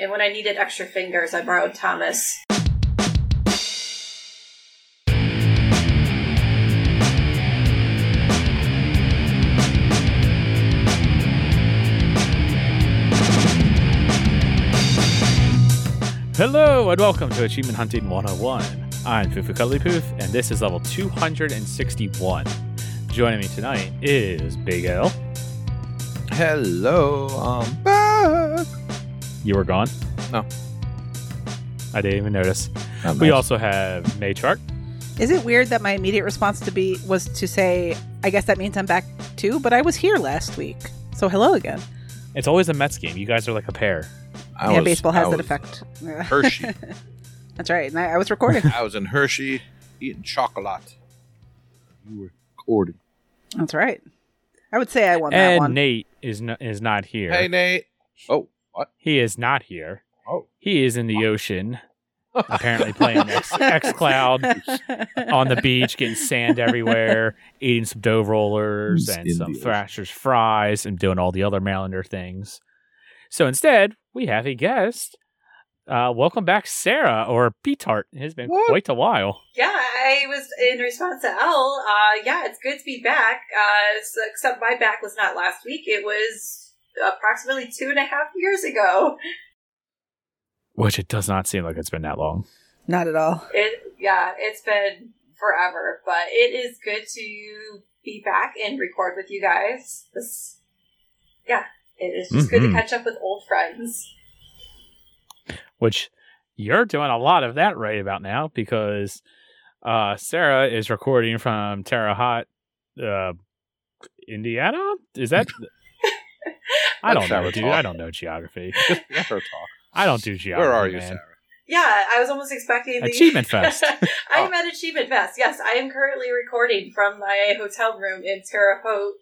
And when I needed extra fingers, I borrowed Thomas. Hello and welcome to Achievement Hunting 101. I'm Fufu Cuddly Poof, and this is level 261. Joining me tonight is Big Ell. Hello, I'm back. You were gone? No. I didn't even notice. Not We nice. also have Matriarch. Is it weird that my immediate response to be was to say, I guess that means I'm back too, but I was here last week. So hello again. It's always a Mets game. You guys are like a pair. I yeah, was- baseball has I that was effect. Hershey. That's right. And I, I was recording. I was in Hershey eating chocolate. You were recording. That's right. I would say I won that and one. Nate is no, is not here. Hey, Nate. Oh, what? He is not here. Oh. He is in the ocean, apparently playing X, X Cloud on the beach, getting sand everywhere, eating some dough rollers Who's and some? Thrasher's fries, and doing all the other Marylander things. So instead, we have a guest. Uh, welcome back, Sarah, or P-Tart. It has been What? quite a while. Yeah, I was in response to Ell. Uh, yeah, it's good to be back. Uh, so, except my back was not last week. It was approximately two and a half years ago. Which it does not seem like it's been that long. Not at all. It yeah, it's been forever, but it is good to be back and record with you guys. This, yeah, it is just good to Mhm. catch up with old friends. Which you're doing a lot of that right about now because uh, Sarah is recording from Terre Haute, uh, Indiana. Is that? I don't Let know, Sarah dude. talk. I don't know geography. Let her talk. I don't do geography. Where are you, man. Sarah? Yeah, I was almost expecting the Achievement Fest. I am at Achievement Fest. Yes, I am currently recording from my hotel room in Terre Haute,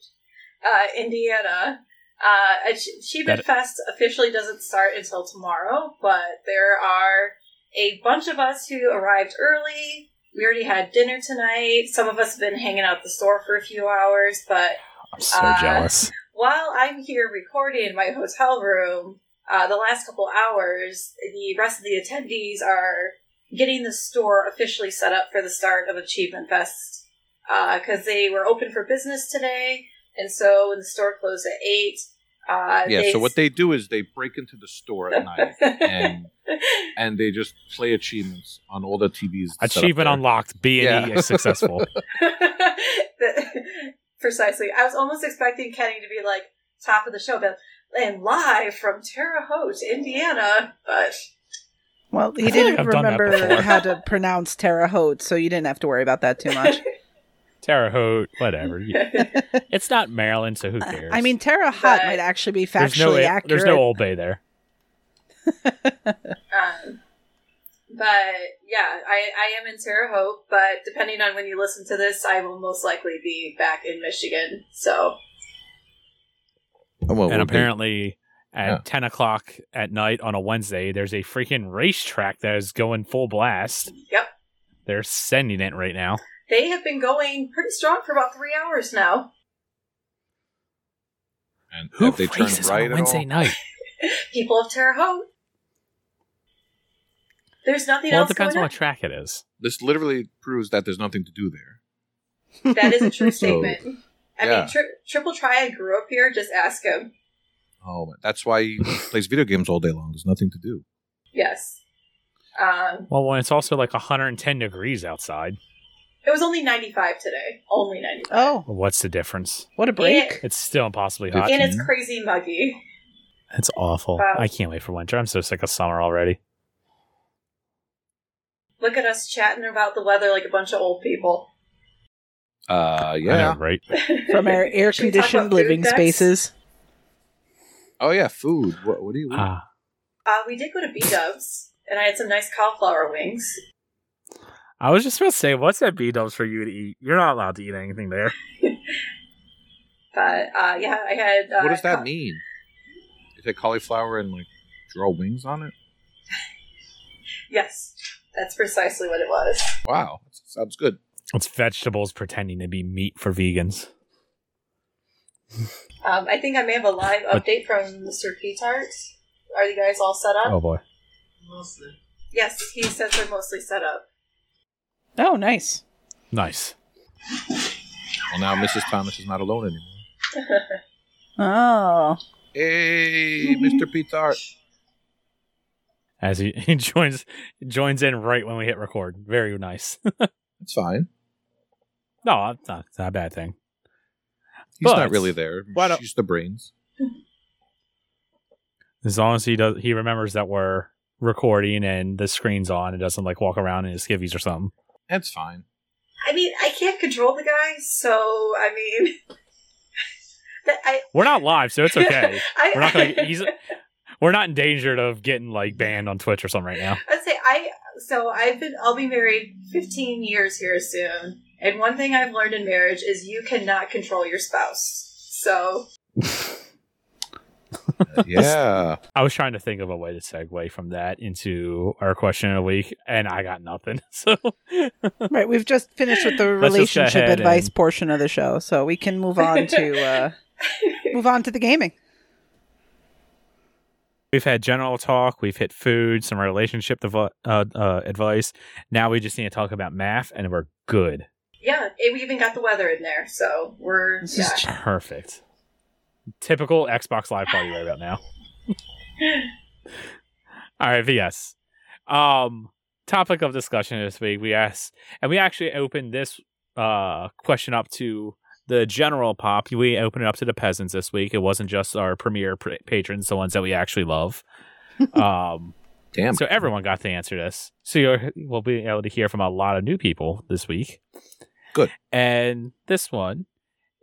uh, Indiana. Uh, Achievement That- Fest officially doesn't start until tomorrow, but there are a bunch of us who arrived early. We already had dinner tonight. Some of us have been hanging out at the store for a few hours, but I'm so Uh, jealous. While I'm here recording in my hotel room, uh, the last couple hours, the rest of the attendees are getting the store officially set up for the start of Achievement Fest because they were open for business today, and so when the store closed at eight, uh, Yeah, they so what they do is they break into the store at night and and they just play achievements on all the TVs. Achievement unlocked. B and E is successful. The- Precisely. I was almost expecting Kenny to be like top of the show, but and live from Terre Haute, Indiana, but Well, he didn't I've done that remember how to pronounce Terre Haute, so you didn't have to worry about that too much. Terre Haute, whatever. It's not Maryland, so who cares? I mean, Terre Haute But- might actually be there's factually no accurate. there's no Old Bay there. Um, but yeah, I, I am in Terre Haute, but depending on when you listen to this, I will most likely be back in Michigan. So Oh, well, and well, apparently at Yeah. 10 o'clock at night on a Wednesday, there's a freaking racetrack that is going full blast. Yep. They're sending it right now. they have been going pretty strong for about three hours now. and Who have they turned races right on a at Wednesday all? night? People of Terre Haute. There's nothing else. Well, it else depends on what track it is. This literally proves that there's nothing to do there. That is a true So, statement. I yeah. mean, tri- Triple Triad grew up here. Just ask him. Oh, that's why he plays video games all day long. There's nothing to do. Yes. Um, Well, when it's also like 110 degrees outside, it was only 95 today. Only 95. Oh, well, what's the difference? what a break! It's still impossibly hot. and it's crazy muggy. It's awful. Wow. I can't wait for winter. I'm so sick of summer already. Look at us chatting about the weather like a bunch of old people. Uh, yeah. know, right? From our air Should we talk conditioned living next? spaces. Oh, yeah. Food. What, what do you eat? Ah, Uh, we did go to B Dubs, and I had some nice cauliflower wings. I was just about to say, what's that B dubs for you to eat? You're not allowed to eat anything there. But uh, yeah, I had. Uh, what does that ca- mean? You take cauliflower and like draw wings on it? Yes, that's precisely what it was. Wow, sounds good. It's vegetables pretending to be meat for vegans. Um, I think I may have a live update from Mr. P-Tart. Are you guys all set up? Oh boy. Mostly. Yes, he says they're mostly set up. Oh, nice. Nice. Well, now Mrs. Thomas is not alone anymore. Oh. Hey, Mr. Pizza As he, he joins joins in right when we hit record. Very nice. It's fine. no, it's not, it's not a bad thing. He's But- not really there. Why don't- She's the brains. As long as he does, he remembers that we're recording and the screen's on. It doesn't like walk around in his skivvies or something. That's fine. I mean, I can't control the guy, so I mean, that I. We're not live, so it's okay. I, we're not gonna. He's. We're not in danger of getting like banned on Twitch or something right now. I'd say I. So I've been. I'll be married 15 years here soon, and one thing I've learned in marriage is you cannot control your spouse. So yeah. I was trying to think of a way to segue from that into our question of the week, and I got nothing. So Right, we've just finished with the Let's relationship advice and- portion of the show, so we can move on to uh, move on to the gaming. We've had general talk, we've hit food, some relationship devi- uh, uh, advice. Now we just need to talk about math, and we're good. yeah, and we even got the weather in there. So we're This yeah. is Perfect. Typical Xbox Live party right about now. All right, VS. Um, topic of discussion this week. We asked, and we actually opened this uh question up to the general pop. We opened it up to the peasants this week. It wasn't just our premier pr- patrons, the ones that we actually love. um, Damn. so everyone got to answer this. So you're, we'll be able to hear from a lot of new people this week. Good. And this one,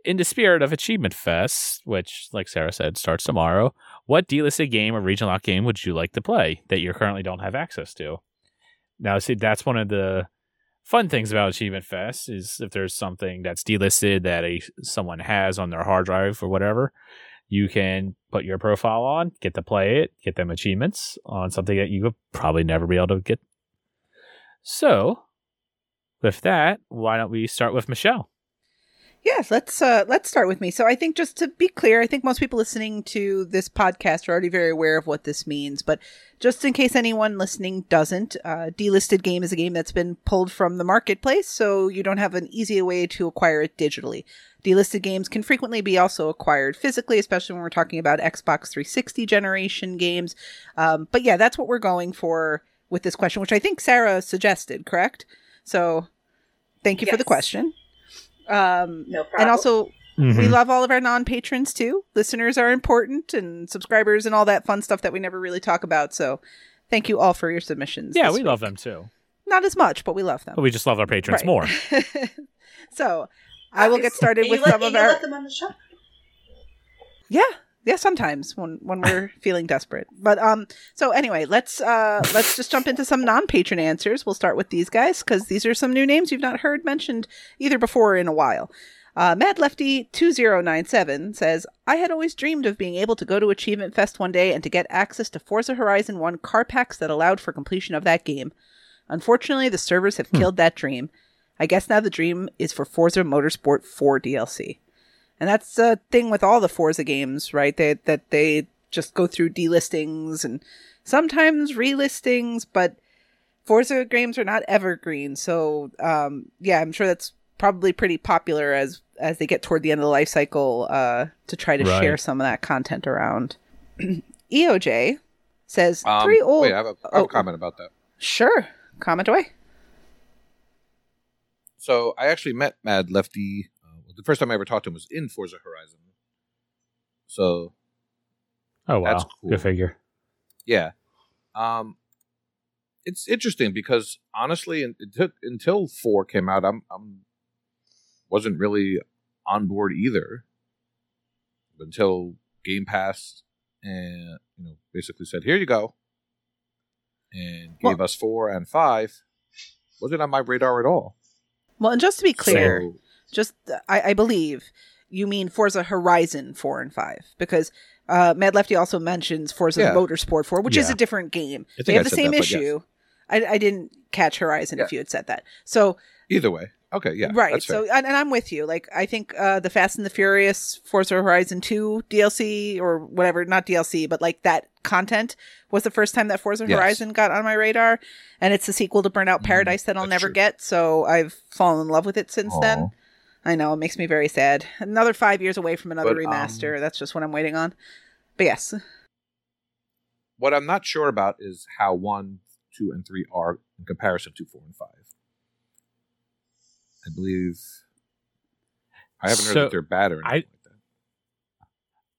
in the spirit of Achievement Fest, which, like Sarah said, starts tomorrow, what delisted game or region lock game would you like to play that you currently don't have access to? Now, see, that's one of the fun things about Achievement Fest is if there's something that's delisted that a someone has on their hard drive or whatever, you can put your profile on, get to play it, get them achievements on something that you would probably never be able to get. So, with that, why don't we start with Michelle? Yes, let's uh, let's start with me. So I think just to be clear, I think most people listening to this podcast are already very aware of what this means. But just in case anyone listening doesn't, uh, delisted game is a game that's been pulled from the marketplace, so you don't have an easy way to acquire it digitally. Delisted games can frequently be also acquired physically, especially when we're talking about Xbox 360 generation games. Um, but yeah, that's what we're going for with this question, which I think Sarah suggested. Correct? So thank you for the question. Um, no problem. and also, Mm-hmm. we love all of our non patrons too. Listeners are important and subscribers and all that fun stuff that we never really talk about. So thank you all for your submissions. yeah, we week. love them too, Not as much, but we love them. but we just love our patrons Right. more. so I will get started with let- some of you our. let them on the show. Yeah, yeah, sometimes when when we're feeling desperate. But um, so anyway, let's uh let's just jump into some non-patron answers. We'll start with these guys because these are some new names you've not heard mentioned either before or in a while. Uh, Mad Lefty two zero nine seven says, "I had always dreamed of being able to go to Achievement Fest one day and to get access to Forza Horizon One car packs that allowed for completion of that game. Unfortunately, the servers have killed that dream. I guess now the dream is for Forza Motorsport 4 DLC." And that's the thing with all the Forza games, right? They, that they just go through delistings and sometimes relistings, but Forza games are not evergreen. So, um, yeah, I'm sure that's probably pretty popular as as they get toward the end of the life cycle uh, to try to Right. share some of that content around. EOJ says Um, three old. Wait, I have, a, I have oh. a comment about that. Sure, comment away. So I actually met Mad Lefty. Well, the first time I ever talked to him was in Forza Horizon. So Oh wow, That's cool. good figure. yeah, um, it's interesting because honestly, it took until four came out. I'm, I'm wasn't really on board either until Game Pass and you know basically said, "Here you go," and gave us four and five. Wasn't on my radar at all. Well, and just to be clear, So, just I, I believe you mean Forza Horizon four and five because uh, Mad Lefty also mentions Forza Yeah. Motorsport four, which is a different game. They have I the same that, but yes. issue. I, I didn't catch Horizon if you had said that. So Either way, okay, yeah, right. So, and, and I'm with you. Like, I think uh, the Fast and the Furious Forza Horizon 2 DLC or whatever, not DLC, but like that content was the first time that Forza Yes. Horizon got on my radar. And it's the sequel to Burnout Mm, Paradise that I'll never true. get. So I've fallen in love with it since then. Aw. I know, it makes me very sad. Another five years away from another But, um, remaster. That's just what I'm waiting on. But yes. What I'm not sure about is how one, two, and three are in comparison to four and five. I believe I haven't heard that they're bad or I- anything like that.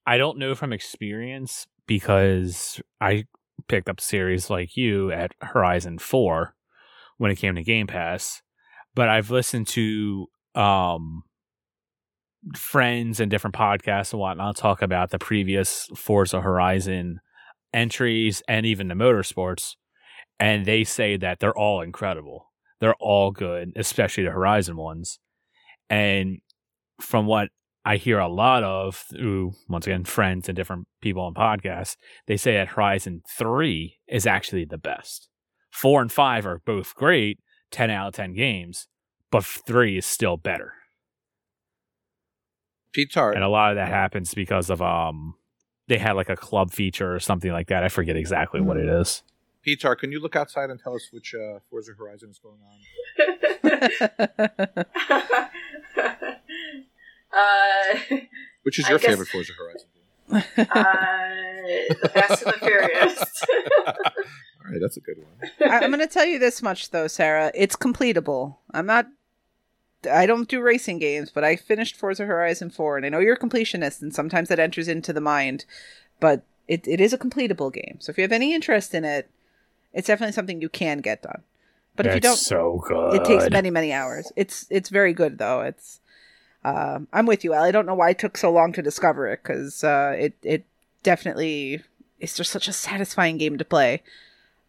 I don't know from experience because I picked up series like you at Horizon 4 when it came to Game Pass, but I've listened to um friends and different podcasts and whatnot talk about the previous Forza Horizon entries and even the motorsports, and they say that they're all incredible. They're all good, especially the Horizon ones. And from what I hear a lot of through once again friends and different people on podcasts. They say that Horizon Three is actually the best. Four and five are both great, ten out of ten games, but three is still better. P-Tart. And a lot of that happens because of um they had like a club feature or something like that. I forget exactly what it is. P-Tart, can you look outside and tell us which uh, Forza Horizon is going on? uh, Which is I your guess- favorite Forza Horizon game? uh, the Fast and the Furious. All right, that's a good one. I, I'm going to tell you this much though, Sarah. It's completable. I'm not. I don't do racing games, but I finished Forza Horizon 4, and I know you're a completionist, and sometimes that enters into the mind, but it, it is a completable game. So if you have any interest in it, it's definitely something you can get done. But if you don't, so good. it takes many many hours. It's it's very good though. It's um, I'm with you, Al. I don't know why it took so long to discover it because uh, it it definitely is just such a satisfying game to play.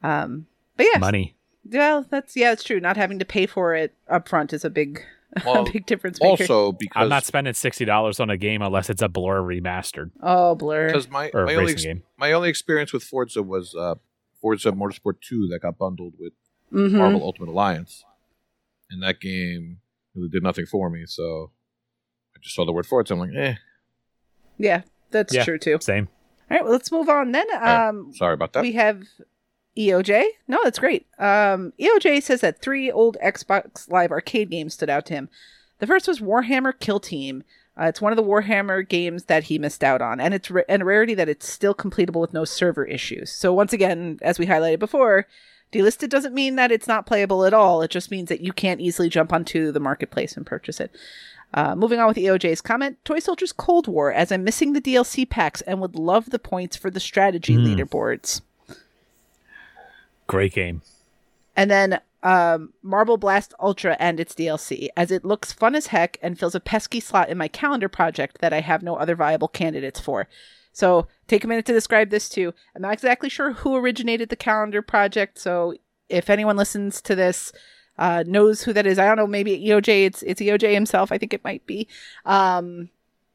Um, but yeah, money. well, that's yeah, it's true. Not having to pay for it up front is a big Well, a big difference maker. Also, because I'm not spending sixty dollars on a game unless it's a Blur remastered oh, blur. because my or my only ex- game. my only experience with Forza was uh, Forza Motorsport Two that got bundled with Mhm. Marvel Ultimate Alliance, and that game really did nothing for me. So I just saw the word Forza. I'm like, eh, Yeah, that's Yeah. true too. Same. All right, well, let's move on then. right. Um, sorry about that. we have EOJ. No, that's great. Um, EOJ says that three old Xbox Live arcade games stood out to him. The first was Warhammer Kill Team. Uh, it's one of the Warhammer games that he missed out on, and it's ra- and a rarity that it's still completable with no server issues. So once again, as we highlighted before, delisted doesn't mean that it's not playable at all. It just means that you can't easily jump onto the marketplace and purchase it. Uh, moving on with EOJ's comment, Toy Soldiers Cold War, as I'm missing the DLC packs and would love the points for the strategy Hmm. leaderboards. Great game. And then um, Marble Blast Ultra and its DLC, as it looks fun as heck and fills a pesky slot in my calendar project that I have no other viable candidates for. So take a minute to describe this too. I'm not exactly sure who originated the calendar project, so if anyone listens to this uh, knows who that is, I don't know. Maybe EOJ, it's it's EOJ himself. I think it might be. Um,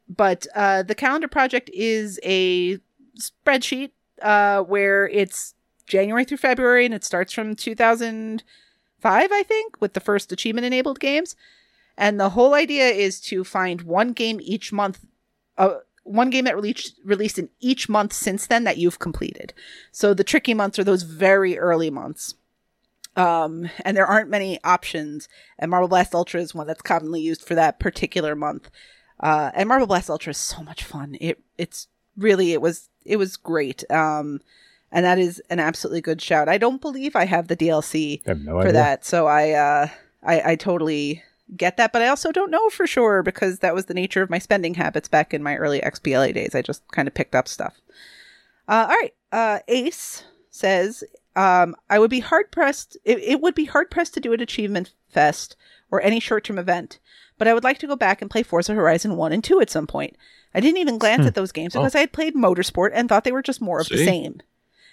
but uh, the calendar project is a spreadsheet uh, where it's January through February, and it starts from 2005, I think, with the first achievement enabled games. And the whole idea is to find one game each month, uh, one game that released released in each month since then that you've completed. So the tricky months are those very early months. Um, and there aren't many options. And Marble Blast Ultra is one that's commonly used for that particular month. Uh, and Marble Blast Ultra is so much fun. It it's really it was it was great. Um, and that is an absolutely good shout. I don't believe I have the DLC have no for idea. that, so I uh I I totally get that, but I also don't know for sure because that was the nature of my spending habits back in my early XBLA days. I just kind of picked up stuff. Uh, all right, uh, Ace says, um, I would be hard pressed. It, it would be hard pressed to do an achievement fest or any short term event, but I would like to go back and play Forza Horizon 1 and 2 at some point. I didn't even glance Hmm. at those games Oh. because I had played Motorsport and thought they were just more of the same.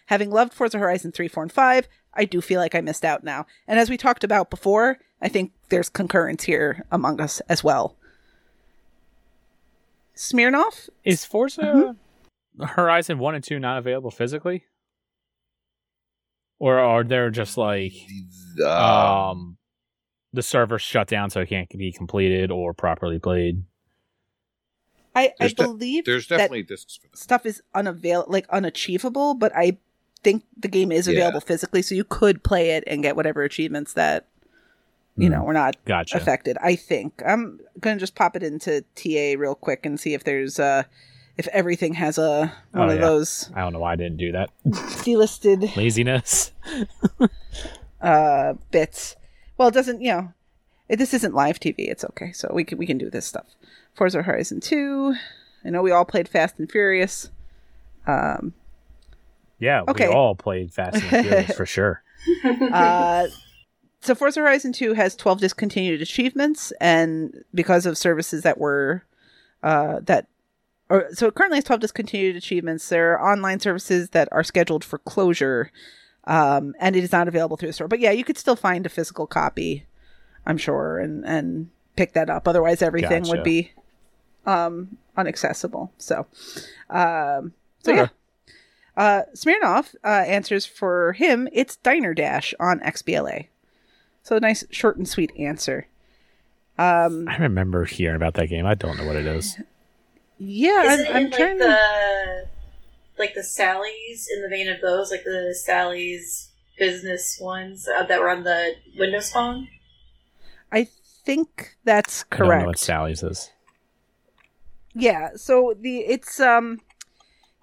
Having loved Forza Horizon 3, 4, and 5, I do feel like I missed out now. And as we talked about before, I think there's concurrence here among us as well. Smirnoff? Is Forza Mm-hmm. Horizon 1 and 2 not available physically? Or are there just like Uh, um the server shut down so it can't be completed or properly played. I, I There's de- believe There's that definitely discs for that. stuff is unavail like unachievable, but I think the game is Yeah. available physically, so you could play it and get whatever achievements that you Hmm. know were not Gotcha. affected. I think I'm gonna just pop it into TA real quick and see if there's uh if everything has a one Oh, of yeah. those I don't know why I didn't do that. delisted Laziness. uh bits. Well, it doesn't. You know, it, this isn't live TV. It's okay. So we can we can do this stuff. Forza Horizon Two. I know we all played Fast and Furious. Um, Yeah, Okay. we all played Fast and Furious for sure. uh, so Forza Horizon 2 has 12 discontinued achievements and because of services that were uh, that or so it currently has 12 discontinued achievements there are online services that are scheduled for closure um, and it is not available through the store but yeah you could still find a physical copy i'm sure and and pick that up otherwise everything would be um unaccessible so um so Okay. yeah uh, Smirnoff uh, answers for him. It's Diner Dash on XBLA. So a nice, short and sweet answer. Um, I remember hearing about that game. I don't know what it is. yeah, Is it I'm, I'm in trying. like to... the like the Sally's in the vein of those, like the Sally's business ones uh, that were on the Windows Phone? I think that's correct. I don't know what. Sally's is. Yeah. So the it's um,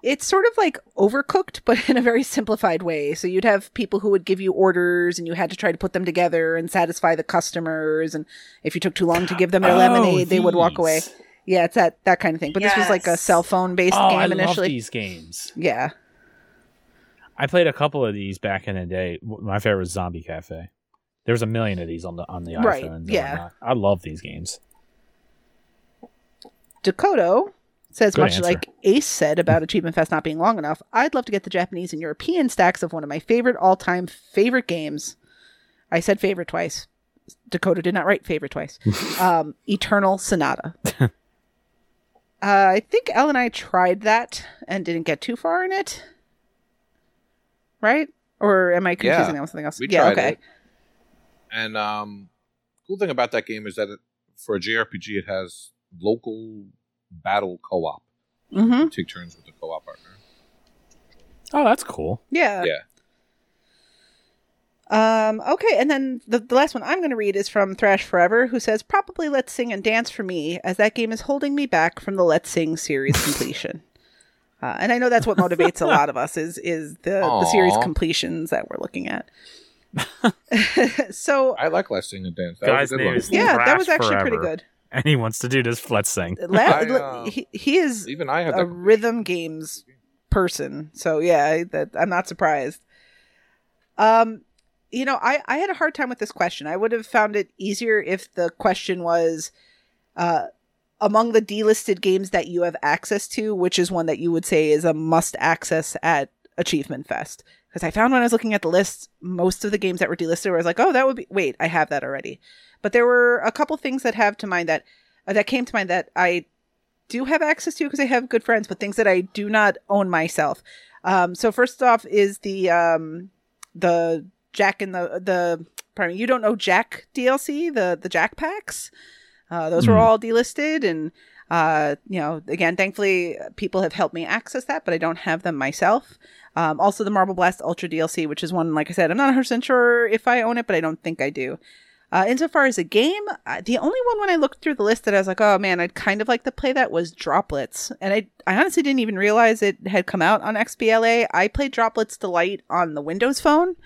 it's sort of like overcooked, but in a very simplified way. So you'd have people who would give you orders, and you had to try to put them together and satisfy the customers. And if you took too long to give them their Oh, lemonade, they would walk away. Yeah, it's that that kind of thing. But this was like a cell phone based Oh, game I love initially. these games. Yeah. I played a couple of these back in the day. My favorite was Zombie Cafe. There was a million of these on the on the Right, iPhones. yeah. I love these games. Dakota says, Good much answer. like Ace said about Achievement Fest not being long enough, I'd love to get the Japanese and European stacks of one of my favorite all time favorite games. I said favorite twice. Dakota did not write favorite twice. um, Eternal Sonata. uh, I think Ell and I tried that and didn't get too far in it. Right? Or am I confusing Yeah, that with something else? we yeah, tried okay. it. And um, cool thing about that game is that it, for a JRPG, it has local battle co-op. Mm-hmm. Take turns with the co-op partner. Oh, that's cool. Yeah. Yeah. Um, okay, and then the, the last one I'm going to read is from Thrash Forever, who says, Probably Let's Sing and Dance for me, as that game is holding me back from the Let's Sing series completion. Uh, and I know that's what motivates a lot of us is is the, the series completions that we're looking at. so I like Let's Sing and Dance. That Guy's was a good name one. is- yeah, that was actually pretty good. And he wants to do this. Let's sing. La- I, uh, he, he is Even I had a rhythm games person. So yeah, I- that I'm not surprised. Um, you know, I I had a hard time with this question. I would have found it easier if the question was, uh, among the delisted games that you have access to, which is one that you would say is a must access at Achievement Fest. Because I found when I was looking at the list, most of the games that were delisted, where I was like, oh, that would be wait, I have that already. But there were a couple things that have to mind that uh, that came to mind that I do have access to because I have good friends, but things that I do not own myself. Um, so first off is the um, the Jack and the the pardon me, you don't know Jack DLC the the Jack packs. Uh, those were Hmm. all delisted, and uh, you know, again, thankfully, people have helped me access that, but I don't have them myself. Um, also, the Marble Blast Ultra DLC, which is one, like I said, I'm not 100 percent sure if I own it, but I don't think I do. Uh, insofar as a game, uh, the only one when I looked through the list that I was like, oh man, I'd kind of like to play that was Droplets. And I, I honestly didn't even realize it had come out on XBLA. I played Droplets Delight on the Windows phone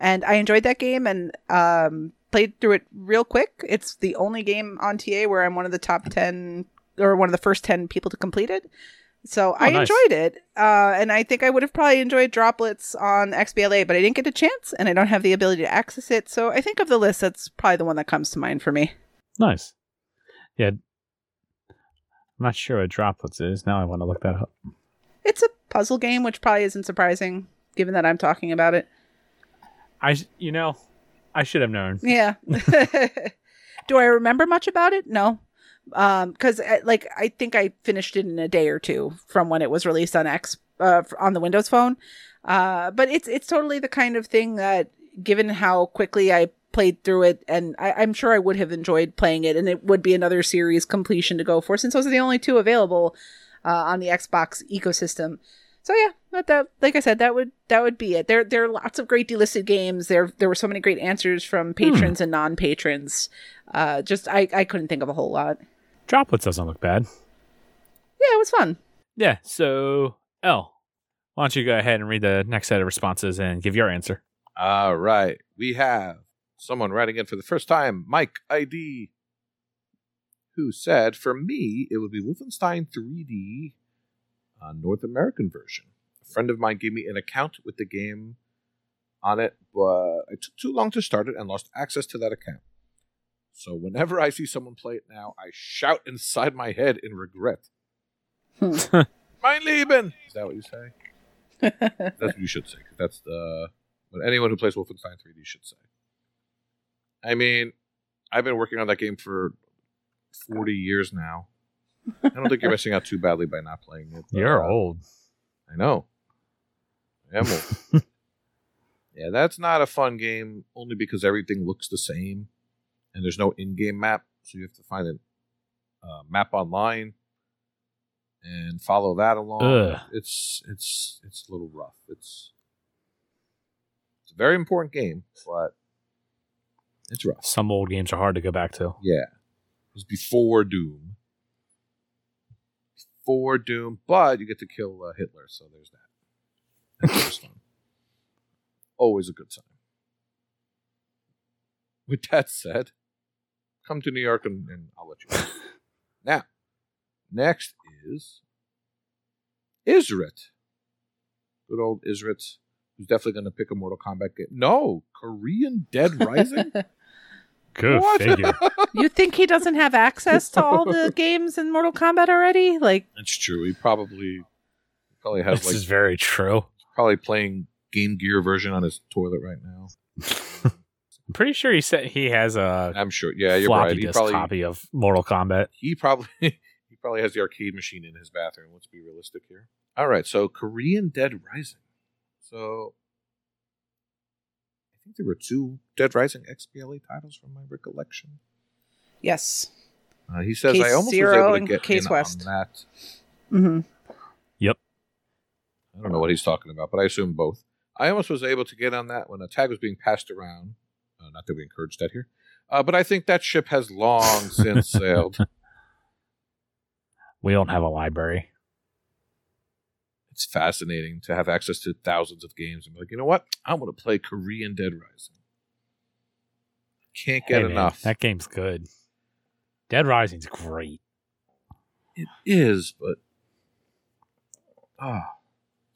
and I enjoyed that game and um, played through it real quick. It's the only game on TA where I'm one of the top 10 or one of the first 10 people to complete it. So I nice. enjoyed it. Uh, and I think I would have probably enjoyed Droplets on XBLA, but I didn't get a chance and I don't have the ability to access it. So I think of the list, that's probably the one that comes to mind for me. Nice. Yeah. I'm not sure what droplets is. Now I want to look that up. It's a puzzle game, which probably isn't surprising given that I'm talking about it. I, you know, I should have known. Yeah. Do I remember much about it? No. Um, because like I think I finished it in a day or two from when it was released on X uh, on the Windows phone. Uh, but it's it's totally the kind of thing that, given how quickly I played through it, and I, I'm sure I would have enjoyed playing it, and it would be another series completion to go for since those are the only two available uh, on the Xbox ecosystem. So yeah, that, that like I said, that would that would be it. There there are lots of great delisted games. There there were so many great answers from patrons and non patrons. Uh, just I I couldn't think of a whole lot. Droplets doesn't look bad. Yeah, it was fun. Yeah. So, Ell, why don't you go ahead and read the next set of responses and give your answer? All right. We have someone writing in for the first time, Mike ID, who said, For me, it would be Wolfenstein 3D uh, North American version. A friend of mine gave me an account with the game on it, but it took too long to start it and lost access to that account. So whenever I see someone play it now, I shout inside my head in regret. Mein Leben! Is that what you say? That's what you should say. 'cause That's the what anyone who plays Wolfenstein 3D should say. I mean, I've been working on that game for 40 years now. I don't think you're missing out too badly by not playing it. but, You're uh, old. I know. I am old. yeah, that's not a fun game only because everything looks the same and there's no in-game map, so you have to find a uh, map online and follow that along. Ugh. It's it's it's a little rough. It's it's a very important game, but it's rough. Some old games are hard to go back to. Yeah. It was before Doom. Before Doom, but you get to kill uh, Hitler, so there's that. That's always. Always a good time. With that said, come to New York and, and I'll let you know. now, next is Isrit. Good old Isrit, who's definitely going to pick a Mortal Kombat game. No, Korean Dead Rising? Good What? figure. you think he doesn't have access to all the games in Mortal Kombat already? Like, That's true. He probably probably has this like is very true. probably playing Game Gear version on his toilet right now. I'm pretty sure he said he has a I'm sure. Yeah, you're floppy right. He disk probably copy of Mortal Kombat. he probably he probably has the arcade machine in his bathroom. Let's be realistic here. All right, so Korean Dead Rising. So I think there were two Dead Rising XBLA titles from my recollection. yes. Uh, he says Case I almost Zero was able to get Case in West. on that. hmm I don't know what he's talking about, but I assume both. I almost was able to get on that when a tag was being passed around. Not that we encourage that here, uh, but I think that ship has long since sailed. We don't have a library. It's fascinating to have access to thousands of games and be like, you know what? I want to play Korean Dead Rising. Can't get Hey, man, enough. that game's good. Dead Rising's great. It is, but ah,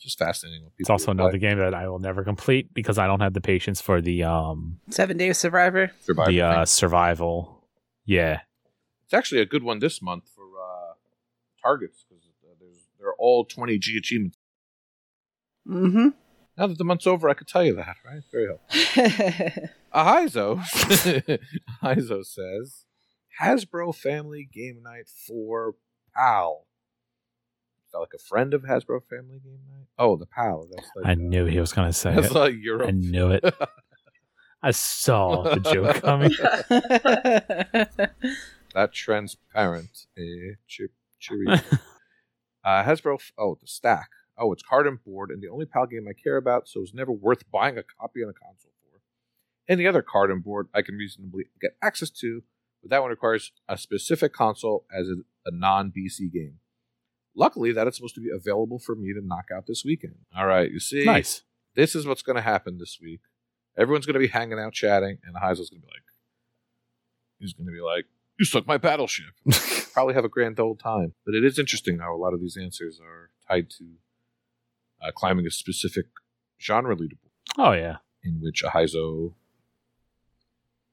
just fascinating. What people It's also another game that I will never complete because I don't have the patience for the um Seven Days Survivor. Survivor the uh, survival. Yeah, It's actually a good one this month for uh, targets because uh, there's they're all 20G achievements. Mm-hmm. Now that the month's over, I could tell you that, right? Very helpful. Ahizo, Ahizo says, Hasbro Family Game Night for PAL. Is like a friend of Hasbro Family Game Night? Oh, the PAL. That's like, I uh, knew he was gonna say That's it. like Europe. I knew it. I saw the joke coming. that transparent. Eh, chip, cheery. uh, Hasbro. f- Oh, the stack. Oh, it's card and board, and the only PAL game I care about, so it's never worth buying a copy on a console for. Any other card and board I can reasonably get access to, but that one requires a specific console as a, a non BC game. Luckily, that is supposed to be available for me to knock out this weekend. All right, you see, nice. this is what's going to happen this week. Everyone's going to be hanging out chatting, and Heisel's going to be like, he's going to be like, you suck my battleship. Probably have a grand old time. But it is interesting how a lot of these answers are tied to uh, climbing a specific genre leaderboard Oh yeah. in which Ahizo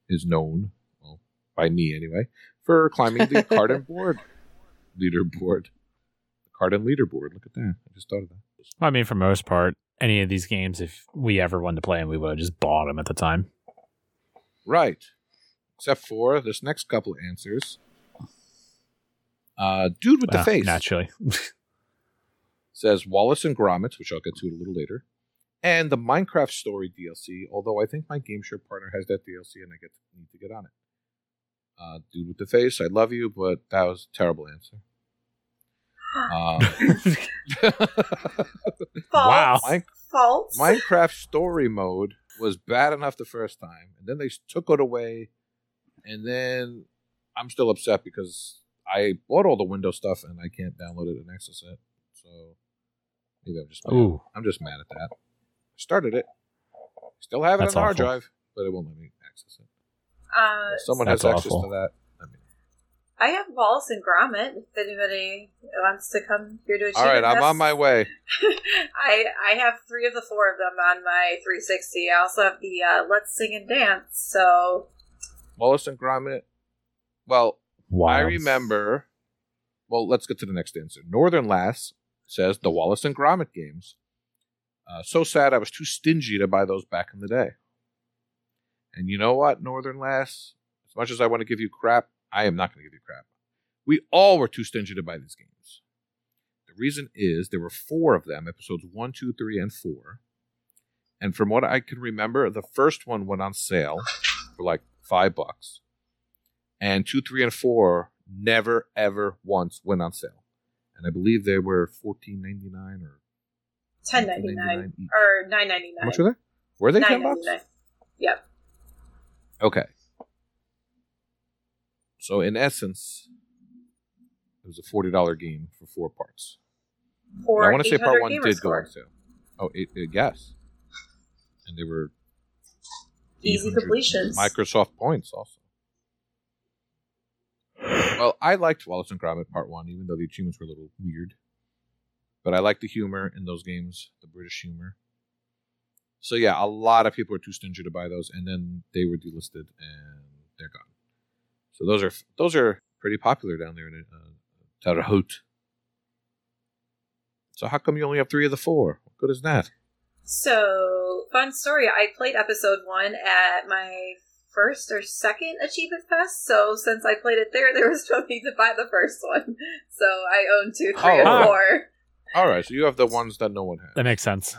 is known, well, by me anyway, for climbing the card and board leaderboard. Card and leaderboard. Look at that. I just thought of that. I mean, for most part, any of these games, if we ever wanted to play them, we would have just bought them at the time. Right. Except for this next couple of answers. Uh, dude with the face naturally. says Wallace and Gromit, which I'll get to a little later, and the Minecraft Story DLC. Although I think my GameShare partner has that DLC, and I get need to get on it. Uh, dude with the face, I love you, but that was a terrible answer. Um, Wow. Mine- False. Minecraft Story Mode was bad enough the first time, and then they took it away, and then I'm still upset because I bought all the Windows stuff and I can't download it and access it. So maybe I'm just mad. Ooh. I'm just mad at that. I started it, still have it That's on the hard awful. drive, but it won't let me access it. Uh, someone That's has access awful. to that. I have Wallace and Gromit. If anybody wants to come here to a all right, I'm on my way. I I have three of the four of them on my 360. I also have the uh, Let's Sing and Dance. So Wallace and Gromit. Well, Wow. I remember. Well, let's get to the next answer. Northern Lass says the Wallace and Gromit games. Uh, so sad I was too stingy to buy those back in the day. And you know what, Northern Lass? As much as I want to give you crap, I am not going to give you crap. We all were too stingy to buy these games. The reason is there were four of them, episodes one, two, three, and four. And from what I can remember, the first one went on sale for like five bucks and two, three, and four never ever once went on sale. And I believe they were fourteen ninety nine or 10.99 each. or 9.99. How much were they? Were they ten bucks? 9.99. Yep. Okay. So in essence, it was a forty dollar game for four parts. For I want to say part one did score. go on sale. Oh, it, it, yes. And they were Easy 800 completions. Microsoft points also. Well, I liked Wallace and Gromit Part One, even though the achievements were a little weird. But I liked the humor in those games, the British humor. So yeah, a lot of people were too stingy to buy those, and then they were delisted and they're gone. So those are those are pretty popular down there in uh, Terre Haute. So how come you only have three of the four? What good is that? So, fun story. I played episode one at my first or second Achievement Fest. So, since I played it there, there was no need to buy the first one. So, I own two, three, Oh, and wow. four. All right, so you have the ones that no one has. That makes sense.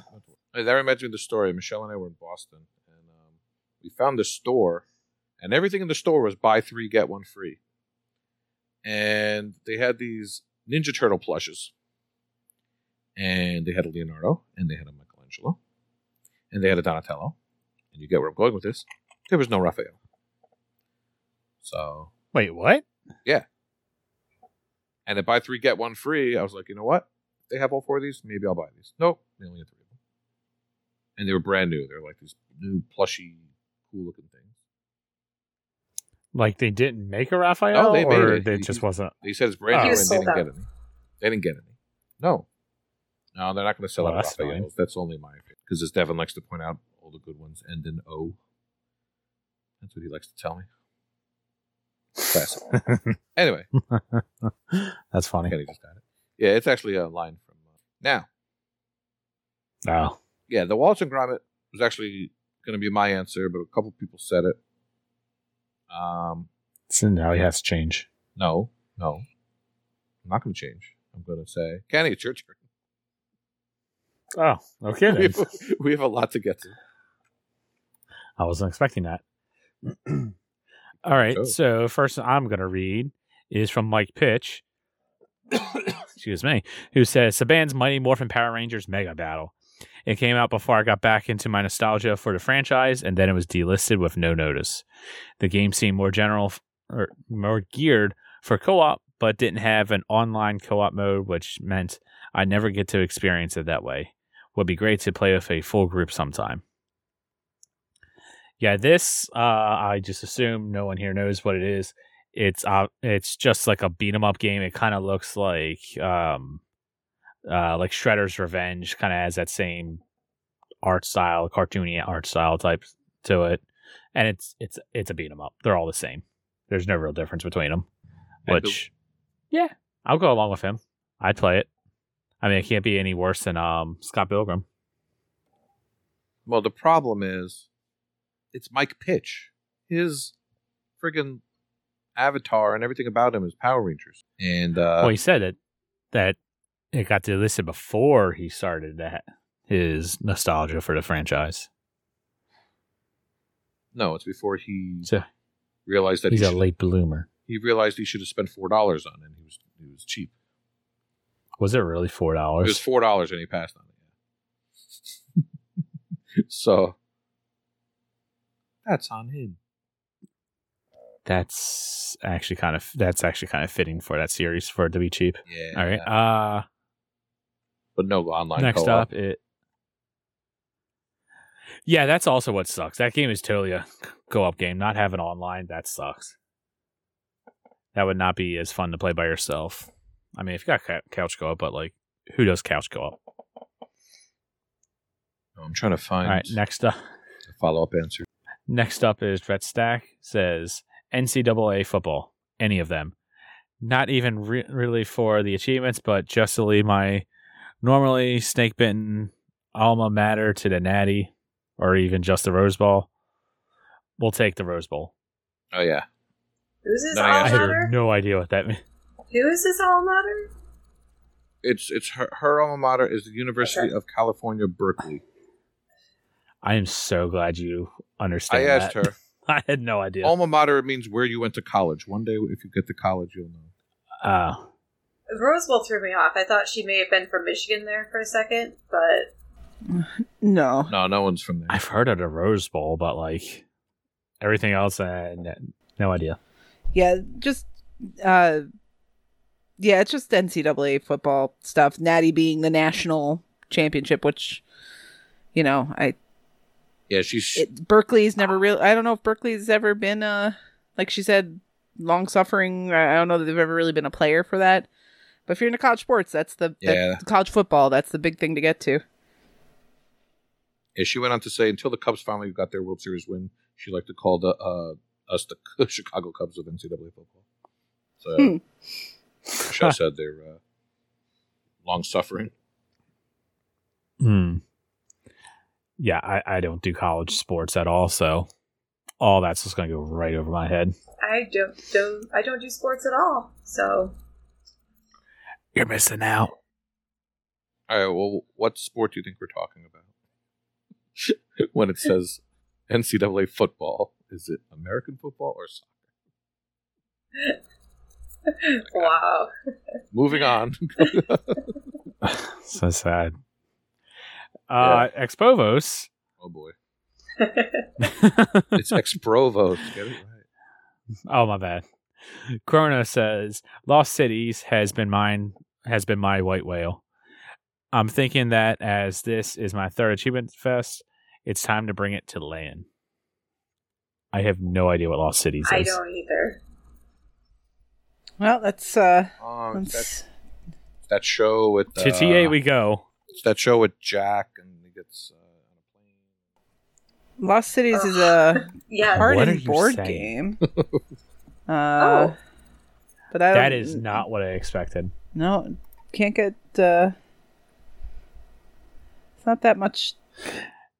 Hey, That reminds me of the story. Michelle and I were in Boston, and um, we found this store, and everything in the store was buy three get one free. And they had these Ninja Turtle plushes, and they had a Leonardo, and they had a Michelangelo, and they had a Donatello. And you get where I'm going with this. There was no Raphael. So, Wait, what? Yeah. And at buy three get one free, I was like, you know what? If they have all four of these, maybe I'll buy these. Nope, they only had three of them, and they were brand new. They're like these new plushy, cool looking things. Like they didn't make a Raphael, Oh, they made or it. it just he- wasn't. He said it's brand new, He and they didn't out. get any. They didn't get any. No, no, they're not going to sell Well, out that's Raphaels. fine. That's only my opinion, because as Devin likes to point out, all the good ones end in O. That's what he likes to tell me. Classic. anyway, That's funny. Kenny just got it. Yeah, it's actually a line from uh, now. Oh, yeah, the Wallace and Gromit was actually going to be my answer, but a couple people said it. Um, so now he has to change. no, no, I'm not going to change. I'm going to say, Kenny, it's your turn. Oh, okay We have, we have a lot to get to. I wasn't expecting that. All right, So- so first I'm going to read is from Mike Pitch. Excuse me, who says Saban's Mighty Morphin Power Rangers Mega Battle. It came out before I got back into my nostalgia for the franchise, and then it was delisted with no notice. The game seemed more general or more geared for co-op, but didn't have an online co-op mode, which meant I never get to experience it that way. Would be great to play with a full group sometime. Yeah, this uh, I just assume no one here knows what it is. It's uh, it's just like a beat 'em up game. It kind of looks like um, uh, like Shredder's Revenge. Kind of has that same art style, cartoony art style type to it, and it's it's it's a beat 'em up. They're all the same. There's no real difference between them. The- Which, yeah, I'll go along with him. I'd play it. I mean, it can't be any worse than um Scott Pilgrim. Well, the problem is, it's Mike Pitch. His friggin' avatar and everything about him is Power Rangers. And uh, well, he said it that it got delisted before he started that his nostalgia for the franchise. No, it's before he So realized that he's he, a should, late bloomer. he realized he should have spent four dollars on it. and He was he was cheap. Was it really four dollars? It was four dollars and he passed on it. so that's on him. That's actually kind of that's actually kind of fitting for that series for it to be cheap. Yeah. All right. Uh but no online. next co-op. up it Yeah, that's also what sucks. That game is totally a co-op game. Not having online, that sucks. That would not be as fun to play by yourself. I mean, if you got couch co-op, but like who does couch co-op? I'm trying to find All right, next up a follow up answer. Next up is Red Stack says NCAA football, any of them. Not even re- really for the achievements, but just to lead my normally snake bitten alma mater to the Natty, or even just the Rose Bowl. We'll take the Rose Bowl. Oh yeah. Who's his No, alma yeah, mater? have no idea what that means. Who is his alma mater? It's it's her, her alma mater is the University Okay. of California, Berkeley. I am so glad you understand. I asked that. her. I had no idea. Alma mater means where you went to college. One day, if you get to college, you'll know. Uh, Rose Bowl threw me off. I thought she may have been from Michigan there for a second, but No. No, no one's from there. I've heard of the Rose Bowl, but like everything else, uh, no idea. Yeah, just uh yeah, it's just NCAA football stuff. Natty being the national championship, which you know, I yeah, she's it, Berkeley's never really. I don't know if Berkeley's ever been uh like she said, long suffering. I I don't know that they've ever really been a player for that. But if you're into college sports, that's the that- college football. That's the big thing to get to. And she went on to say until the Cubs finally got their World Series win, she liked to call the uh, us the Chicago Cubs of NCAA football. So Hmm. show said they're uh, long suffering. Hmm. Yeah, I, I don't do college sports at all, so all that's just going to go right over my head. I don't don't I don't do sports at all. So You're missing out. All right, well, what sport do you think we're talking about when it says NCAA football? Is it American football or soccer? wow. Moving on. so sad. Uh, Expovos. oh boy, it's ex Provost. Get it right. oh my bad. Chrono says Lost Cities has been mine has been my white whale. I'm thinking that as this is my third achievement fest, it's time to bring it to land. I have no idea what Lost Cities is. I don't either. Well, that's uh Um, that's that's that show with uh, To TA we go. It's that show with Jack and he gets uh, on a plane. Lost Cities is a Yeah. What are you board saying? game. uh, Oh. but I That don't- what I expected. no can't get. uh It's not that much.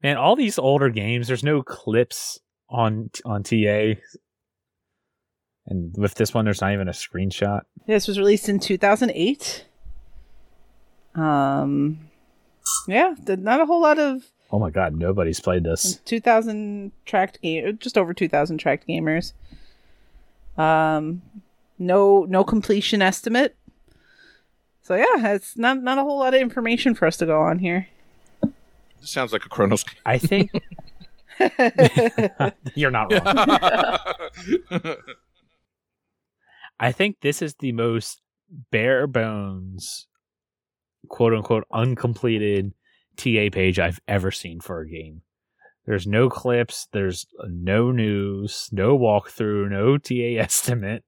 Man, all these older games, there's no clips on on TA. And with this one, there's not even a screenshot. This was released in 2008. Um, yeah, not a whole lot of Oh my god, nobody's played this. 2,000 tracked game, just over 2,000 tracked gamers. Um, no, no completion estimate. So yeah, it's not not a whole lot of information for us to go on here. This sounds like a Chronos. I think you're not wrong. I think this is the most bare bones, quote unquote, uncompleted TA page I've ever seen for a game. There's no clips, there's no news, no walkthrough, no TA estimate.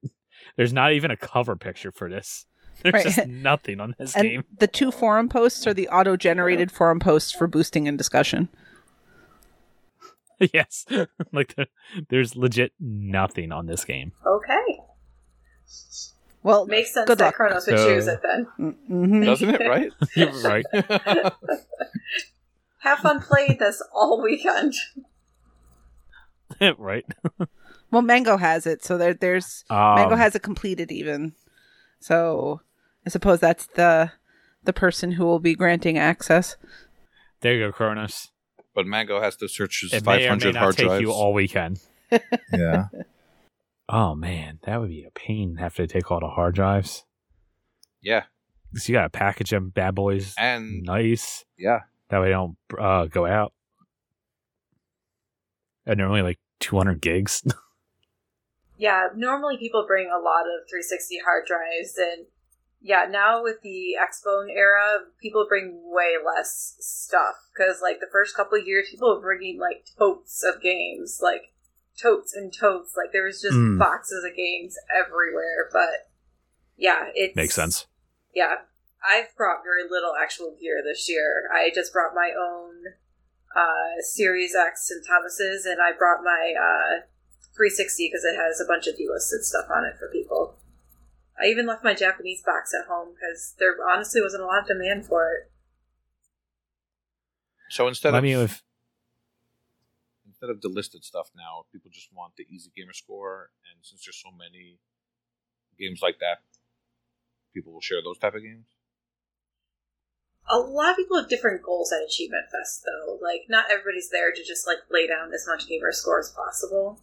There's not even a cover picture for this. There's Right. just nothing on this and game. the two forum posts are the auto-generated forum posts for boosting and discussion. yes. like the, there's legit nothing on this game. Okay. Well, Makes sense Good that luck. Kronos would So- choose it then. mhm. Doesn't it, right? You're right. Have fun playing this all weekend. right. well, Mango has it, so there, there's Um, Mango has it completed even. So I suppose that's the the person who will be granting access. There you go, Cronus. But Mango has to search his It may or may 500 not hard take drives. you all weekend. yeah. Oh man, that would be a pain. Have to take all the hard drives. Yeah. So you gotta package them bad boys And nice. yeah. That way they don't uh, go out. And they're only like 200 gigs. Yeah, normally people bring a lot of 360 hard drives, and yeah, now with the Xbone era, people bring way less stuff because like the first couple of years, people were bringing like totes of games, like totes and totes. Like there was just Mm. boxes of games everywhere. But yeah, it Makes sense. Yeah, I've brought very little actual gear this year. I just brought my own uh, Series X and Thomas's, and I brought my uh, 360 because it has a bunch of delisted stuff on it for people. I even left my Japanese box at home because there honestly wasn't a lot of demand for it. So instead Let of me with instead of delisted stuff now, people just want the easy gamer score, and since there's so many games like that, people will share those type of games. A lot of people have different goals at Achievement Fest, though. Like, not everybody's there to just like lay down as much gamer score as possible.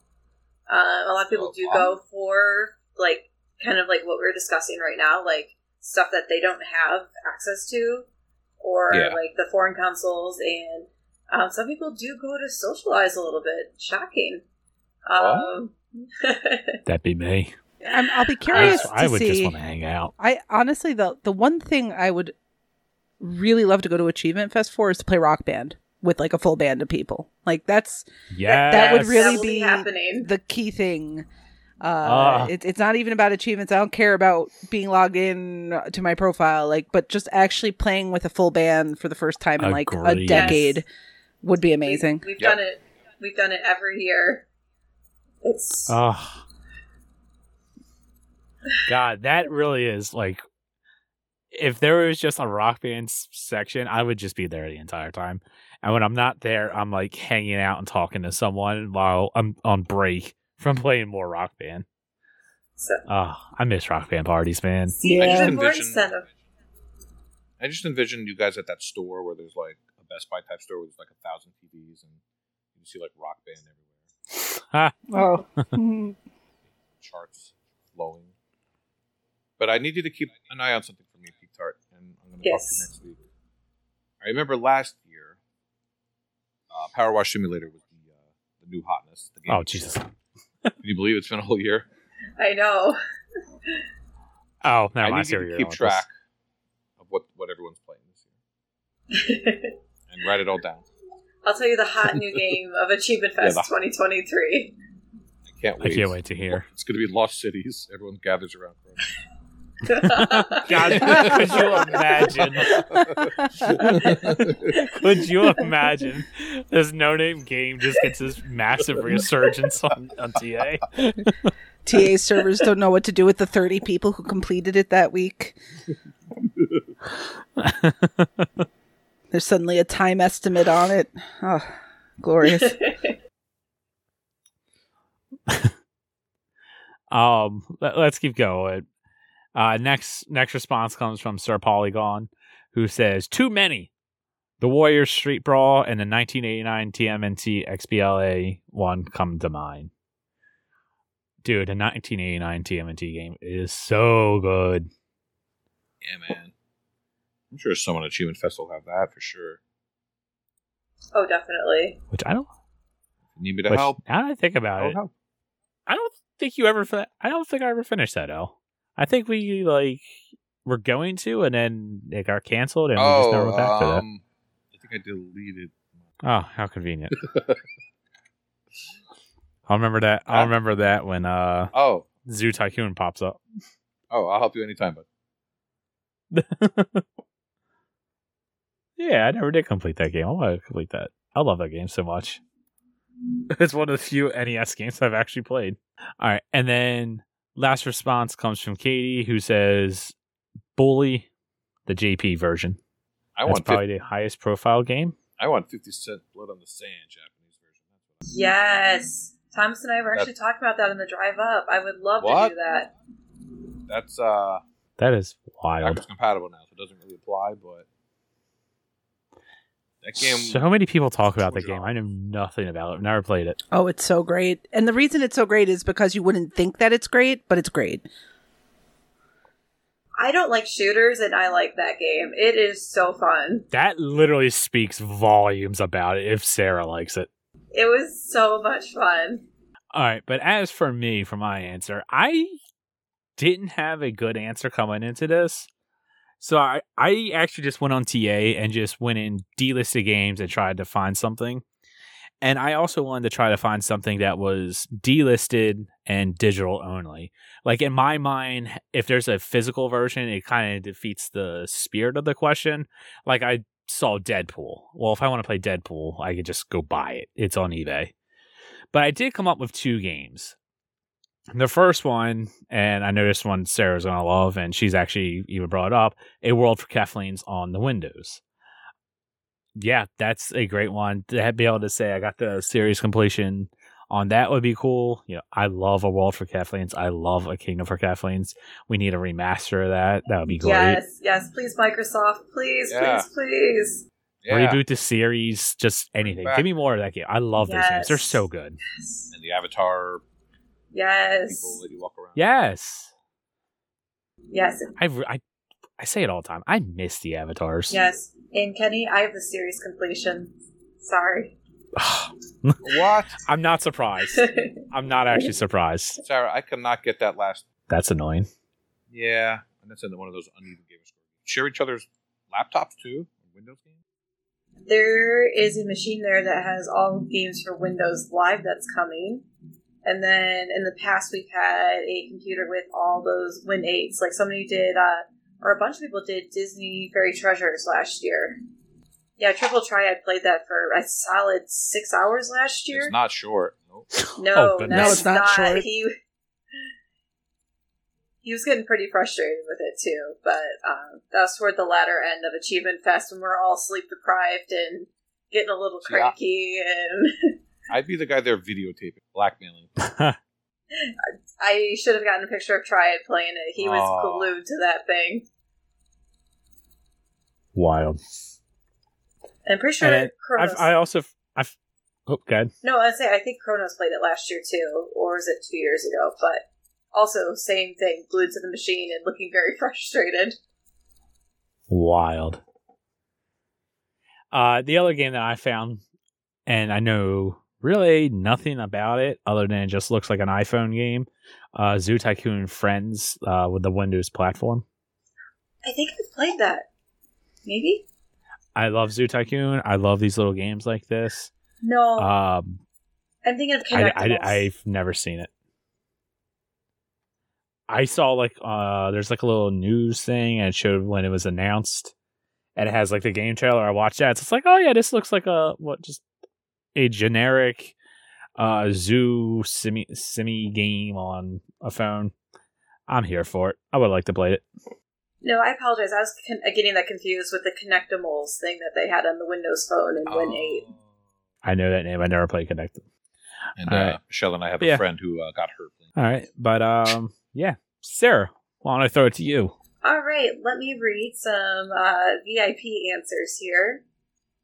Uh, a lot of people do go for like kind of like what we're discussing right now, like stuff that they don't have access to, or Yeah. like the foreign consoles. And um, some people do go to socialize a little bit. Shocking. Um, that be me. I'm, I'll be curious just- I to would just want to hang out. I honestly, the the one thing I would really love to go to Achievement Fest for is to play Rock Band with like a full band of people. Like that's Yeah, that would really will be be happening. the key thing. Uh, Ah. it, it's not even about achievements. I don't care about being logged in to my profile, like, but just actually playing with a full band for the first time in like a decade Yes. would be amazing. We, have Yep. done it. We've done it every year. It's Oh. God, that really is like if there was just a rock band section, I would just be there the entire time. And when I'm not there, I'm like hanging out and talking to someone while I'm on break from playing more rock band. so, Oh, I miss rock band parties, man. Yeah. just even more envision- incentive. I just envision you guys at that store where there's like a Best Buy type store where there's like a thousand TVs and you see like rock band everywhere, Oh, charts flowing. But I need you to keep an eye on something Yes. next week. I remember last year, uh, Power Wash Simulator was the uh, the new hotness. The game Oh, Jesus. Can you believe it's been a whole year? I know. Oh, never I mind. need I see you to keep going with track of what, what everyone's playing this year and write it all down. I'll tell you the hot new game of Achievement Yeah, Fest the- 2023. I can't wait. I can't wait to hear. It's going to be Lost Cities. Everyone gathers around. God, could you imagine? Could you imagine this no name game just gets this massive resurgence on, on TA? TA servers don't know what to do with the 30 people who completed it that week. There's suddenly a time estimate on it. Oh, glorious. um, let, us keep going. Uh, next next response comes from Sir Polygon, who says, "Too many." The Warriors Street Brawl and the 1989 TMNT XBLA one come to mind. Dude, the 1989 TMNT game is so good. yeah, man. I'm sure someone at Achievement Fest will have that for sure. oh, definitely. Which I don't. If need me to which, help? Now that I think about I'll it, help. I don't think you ever. Fi- I don't think I ever finished that. L. I think we like were going to, and then it got canceled, and we just never went back to that. um, I think I deleted. Oh, how convenient! I'll remember that. I'll Ah. remember that when uh Oh, Zoo Tycoon pops up. oh, I'll help you anytime, but yeah, I never did complete that game. I want to complete that. I love that game so much. It's one of the few NES games I've actually played. All right, and then last response comes from Katie, who says, "Bully, the JP version. I That's want probably 50, the highest profile game." I want Fifty Cent Blood on the Sand Japanese version. Yes. Thomas and I were actually talking about that in the drive up. I would love What? to do that. That's uh That is wild. backwards compatible now, so it doesn't really apply. But That game. So many people talk about the So game. I know nothing about it. Never played it. Oh, it's so great. And the reason it's so great is because you wouldn't think that it's great, but it's great. I don't like shooters, and I like that game. It is so fun. That literally speaks volumes about it if Sarah likes it. It was so much fun. All right, but as for me, for my answer, I didn't have a good answer coming into this. So I, I actually just went on TA and just went in delisted games and tried to find something. And I also wanted to try to find something that was delisted and digital only. Like in my mind, if there's a physical version, it kind of defeats the spirit of the question. Like I saw Deadpool. Well, if I want to play Deadpool, I could just go buy it. It's on eBay. But I did come up with two games. The first one, and I know this one Sarah's gonna love, and she's actually even brought it up, A World of Keflings on the Windows. Yeah, that's a great one. To be able to say I got the series completion on that would be cool. You know, I love A World of Keflings. I love A Kingdom for Keflings. We need a remaster of that. That would be great. Yes, yes, please, Microsoft, please, Yeah. please, please. Yeah. Reboot the series, just anything. Give me more of that game. I love those games. They're so good. Yes, And the Avatar yes, people that you walk around. Yes. yes. I, I, I say it all the time. I miss the avatars. yes. And Kenny, I have the series completion. Sorry. What? I'm not surprised. I'm not actually surprised. Sarah, I cannot get that last. That's annoying. Yeah. And that's in one of those uneven game scores. Share each other's laptops too? Windows games? there is a machine there that has all games for Windows Live that's coming. And then in the past, we've had a computer with all those Win 8s. Like somebody did, uh, or a bunch of people did Disney Fairy Treasures last year. Yeah, Triple Triad played that for a solid six hours last year. It's not short. Nope. No, Oh, goodness. that's No, it's not short. He he was getting pretty frustrated with it too, but um, that was toward the latter end of Achievement Fest when we're all sleep deprived and getting a little See, I- cranky. And I'd be the guy there videotaping, blackmailing. I should have gotten a picture of Triad playing it. He was Aw. glued to that thing. Wild. I'm pretty sure And it- Kronos. I've, I also, I've, oh, God. no, I say I think Kronos played it last year too, or was it two years ago? But also same thing, glued to the machine and looking very frustrated. Wild. Uh, the other game that I found, and I know really nothing about it other than it just looks like an iPhone game, uh, Zoo Tycoon Friends uh, with the Windows platform. I think I've played that. Maybe? I love Zoo Tycoon. I love these little games like this. No. Um, I'm thinking of I, I, I've never seen it. I saw like uh there's like a little news thing and it showed when it was announced and it has like the game trailer. I watched that. So it's like, oh yeah, this looks like a what just a generic uh zoo simi simi game on a phone. I'm here for it. I would like to play it. no, I apologize. I was con- getting that confused with the Connectimals thing that they had on the Windows Phone in Win 8. Oh. I know that name. I never played Connected. And uh, Alright. Michelle and I have a Yeah. friend who uh, got hurt. All right, but um, yeah, Sarah, why don't I throw it to you? All right, let me read some uh, VIP answers here.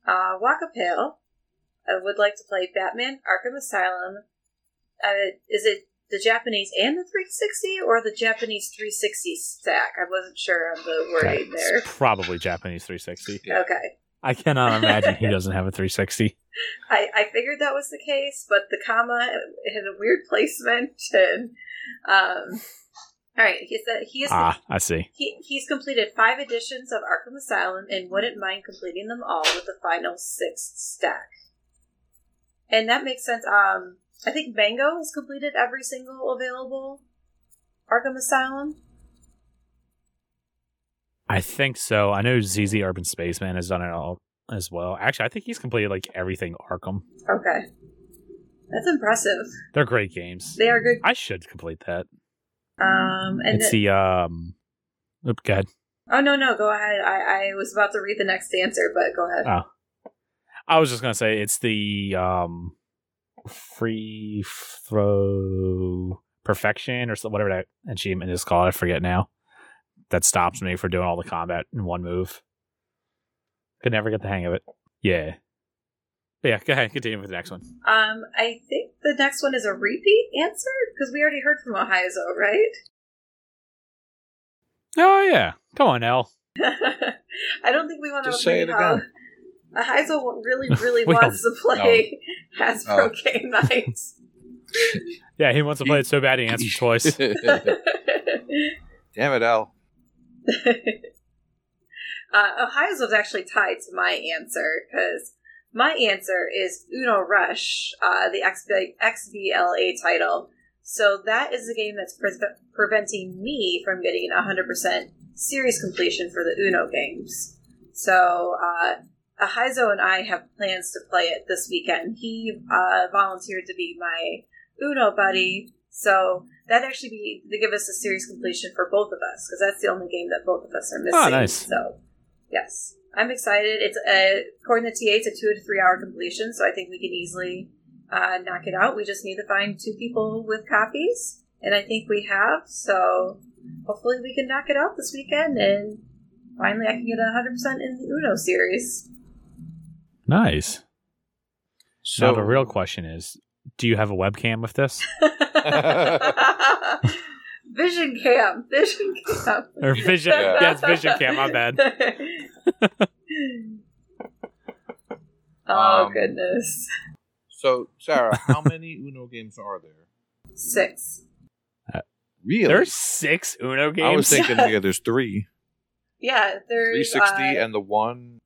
Uh, Wakapale uh, would like to play Batman Arkham Asylum. Uh, is it the Japanese and the 360 or the Japanese 360 stack? I wasn't sure on the wording there. Probably Japanese 360. Yeah. Okay. I cannot imagine he doesn't have a 360. I, I figured that was the case, but the comma had a weird placement. And um, all right, he said he is Ah, I see. he, he's completed five editions of Arkham Asylum and wouldn't mind completing them all with the final sixth stack. And that makes sense. Um, I think Mango has completed every single available Arkham Asylum. I think so. I know ZZ Urban Spaceman has done it all as well. Actually, I think he's completed like everything Arkham. Okay, that's impressive. They're great games. They are good. I should complete that. Um, and it's the- um. Oop, go ahead. oh no, no, go ahead. I, I was about to read the next answer, but go ahead. Oh. I was just gonna say it's the um free throw perfection or whatever that achievement is called. I forget now. That stops me for doing all the combat in one move. Could never get the hang of it. Yeah. But yeah, go ahead. Continue with the next one. Um, I think the next one is a repeat answer because we already heard from Ohiozo, right? Oh yeah. Come on, Ell. I don't think we want to say it again. Ohiozo really, really We wants to play Hasbro Oh. Game Nights. Yeah, he wants to play it so bad he answered twice. Damn it, Ell. uh, Ohiozo was actually tied to my answer because my answer is Uno Rush, uh, the XB- XBLA title. So that is the game that's pre- preventing me from getting 100% series completion for the Uno games. So uh, Ohiozo and I have plans to play it this weekend. He uh, volunteered to be my Uno buddy, so that'd actually be to give us a series completion for both of us because that's the only game that both of us are missing. Oh, nice. So, yes, I'm excited. It's a according to TA, it's a two to three hour completion, so I think we can easily uh, knock it out. We just need to find two people with copies, and I think we have. So hopefully, we can knock it out this weekend, and finally, I can get 100 percent in the Uno series. Nice. So now the real question is, do you have a webcam with this? Vision cam, vision cam. Or vision? Yeah. yeah, it's vision cam. My bad. oh Um, goodness, So, Sarah, how many Uno games are there? six. Really? There's six Uno games. I was thinking, yeah, there's three. Yeah, there's 360 uh, and the one.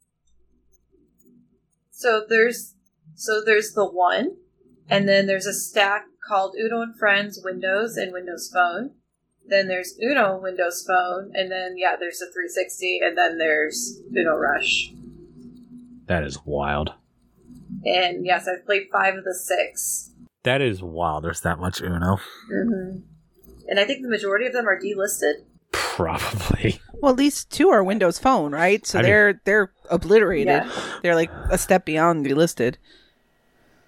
So there's so there's the one, and then there's a stack called Uno and Friends Windows and Windows Phone. Then there's Uno Windows Phone, and then yeah, there's a 360, and then there's Uno Rush. that is wild. And yes, I've played five of the six. That is wild. There's that much Uno. hmm And I think the majority of them are delisted. Probably. Well, at least two are Windows Phone, right? So I they're they're obliterated. Yeah. They're like a step beyond delisted.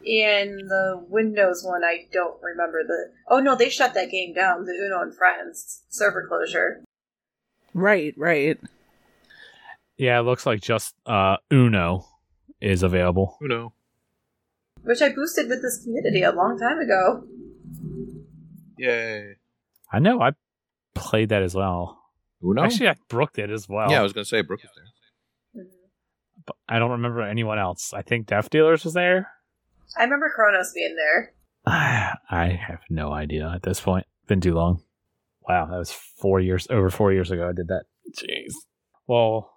And the Windows one, I don't remember the. Oh no, they shut that game down. The Uno and Friends server closure. Right, right. Yeah, it looks like just uh, Uno is available. Uno. which I boosted with this community a long time ago. Yay. I know. I played that as well. Uno? Actually, I Brooke did as well. yeah, I was going to say Brooke was there. but I don't remember anyone else. I think Death Dealers was there. I remember Kronos being there. I have no idea at this point. Been too long. Wow, that was four years over four years ago. I did that. Jeez. Well,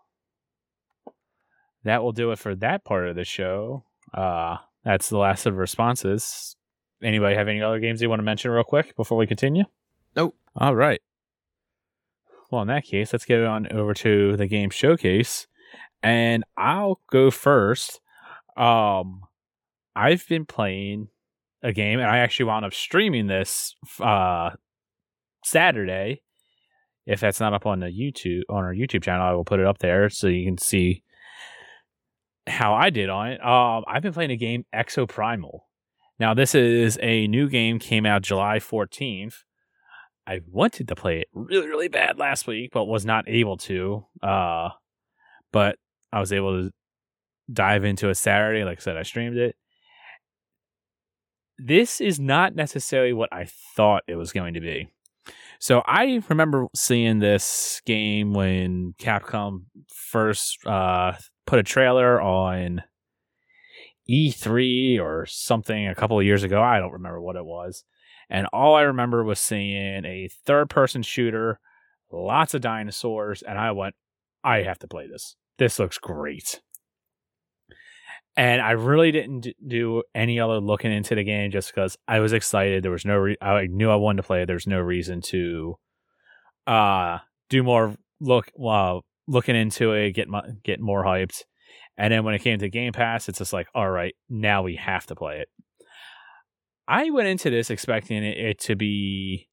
that will do it for that part of the show. Uh, that's the last of the responses. Anybody have any other games you want to mention real quick before we continue? Nope. All right. Well, in that case, let's get on over to the game showcase, and I'll go first. Um, I've been playing a game, and I actually wound up streaming this uh Saturday. If that's not up on the YouTube on our YouTube channel, I will put it up there so you can see how I did on it. Um, I've been playing a game Exoprimal. Now, this is a new game, came out July 14th. I wanted to play it really, really bad last week, but was not able to. Uh, but I was able to dive into a Saturday. Like I said, I streamed it. This is not necessarily what I thought it was going to be. So I remember seeing this game when Capcom first uh, put a trailer on E3 or something a couple of years ago. I don't remember what it was. And all I remember was seeing a third person shooter, lots of dinosaurs, and I went, I have to play this. This looks great. And I really didn't do any other looking into the game just because I was excited. There was no, re- I knew I wanted to play. There's no reason to uh, do more look, uh, looking into it, get, my, get more hyped. And then when it came to Game Pass, it's just like, all right, now we have to play it. I went into this expecting it, it to be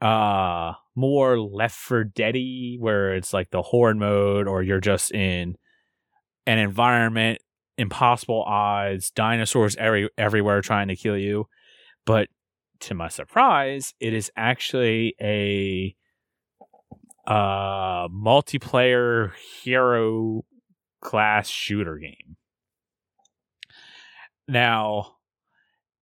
uh more Left for Deady, where it's like the horde mode, or you're just in an environment, impossible odds, dinosaurs every everywhere trying to kill you. But to my surprise, it is actually a uh multiplayer hero class shooter game. Now,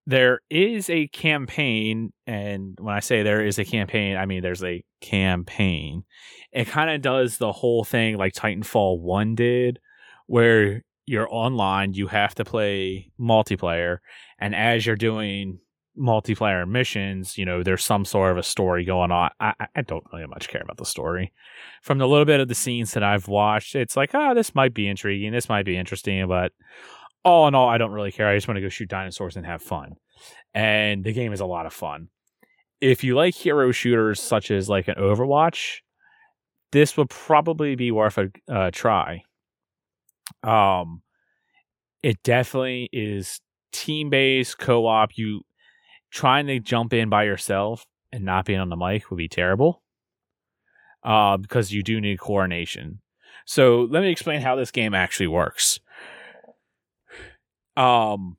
there is a campaign, and when I say there is a campaign, I mean there's a campaign. It kind of does the whole thing like Titanfall 1 did, where you're online, you have to play multiplayer, and as you're doing multiplayer missions, you know, there's some sort of a story going on. I, I don't really much care about the story. From the little bit of the scenes that I've watched, it's like, oh, this might be intriguing, this might be interesting, but all in all, I don't really care. I just want to go shoot dinosaurs and have fun. And the game is a lot of fun. If you like hero shooters such as like an Overwatch, this would probably be worth a uh, try. Um, it definitely is team based co op. You trying to jump in by yourself and not being on the mic would be terrible. Uh, because you do need coordination. So let me explain how this game actually works um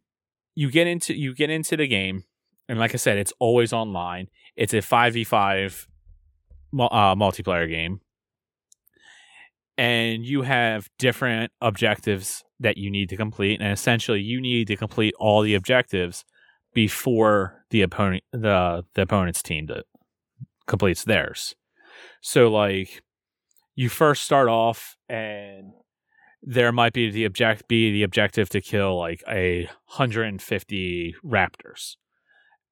you get into you get into the game and like i said it's always online. It's a 5v5 uh, multiplayer game. And you have different objectives that you need to complete and essentially you need to complete all the objectives before the opponent the the opponent's team to, completes theirs. So like you first start off and there might be the object be the objective to kill like a 150 raptors.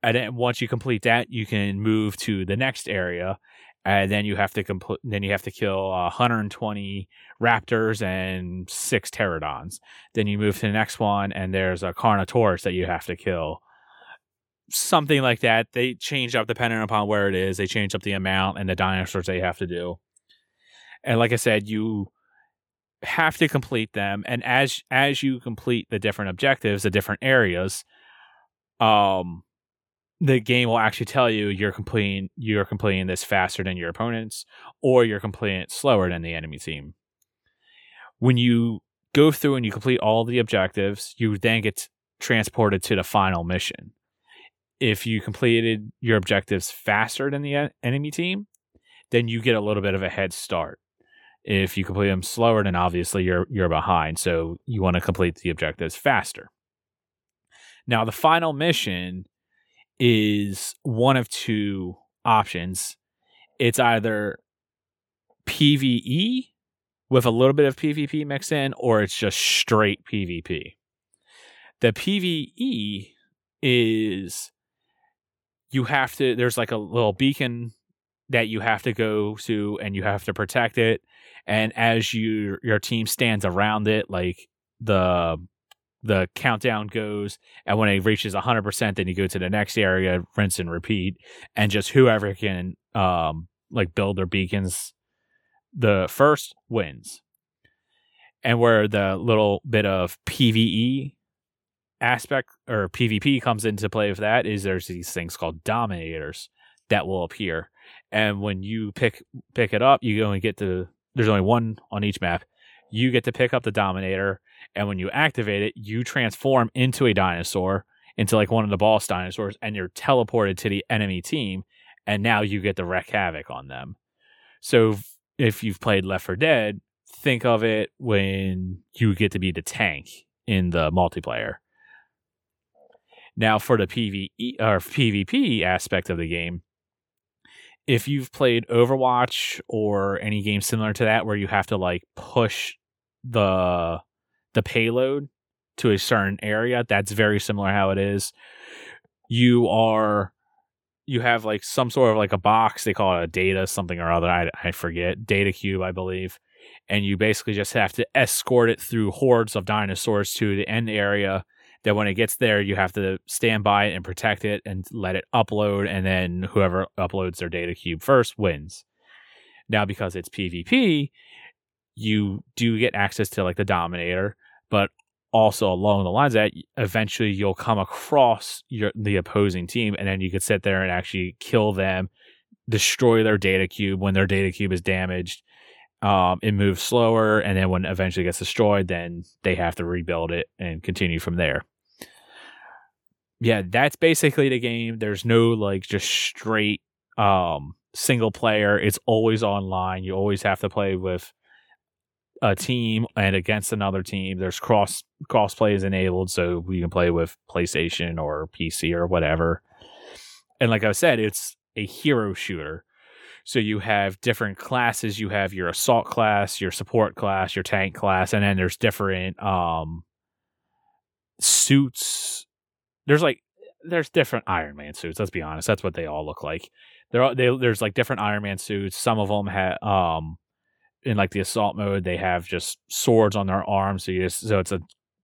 And then once you complete that you can move to the next area and then you have to complete then you have to kill 120 raptors and six pterodons. Then you move to the next one and there's a carnotaurus that you have to kill. Something like that. They change up depending upon where it is. They change up the amount and the dinosaurs they have to do. And like i said you have to complete them and as as you complete the different objectives the different areas um the game will actually tell you you're completing you're completing this faster than your opponents or you're completing it slower than the enemy team. When you go through and you complete all the objectives you then get transported to the final mission. If you completed your objectives faster than the enemy team then you get a little bit of a head start if you complete them slower, then obviously you're you're behind. So you want to complete the objectives faster. Now the final mission is one of two options. It's either PvE with a little bit of PvP mixed in, or it's just straight PvP. The PvE is you have to there's like a little beacon that you have to go to and you have to protect it. And as you your team stands around it like the the countdown goes and when it reaches 100% then you go to the next area rinse and repeat and just whoever can um like build their beacons the first wins. And where the little bit of pve aspect or pvp comes into play with that is there's these things called dominators that will appear and when you pick pick it up you go and get to there's only one on each map. You get to pick up the Dominator, and when you activate it, you transform into a dinosaur, into like one of the boss dinosaurs, and you're teleported to the enemy team, and now you get to wreak havoc on them. So if you've played Left 4 Dead, think of it when you get to be the tank in the multiplayer. Now for the PvE or PvP aspect of the game, if you've played Overwatch or any game similar to that where you have to like push the the payload to a certain area, that's very similar how it is. You are you have like some sort of like a box, they call it a data something or other, I, I forget, data cube, I believe. And you basically just have to escort it through hordes of dinosaurs to the end area that when it gets there, you have to stand by it and protect it and let it upload, and then whoever uploads their data cube first wins. Now, because it's PvP, you do get access to like the Dominator, but also along the lines that eventually you'll come across your the opposing team, and then you could sit there and actually kill them, destroy their data cube when their data cube is damaged. Um, it moves slower, and then when it eventually gets destroyed, then they have to rebuild it and continue from there yeah, that's basically the game. There's no like just straight um single player. It's always online. You always have to play with a team and against another team. There's cross cross play is enabled, so you can play with PlayStation or PC or whatever. And like I said, it's a hero shooter. So you have different classes. You have your assault class, your support class, your tank class, and then there's different um suits. There's like there's different Iron Man suits. Let's be honest. That's what they all look like. There are they, there's like different Iron Man suits. Some of them have um in like the assault mode they have just swords on their arms. So you just so it's a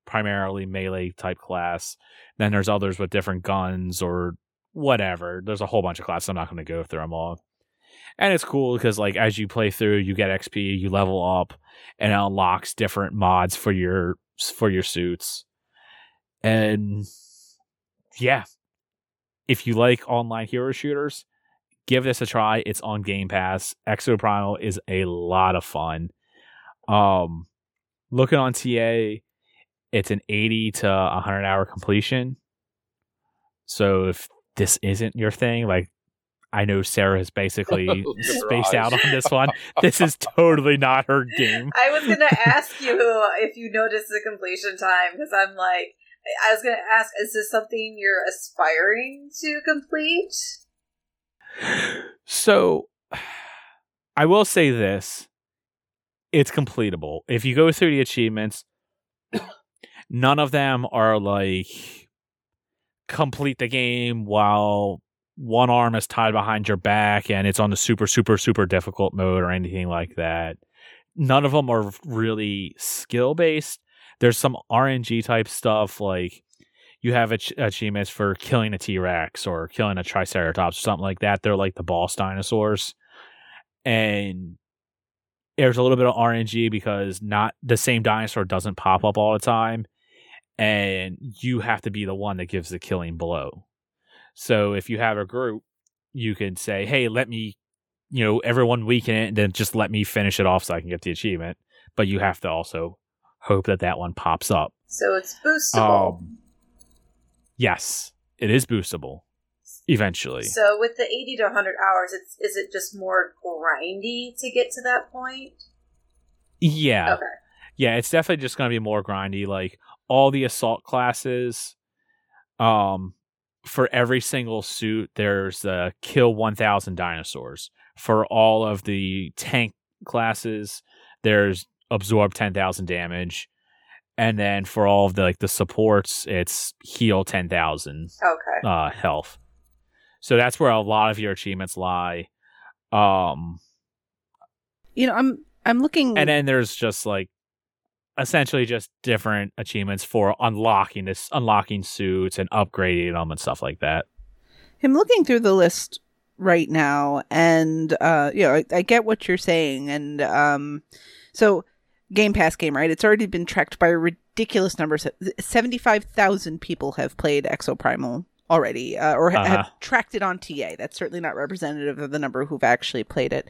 primarily melee type class. Then there's others with different guns or whatever. There's a whole bunch of classes. I'm not going to go through them all. And it's cool because like as you play through, you get XP, you level up, and it unlocks different mods for your for your suits. And yeah, if you like online hero shooters, give this a try. It's on Game Pass. Exoprimal is a lot of fun. Um, looking on TA, it's an 80 to 100 hour completion. So if this isn't your thing, like I know Sarah has basically spaced out on this one. This is totally not her game. I was gonna ask you if you noticed the completion time because I'm like, I was gonna ask, is this something you're aspiring to complete? So, I will say this: it's completable. If you go through the achievements, none of them are like complete the game while one arm is tied behind your back and it's on the super super super difficult mode or anything like that. None of them are really skill based. There's some RNG type stuff like you have ach- achievements for killing a T Rex or killing a Triceratops or something like that. They're like the boss dinosaurs. And there's a little bit of RNG because not the same dinosaur doesn't pop up all the time. And you have to be the one that gives the killing blow. So if you have a group, you can say, hey, let me, you know, everyone weaken it and then just let me finish it off so I can get the achievement. But you have to also hope that that one pops up. So it's boostable. Um, yes, it is boostable eventually. So with the 80 to 100 hours, it's is it just more grindy to get to that point? yeah. Okay. Yeah, it's definitely just going to be more grindy. Like all the assault classes, um, for every single suit, there's uh, kill 1,000 dinosaurs. For all of the tank classes, there's absorb 10,000 damage. And then for all of the like the supports, it's heal 10,000 Okay. uh, health. So that's where a lot of your achievements lie. Um, You know, I'm I'm looking and then there's just like essentially just different achievements for unlocking this unlocking suits and upgrading them and stuff like that. I'm looking through the list right now, and uh, you know, I, I get what you're saying, and um, so Game Pass game, right? It's already been tracked by a ridiculous number. Seventy-five thousand people have played Exoprimal already, uh, or ha- Uh-huh. have tracked it on TA. That's certainly not representative of the number who've actually played it.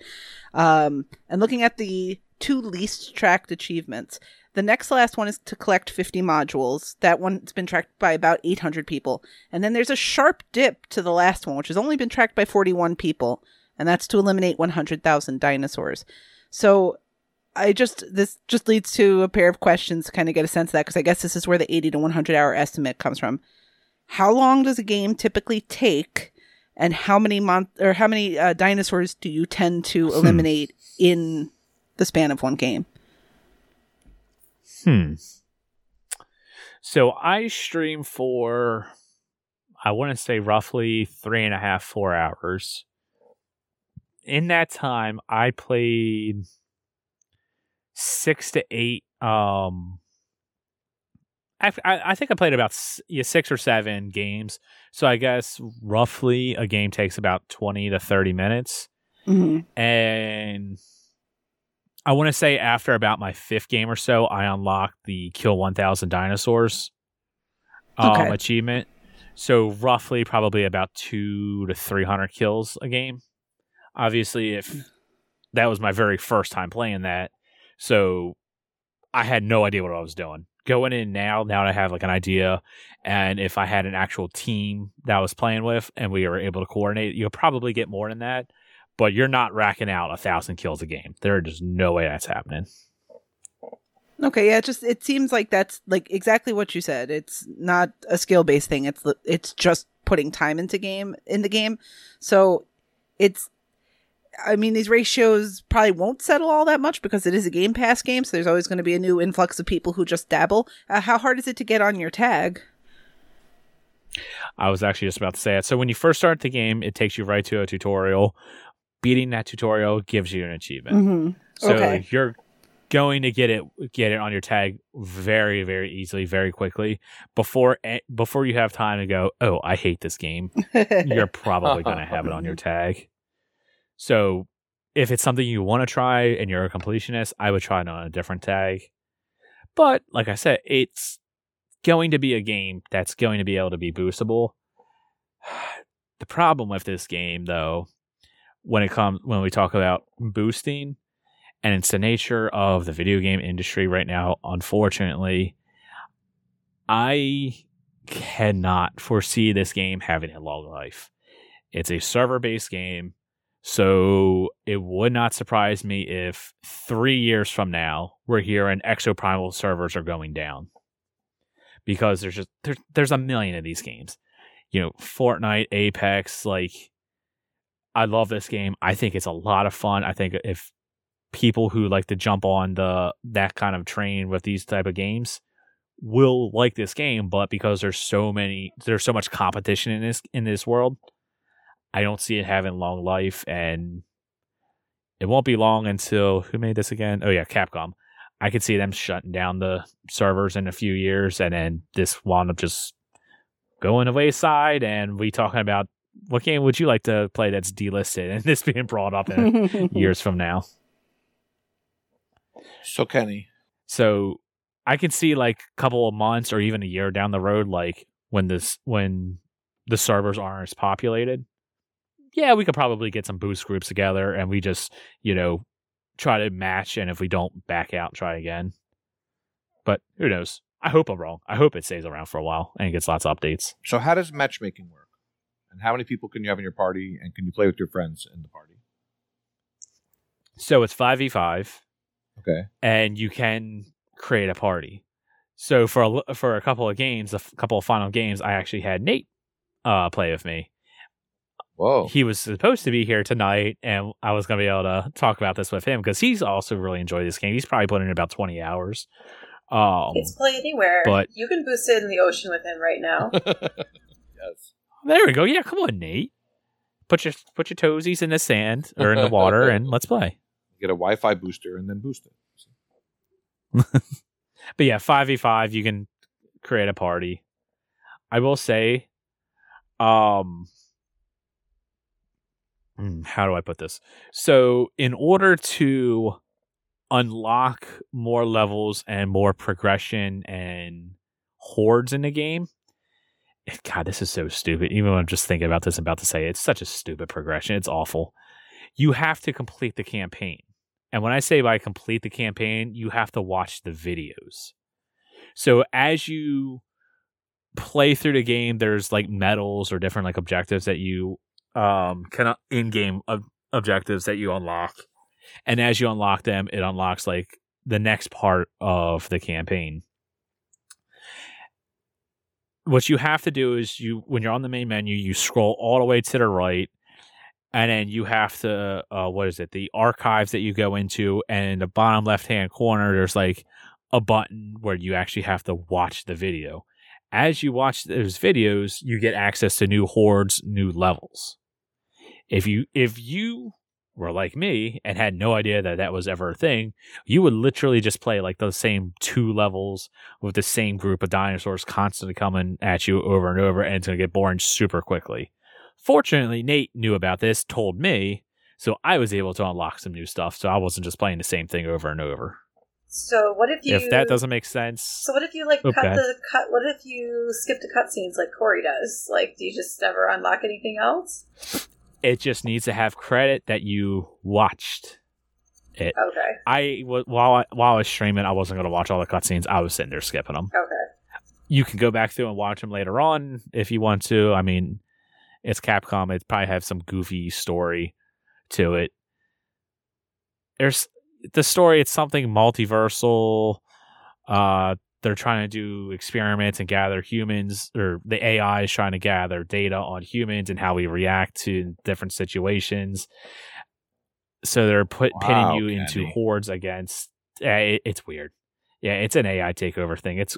Um, and looking at the two least tracked achievements, the next last one is to collect 50 modules. That one's been tracked by about 800 people. And then there's a sharp dip to the last one, which has only been tracked by 41 people. And that's to eliminate 100,000 dinosaurs. So I just, this just leads to a pair of questions to kind of get a sense of that, because I guess this is where the 80 to 100 hour estimate comes from. How long does a game typically take? And how many month or how many uh, dinosaurs do you tend to eliminate in the span of one game? Hmm. So I stream for, I want to say roughly three and a half, four hours. In that time, I played six to eight. Um, I, I think I played about six or seven games. So I guess roughly a game takes about twenty to thirty minutes Mm-hmm. and I want to say after about my fifth game or so, I unlocked the kill 1000 dinosaurs um, Okay. achievement. So roughly, probably about two to 300 kills a game. Obviously, if that was my very first time playing that, so I had no idea what I was doing. Going in now, now I have like an idea, and if I had an actual team that I was playing with, and we were able to coordinate, you'll probably get more than that but you're not racking out a thousand kills a game. There is just no way that's happening. Okay, yeah, it just it seems like that's like exactly what you said. It's not a skill based thing. It's it's just putting time into game in the game. So it's I mean these ratios probably won't settle all that much because it is a Game Pass game, so there's always going to be a new influx of people who just dabble. Uh, how hard is it to get on your tag? I was actually just about to say it. So when you first start the game, it takes you right to a tutorial. Beating that tutorial gives you an achievement. Mm-hmm. So Okay. you're going to get it get it on your tag very very easily, very quickly before before you have time to go, "Oh, I hate this game." You're probably going to have it on your tag. So if it's something you want to try and you're a completionist, I would try it on a different tag. But like I said, it's going to be a game that's going to be able to be boostable. The problem with this game though, when it comes when we talk about boosting, and it's the nature of the video game industry right now, unfortunately, I cannot foresee this game having a long life. It's a server based game, so it would not surprise me if three years from now we're hearing Exoprimal servers are going down. Because there's just there's there's a million of these games. You know, Fortnite, Apex, like I love this game. I think it's a lot of fun. I think if people who like to jump on the that kind of train with these type of games will like this game, but because there's so many there's so much competition in this in this world, I don't see it having long life and it won't be long until who made this again? Oh yeah, Capcom. I could see them shutting down the servers in a few years and then this wound up just going the wayside and we talking about what game would you like to play that's delisted and this being brought up in years from now. So Kenny, So I can see like a couple of months or even a year down the road, like when this when the servers aren't as populated. Yeah, we could probably get some boost groups together and we just, you know, try to match and if we don't back out, try again. But who knows? I hope I'm wrong. I hope it stays around for a while and gets lots of updates. so how does matchmaking work? And how many people can you have in your party? And can you play with your friends in the party? So it's 5v5 Okay. and you can create a party. So for a, for a couple of games, a f- couple of final games, I actually had Nate uh, play with me. Whoa. he was supposed to be here tonight, and I was going to be able to talk about this with him because he's also really enjoyed this game. He's probably put in about twenty hours. Um, It's play anywhere. but- you can boost it in the ocean with him right now. yes. there we go. Yeah, come on, Nate. Put your put your toesies in the sand or in the water, and let's play. Get a Wi-Fi booster and then boost it. But yeah, five v five, you can create a party. I will say, um, Mm. how do I put this? So, in order to unlock more levels and more progression and hordes in the game, eh, God, this is so stupid. Even when I'm just thinking about this, I'm about to say it, it's such a stupid progression. It's awful. You have to complete the campaign. And when I say by complete the campaign, you have to watch the videos. So as you play through the game, there's like medals or different like objectives that you um kind of in-game ob- objectives that you unlock. And as you unlock them, it unlocks like the next part of the campaign. What you have to do is you when you're on the main menu, you scroll all the way to the right and then you have to uh, what is it the archives that you go into and in the bottom left hand corner there's like a button where you actually have to watch the video as you watch those videos you get access to new hordes new levels if you if you were like me and had no idea that that was ever a thing you would literally just play like the same two levels with the same group of dinosaurs constantly coming at you over and over and it's going to get boring super quickly Fortunately, Nate knew about this, told me, so I was able to unlock some new stuff. So I wasn't just playing the same thing over and over. So what if you? If that doesn't make sense, So what if you like cut the cut? What if you skip the cutscenes like Corey does? Like, do you just never unlock anything else? It just needs to have credit that you watched it. Okay, I while I, while I was streaming, I wasn't going to watch all the cutscenes. I was sitting there skipping them. okay. You can go back through and watch them later on if you want to. I mean, it's Capcom. It probably have some goofy story to it. There's the story. It's something multiversal. Uh, they're trying to do experiments and gather humans, or the AI is trying to gather data on humans and how we react to different situations. So they're put Wow, pitting you into hordes against. Yeah, it, it's weird. Yeah, it's an AI takeover thing. It's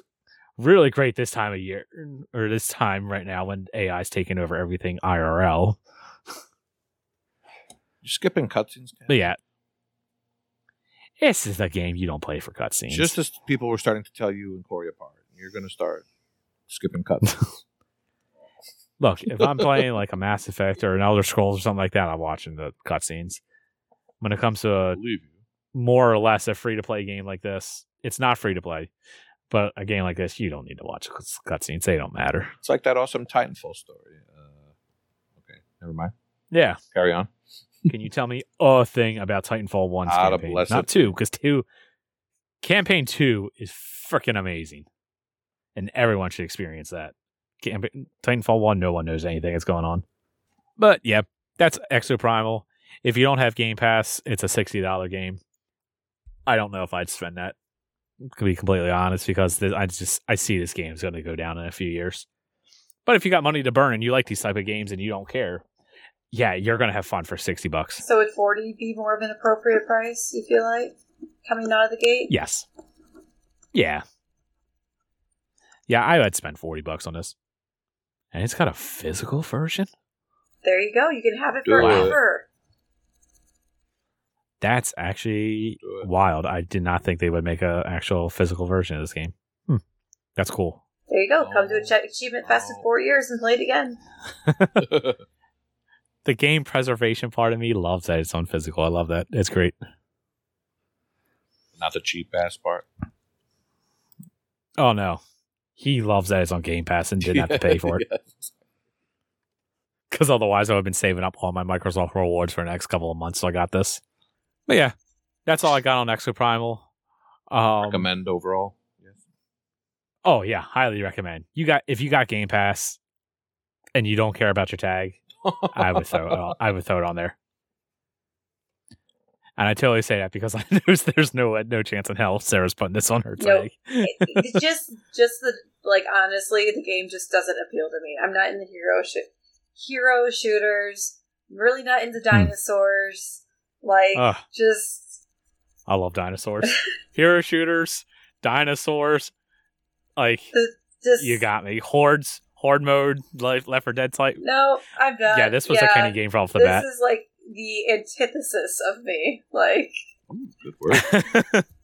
really great this time of year or this time right now when AI is taking over everything IRL. You're skipping cutscenes. But yeah, this is a game you don't play for cutscenes. Just as people were starting to tell you and Corey apart, you're going to start skipping cutscenes. Look, if I'm playing like a Mass Effect or an Elder Scrolls or something like that, I'm watching the cutscenes. When it comes to a more or less a free to play game like this, it's not free to play. But a game like this, you don't need to watch cuts- cutscenes. They don't matter. It's like that awesome Titanfall story. Uh, okay, never mind. Yeah. Carry on. Can you tell me a thing about Titanfall 1's Ah, the campaign? blessed- Not 2, because 2, campaign 2 is freaking amazing. And everyone should experience that. Campa- Titanfall 1, no one knows anything that's going on. But yeah, that's Exoprimal. If you don't have Game Pass, it's a $60 game. I don't know if I'd spend that, to be completely honest, because I just I see this game is going to go down in a few years. But if you got money to burn and you like these type of games and you don't care, yeah, you're going to have fun for 60 bucks. So would 40 be more of an appropriate price, you feel like? Coming out of the gate? Yes. Yeah. Yeah, I would spend 40 bucks on this. And it's got a physical version? There you go. You can have it Do it. forever. That's actually wild. I did not think they would make a actual physical version of this game. Hmm. That's cool. There you go. Come to Oh. Ach- Achievement Fest in four years and play it again. The game preservation part of me loves that it's on physical. I love that. It's great. Not the cheap ass part. Oh no. He loves that it's on Game Pass and didn't have to pay for it. Yes. Because otherwise I would have been saving up all my Microsoft rewards for the next couple of months, so I got this. But yeah, that's all I got on Exoprimal. Um, Recommend overall. Yes. Oh yeah, highly recommend. You got if you got Game Pass and you don't care about your tag, I would throw it on, I would throw it on there. And I totally say that because I know there's no no chance in hell Sarah's putting this on her Nope. tag. It- just, just the like. Honestly, the game just doesn't appeal to me. I'm not in the hero sh- hero shooters. I'm really not into hmm. dinosaurs. Like, Ugh, just I love dinosaurs, hero shooters, dinosaurs. Like just you got me. Hordes, horde mode, like Left 4 Dead type. No, I'm done. Yeah, this was a Kenny game from off the This bat. This is like the antithesis of me. Like, Ooh, good word.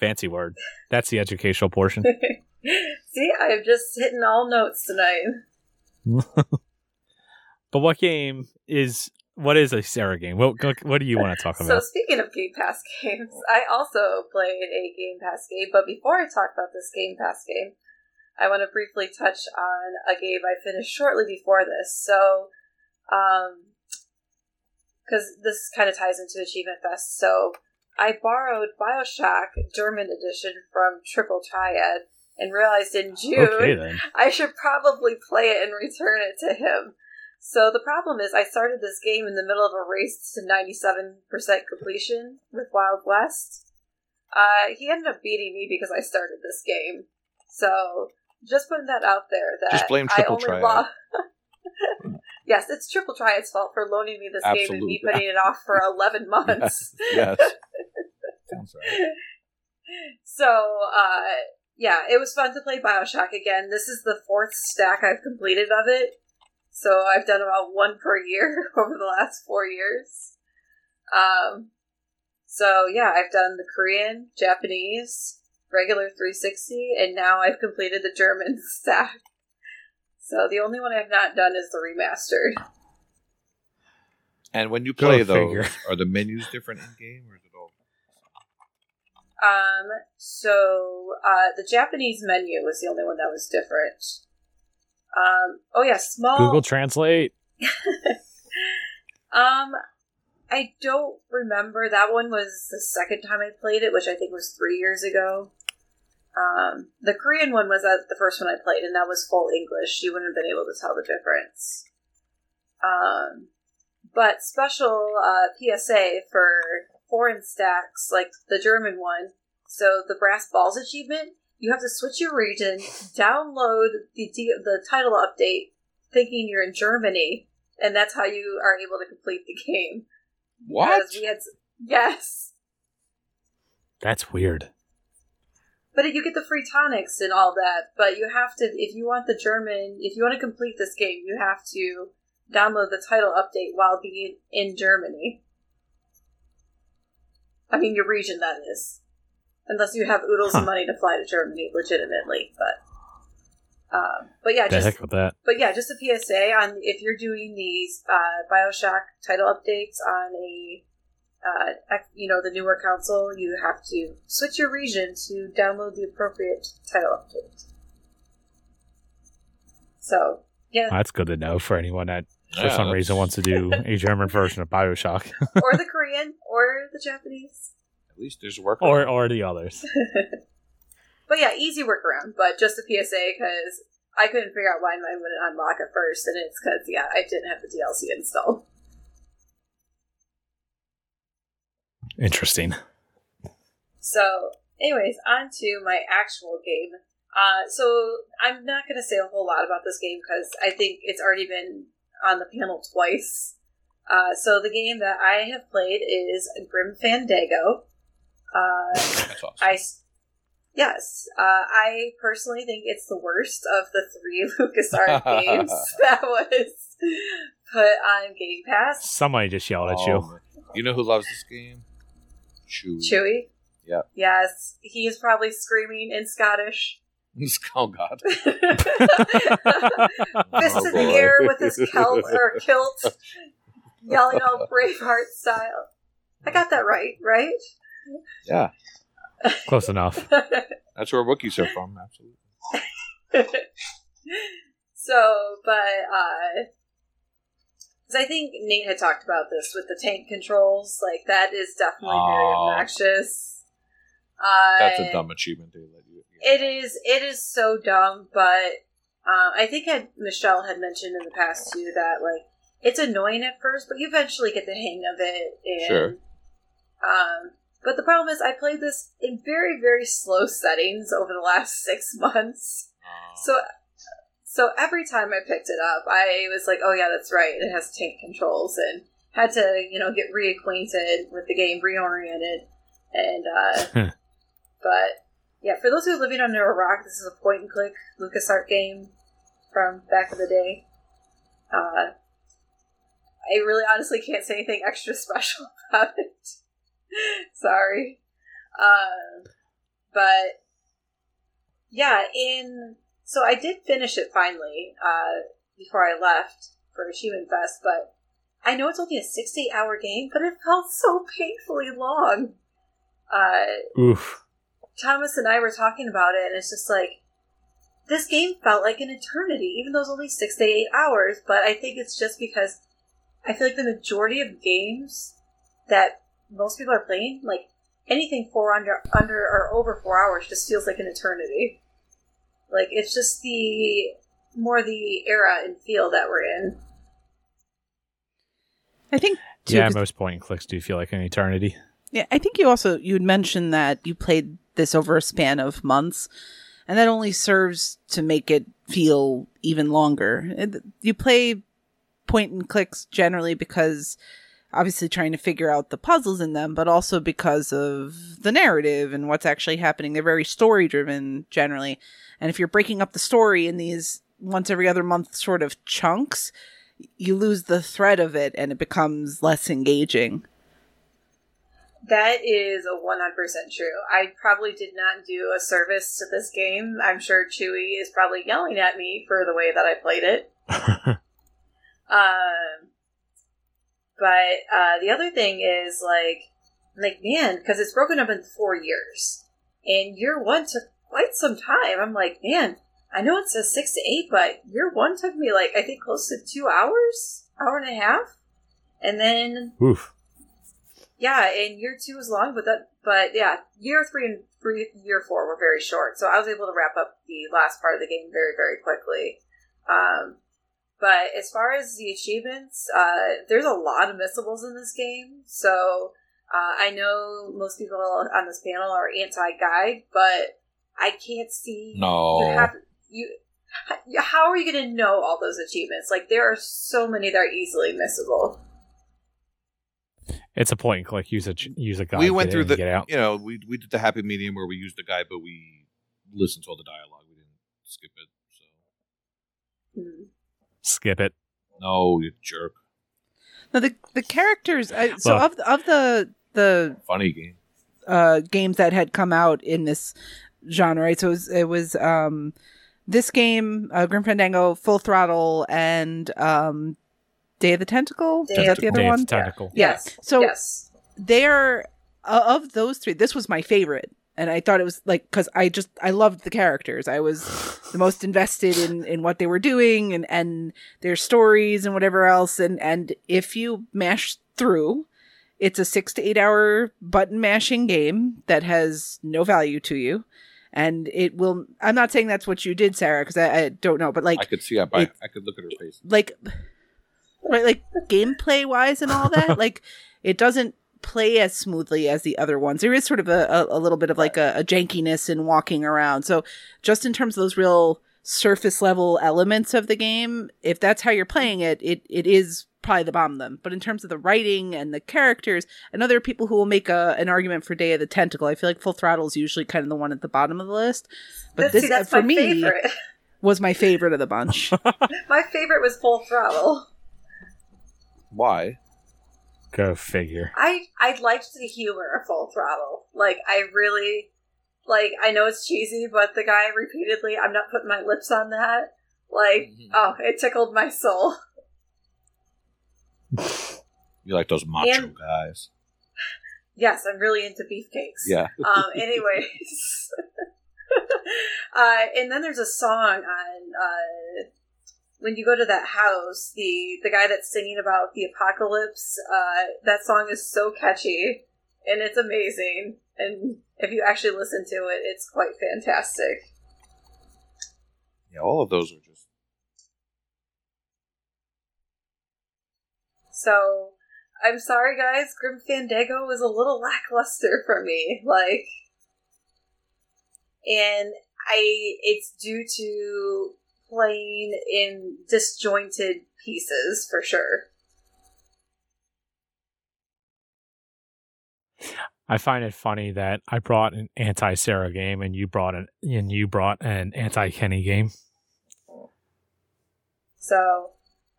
Fancy word. That's the educational portion. see, I'm just hitting all notes tonight. but what game is what is a Sarah game? What what do you want to talk about? So speaking of Game Pass games, I also played a Game Pass game, but before I talk about this Game Pass game, I want to briefly touch on a game I finished shortly before this. So, um, because this kind of ties into Achievement Fest, so I borrowed Bioshock German edition from Triple Triad and realized in June Okay. I should probably play it and return it to him. So the problem is, I started this game in the middle of a race to 97% completion with Wild West. Uh, he ended up beating me because I started this game. So just putting that out there. That Just blame I Triple lo- yes, it's Triple Triad's fault for loaning me this game and me putting it off for 11 months. yes. Sounds right. So, uh, yeah, it was fun to play Bioshock again. This is the fourth stack I've completed of it. So I've done about one per year over the last four years. Um, so yeah, I've done the Korean, Japanese, regular 360, and now I've completed the German stack. So the only one I've not done is the remastered. And when you play those, figure. are the menus different in game or is it all? Um, so uh, the Japanese menu was the only one that was different. Um, oh yeah, small. Google Translate. Um, I don't remember. That one was the second time I played it, which I think was three years ago. Um, the Korean one was uh, the first one I played, and that was full English. You wouldn't have been able to tell the difference. Um, but special uh, PSA for foreign stacks, like the German one, So the brass balls achievement, you have to switch your region, download the the title update, thinking you're in Germany, and that's how you are able to complete the game. What? Because we had yes, That's weird. But you get the free tonics and all that. But you have to, if you want the German, if you want to complete this game, you have to download the title update while being in Germany. I mean, your region that is, unless you have oodles Huh. of money to fly to Germany legitimately. But, um, but yeah, just heck with that. but yeah, just a PSA on if you're doing these uh, Bioshock title updates on a, uh, you know, the newer console, you have to switch your region to download the appropriate title update. So yeah, That's good to know for anyone that for Yeah, some that's- reason wants to do a German version of Bioshock, or the Korean, or the Japanese. At least there's work. or or the others. But yeah, easy workaround. But just a PSA because I couldn't figure out why mine wouldn't unlock at first, and it's because yeah, I didn't have the DLC installed. Interesting. So, anyways, on to my actual game. Uh, so I'm not going to say a whole lot about this game because I think it's already been on the panel twice. Uh, so the game that I have played is Grim Fandango. Uh, awesome. I s- yes, uh, I personally think it's the worst of the three LucasArts games that was put on Game Pass. Somebody just yelled at you. Oh. You know who loves this game? Chewy. Chewy. Yep. Yes, he is probably screaming in Scottish. oh God. Fist Oh, in the air with his kilt or kilt, yelling out Braveheart style. I got that right, right? Yeah, Close enough. that's where Wookiees are from. Absolutely. so, but uh, because I think Nate had talked about this with the tank controls, like that is definitely very obnoxious. Uh, That's a dumb achievement you. It is. It is so dumb, but uh, I think had Michelle had mentioned in the past too that like it's annoying at first, but you eventually get the hang of it. And, Sure. Um, but the problem is, I played this in very very slow settings over the last six months. So, so every time I picked it up, I was like, "Oh yeah, that's right. It has tank controls," and had to you know get reacquainted with the game, reoriented, and uh, but yeah, for those who are living under a rock, this is a point and click LucasArts game from back in the day. Uh, I really honestly can't say anything extra special about it. Sorry. Um, but yeah, in so I did finish it finally uh, before I left for Human Fest, but I know it's only a six to eight hour game, but it felt so painfully long. Uh, Oof. Thomas and I were talking about it, and it's just like this game felt like an eternity, even though it's only six to eight hours. But I think it's just because I feel like the majority of games that most people are playing, like anything four under under or over four hours, just feels like an eternity. Like it's just the more the era and feel that we're in. I think too, Yeah, 'cause- most point and clicks do feel like an eternity. yeah, I think you also you had mentioned that you played this over a span of months, and that only serves to make it feel even longer. You play point and clicks generally because obviously trying to figure out the puzzles in them, but also because of the narrative and what's actually happening. They're very story driven generally. And if you're breaking up the story in these once every other month sort of chunks, you lose the thread of it and it becomes less engaging. That is a 100% true. I probably did not do a service to this game. I'm sure Chewy is probably yelling at me for the way that I played it. Um, but uh, the other thing is like, like man, because it's broken up in four years, and year one took quite some time. I'm like, man, I know it says six to eight, but year one took me like I think close to two hours, hour and a half, and then Oof. yeah, and year two was long, but that but yeah, year three and three, year four were very short. So I was able to wrap up the last part of the game very very quickly. Um, but as far as the achievements, uh, there's a lot of missables in this game. So Uh, I know most people on this panel are anti-guide, but I can't see. No. You have you. How are you going to know all those achievements? Like there are so many that are easily missable. It's a point and click. Use a use a guide. we went get through in, the get out. you know we we did the happy medium where we used the guide but we listened to all the dialogue we didn't skip it so Hmm. Skip it. no you jerk Now the the characters. I, so Well- of of the the funny game uh, games that had come out in this genre, right? So it was, it was um, this game, uh, Grim Fandango, Full Throttle, and um, Day of the Tentacle. Day Is that of the other Day of one? the Tentacle. Yes. So- yes. they're uh, of those three this was my favorite and i thought it was like because i just i loved the characters i was the most invested in in what they were doing and and their stories and whatever else and and if you mash through it's a six to eight hour button mashing game that has no value to you and it will i'm not saying that's what you did sarah because I, I don't know but like i could see that by it- i could look at her face. like right like gameplay wise and all that like it doesn't play as smoothly as the other ones. There is sort of a, a, a little bit of like a, a jankiness in walking around. So just in terms of those real surface level elements of the game if that's how you're playing it it, it is probably the bomb them but in terms of the writing and the characters and other people who will make a, an argument for day of the tentacle i feel like full throttle is usually kind of the one at the bottom of the list but But this see, for me favorite. was my favorite of the bunch my favorite was Full Throttle. why Go figure. I I liked the humor of Full Throttle. Like I really like I know it's cheesy, but the guy repeatedly I'm not putting my lips on that. Like, Mhm. oh, it tickled my soul. You like those macho And- guys Yes, I'm really into beefcakes. yeah Um anyways. uh and then there's a song on uh when you go to that house, the the guy that's singing about the apocalypse, uh, that song is so catchy and it's amazing. And if you actually listen to it, it's quite fantastic. yeah all of those are just So I'm sorry, guys. Grim Fandango was a little lackluster for me. Like, and I it's due to playing in disjointed pieces for sure. I find it funny that I brought an anti Sarah game and you brought an and you brought an anti Kenny game. So,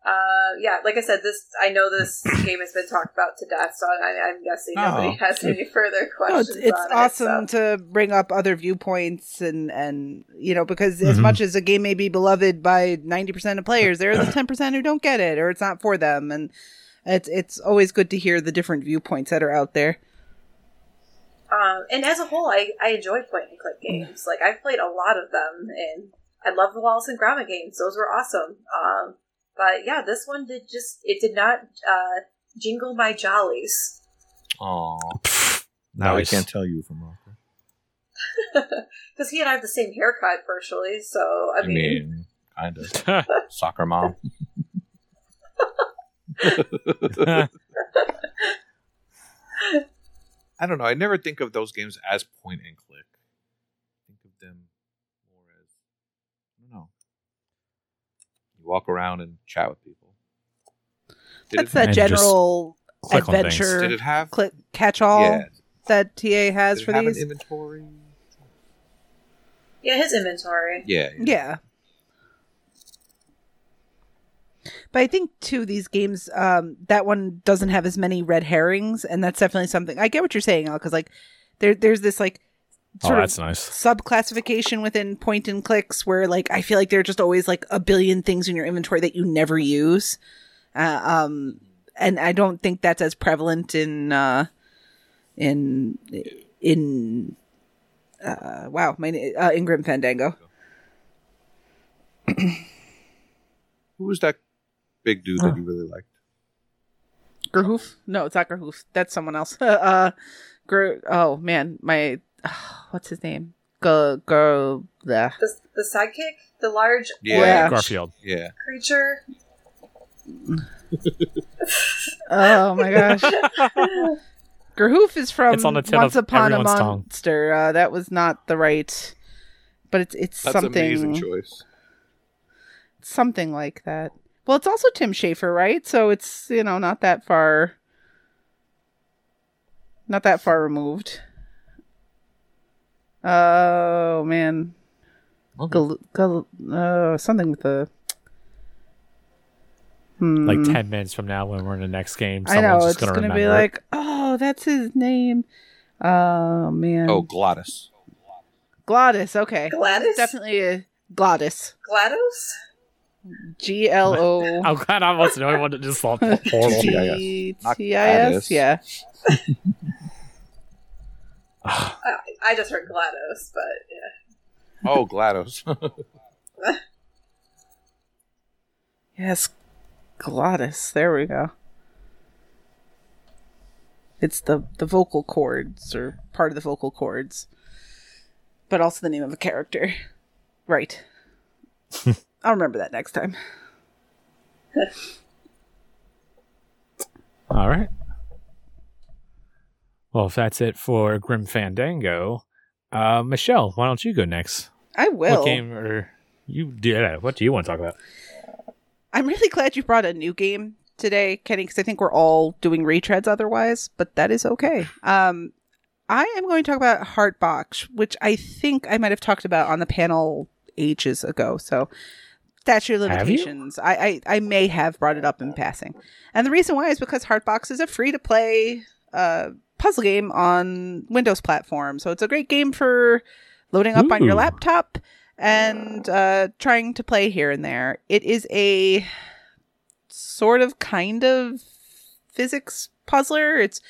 uh, yeah, like I said, this I know this game has been talked about to death, so I, I'm guessing nobody Oh. has any further No, questions. it's, it's on awesome It, so. to bring up other viewpoints and and you know because as Mhm. much as a game may be beloved by 90% of players there are the 10% who don't get it or it's not for them and it's it's always good to hear the different viewpoints that are out there Um, and as a whole, I, I enjoy point and click games. Like I've played a lot of them, and I love the Wallace and Gromit games; those were awesome. Um, but yeah, this one did just it did not uh, jingle my jollies oh now Nice. i can't tell you from Rocco. because he and I have the same haircut, partially. So I i mean, mean kind of soccer mom I don't know. I never think of those games as point and click. I think of them more as I don't know. You walk around and chat with people. Did that's it, that general click on things. adventure Did it have? click catch all yeah. that TA has Did it for have these an inventory? yeah, his inventory. Yeah. Yeah. But I think too these games, um, that one doesn't have as many red herrings, and that's definitely something. I get what you're saying, Ell, because like there, there's this like oh, sort of that's nice. sub classification within point and clicks where like I feel like there are just always like a billion things in your inventory that you never use, uh, um, and I don't think that's as prevalent in uh, in in uh, wow my uh, in Grim Fandango. Who was that big dude that you really liked? Gerhoof? No, it's not Gerhoof. That's someone else. uh, Ger- oh man, my what's his name? Go go the The, the sidekick, the large Yeah. Yeah. Garfield. Yeah. creature. Oh my gosh. Gerhoof is from It's on the tip Once of Upon a everyone's tongue. Monster. Uh, that was not the right, but it's it's That's something amazing choice. something like that. Well, it's also Tim Schafer, right? So it's you know not that far, not that far removed. Oh man, Gal- gal- uh, something with the. Hmm. Like ten minutes from now, when we're in the next game, I know someone's it's just gonna, gonna, be remember it. like, oh, that's his name. Oh man. Oh, Glottis. Glottis. Okay, Gladys? definitely a Glottis. GLaDOS? G L O. I'm glad I wasn't the only one that just thought horrible. G Not T I S. Yeah. I, I just heard GLaDOS, but yeah. Oh, GLaDOS. Yes, glottis. There we go. It's the the vocal cords or part of the vocal cords, but also the name of a character. Right. I'll remember that next time. All right. Well, if that's it for Grim Fandango, uh, Michelle, why don't you go next? I will. What game or you? Yeah, what do you want to talk about? I'm really glad you brought a new game today, Kenny, because I think we're all doing retreads otherwise, but that is okay. Um, I am going to talk about Heart Box, which I think I might have talked about on the panel ages ago. So, that's your limitations. I, I I may have brought it up in passing, and the reason why is because Heart Box is a free to play uh, puzzle game on Windows platform. So it's a great game for loading up on your laptop and uh, trying to play here and there. It is a sort of kind of physics puzzler. It's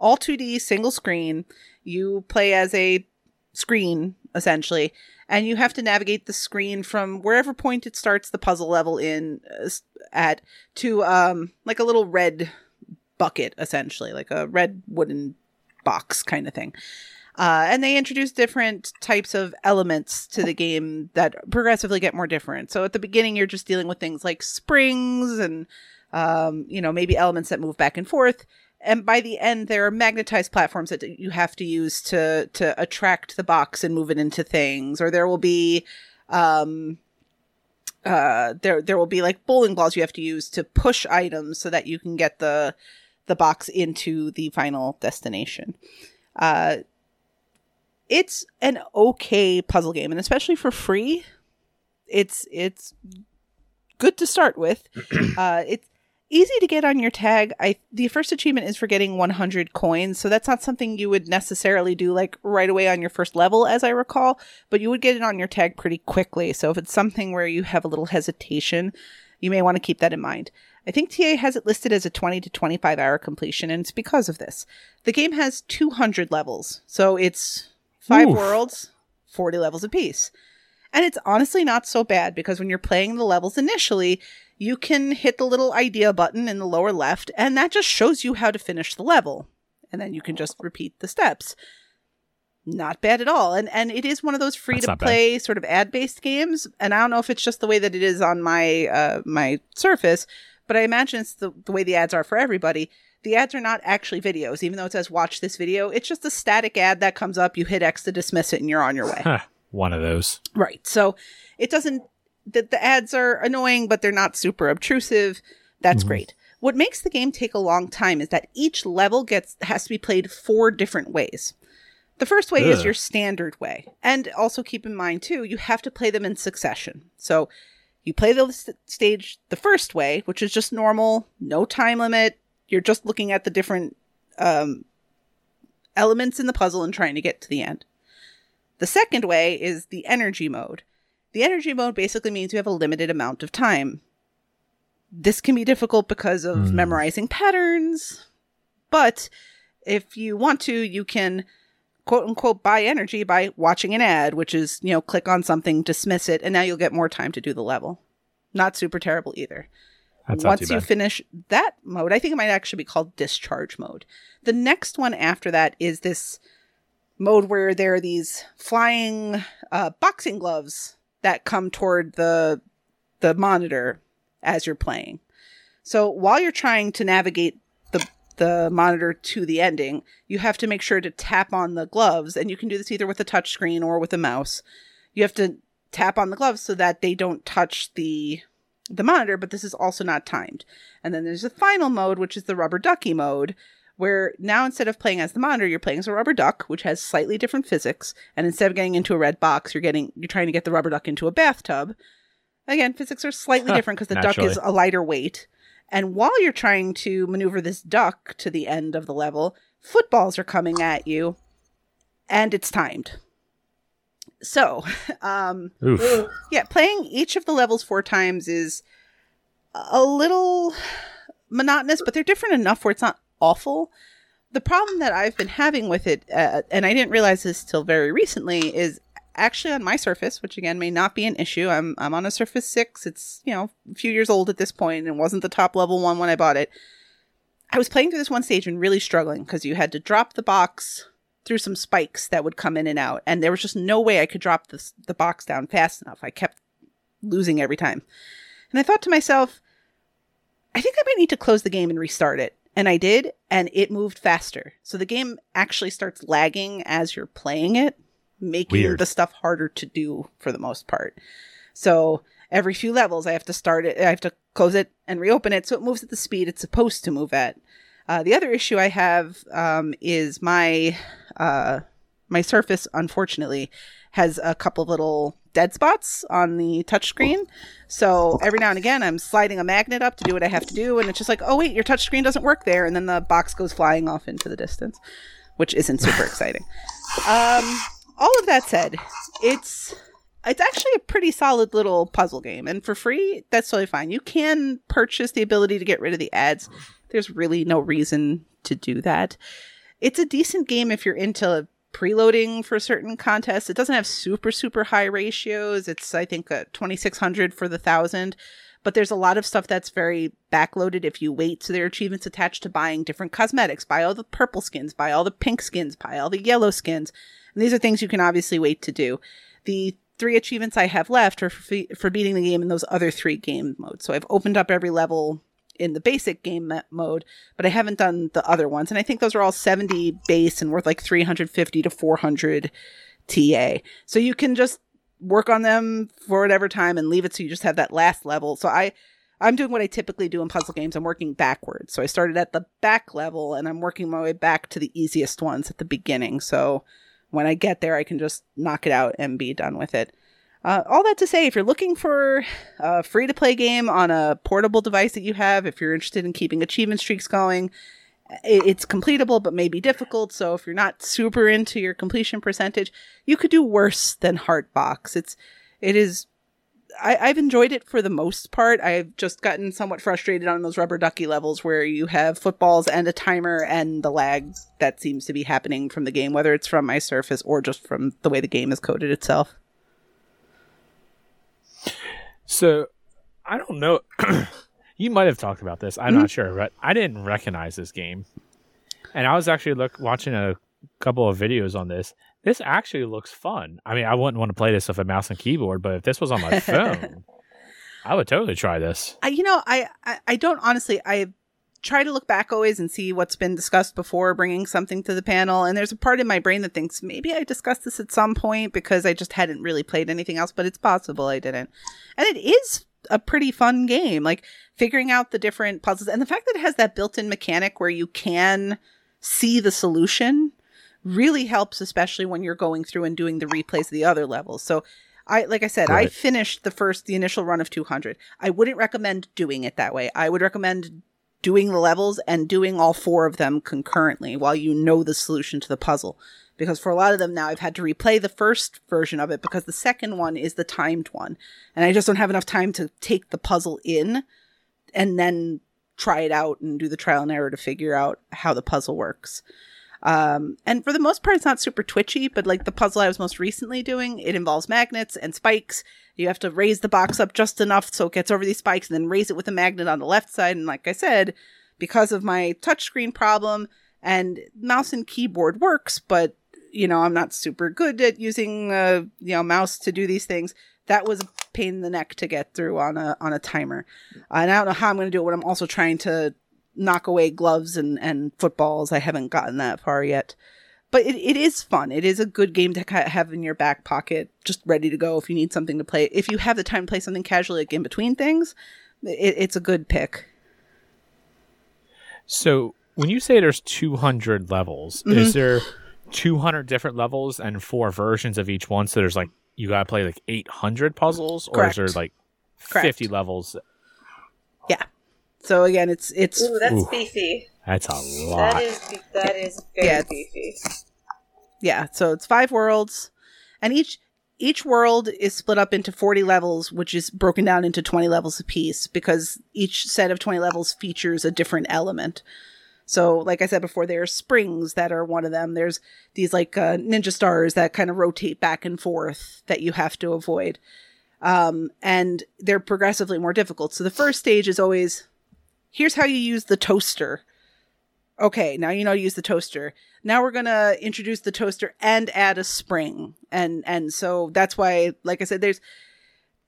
all 2D, single screen. You play as a screen, essentially, and you have to navigate the screen from wherever point it starts the puzzle level in uh, at to um like a little red bucket essentially like a red wooden box kind of thing uh, and they introduce different types of elements to the game that progressively get more different. So at the beginning, you're just dealing with things like springs and, um, you know, maybe elements that move back and forth. And by the end, there are magnetized platforms that you have to use to to attract the box and move it into things. Or there will be, um, uh, there there will be like bowling balls you have to use to push items so that you can get the the box into the final destination. Uh, it's an okay puzzle game and especially for free it's it's good to start with. Uh it's easy to get on your tag. I the first achievement is for getting 100 coins so that's not something you would necessarily do like right away on your first level as i recall but you would get it on your tag pretty quickly. So if it's something where you have a little hesitation you may want to keep that in mind i think ta has it listed as a 20 to 25 hour completion and it's because of this the game has 200 levels so it's five Oof. worlds 40 levels apiece and it's honestly not so bad because when you're playing the levels initially, you can hit the little idea button in the lower left, and that just shows you how to finish the level. And then you can just repeat the steps. Not bad at all. And and it is one of those free to play sort of ad based games. And I don't know if it's just the way that it is on my uh, my surface, but I imagine it's the, the way the ads are for everybody. The ads are not actually videos, even though it says watch this video. It's just a static ad that comes up, you hit X to dismiss it, and you're on your way. One of those. Right. So it doesn't that the ads are annoying, but they're not super obtrusive. That's Mhm. great. What makes the game take a long time is that each level gets has to be played four different ways. The first way is your standard way. And also keep in mind too, you have to play them in succession. So you play the st- stage the first way, which is just normal, no time limit. You're just looking at the different um, elements in the puzzle and trying to get to the end. The second way is the energy mode. The energy mode basically means you have a limited amount of time. This can be difficult because of Hmm. memorizing patterns, but if you want to, you can quote unquote buy energy by watching an ad, which is, you know, click on something, dismiss it, and now you'll get more time to do the level. Not super terrible either. That's Once you finish that mode, I think it might actually be called discharge mode. The next one after that is this mode where there are these flying uh, boxing gloves that come toward the the monitor as you're playing. So while you're trying to navigate the monitor to the ending, you have to make sure to tap on the gloves, and you can do this either with a touch screen or with a mouse. You have to tap on the gloves so that they don't touch the the monitor, but this is also not timed. And then there's a final mode, which is the rubber ducky mode, where now instead of playing as the monitor, you're playing as a rubber duck, which has slightly different physics. And instead of getting into a red box, you're getting you're trying to get the rubber duck into a bathtub. Again, physics are slightly different because the duck is a lighter weight. And while you're trying to maneuver this duck to the end of the level, footballs are coming at you, and it's timed. So, um, Oof. yeah, playing each of the levels four times is a little monotonous, but they're different enough where it's not awful. The problem that I've been having with it, uh, and I didn't realize this till very recently, is actually on my Surface, which again may not be an issue. I'm I'm on a Surface Six. It's you know a few years old at this point, and wasn't the top level one when I bought it. I was playing through this one stage and really struggling because you had to drop the box through some spikes that would come in and out, and there was just no way I could drop the the box down fast enough. I kept losing every time, and I thought to myself, I think I might need to close the game and restart it. And I did, and it moved faster. So the game actually starts lagging as you're playing it, making Weird. the stuff harder to do for the most part. So every few levels, I have to start it, I have to close it and reopen it so it moves at the speed it's supposed to move at. Uh, the other issue I have um, is my uh, my Surface, unfortunately, has a couple of little dead spots on the touchscreen. So every now and again, I'm sliding a magnet up to do what I have to do, and it's just like, oh wait, your touchscreen doesn't work there, and then the box goes flying off into the distance, which isn't super exciting. Um, all of that said, it's it's actually a pretty solid little puzzle game, and for free, that's totally fine. You can purchase the ability to get rid of the ads. There's really no reason to do that. It's a decent game if you're into preloading for certain contests. It doesn't have super super high ratios. It's I think a 2600 for the 1000, but there's a lot of stuff that's very backloaded if you wait. So there are achievements attached to buying different cosmetics, buy all the purple skins, buy all the pink skins, buy all the yellow skins. And these are things you can obviously wait to do. The three achievements I have left are for, for beating the game in those other three game modes. So I've opened up every level in the basic game mode, but I haven't done the other ones. And I think those are all 70 base and worth like 350 to 400 TA. So you can just work on them for whatever time and leave it so you just have that last level. So I I'm doing what I typically do in puzzle games. I'm working backwards. So I started at the back level and I'm working my way back to the easiest ones at the beginning. So when I get there, I can just knock it out and be done with it. Uh, all that to say, if you're looking for a free to play game on a portable device that you have, if you're interested in keeping achievement streaks going, it's completable but may be difficult. So if you're not super into your completion percentage, you could do worse than Heart Box. It's it is. I, I've enjoyed it for the most part. I've just gotten somewhat frustrated on those rubber ducky levels where you have footballs and a timer and the lag that seems to be happening from the game, whether it's from my surface or just from the way the game is coded itself. So I don't know. you might have talked about this. I'm Mm-hmm. not sure, but I didn't recognize this game, and I was actually look watching a couple of videos on this. This actually looks fun. I mean, I wouldn't want to play this with a mouse and keyboard, but if this was on my phone, I would totally try this. I, you know, I, I, I don't honestly. I try to look back always and see what's been discussed before bringing something to the panel. And there's a part in my brain that thinks maybe I discussed this at some point because I just hadn't really played anything else. But it's possible I didn't. And it is a pretty fun game. Like figuring out the different puzzles and the fact that it has that built-in mechanic where you can see the solution really helps, especially when you're going through and doing the replays of the other levels. So I like I said, I finished the first the initial run of 200. I wouldn't recommend doing it that way. I would recommend doing the levels and doing all four of them concurrently while you know the solution to the puzzle. Because for a lot of them now, I've had to replay the first version of it because the second one is the timed one. And I just don't have enough time to take the puzzle in and then try it out and do the trial and error to figure out how the puzzle works. Um, and for the most part, it's not super twitchy, but like the puzzle I was most recently doing, it involves magnets and spikes. You have to raise the box up just enough so it gets over these spikes and then raise it with a magnet on the left side. And like I said, because of my touchscreen problem and mouse and keyboard works, but you know, I'm not super good at using uh, you know, mouse to do these things. That was a pain in the neck to get through on a on a timer. and I don't know how I'm going to do it when I'm also trying to knock away gloves and, and footballs. I haven't gotten that far yet. But it, it is fun. It is a good game to have in your back pocket, just ready to go if you need something to play. If you have the time to play something casually, like in between things, it, it's a good pick. So when you say there's 200 levels, Mhm. is there 200 different levels and four versions of each one? So there's like you gotta play like 800 puzzles, or Correct. is there like Correct. 50 levels? So again, it's it's Ooh, that's Ooh. beefy. That's a lot. That is be- that is very Yeah. beefy. yeah so it's five worlds and each each world is split up into 40 levels which is broken down into 20 levels apiece because each set of 20 levels features a different element so like i said before there are springs that are one of them there's these like uh, ninja stars that kind of rotate back and forth that you have to avoid um, and they're progressively more difficult so the first stage is always here's how you use the toaster. Okay now you know to use the toaster. Now we're gonna introduce the toaster and add a spring. And and so that's why like i said there's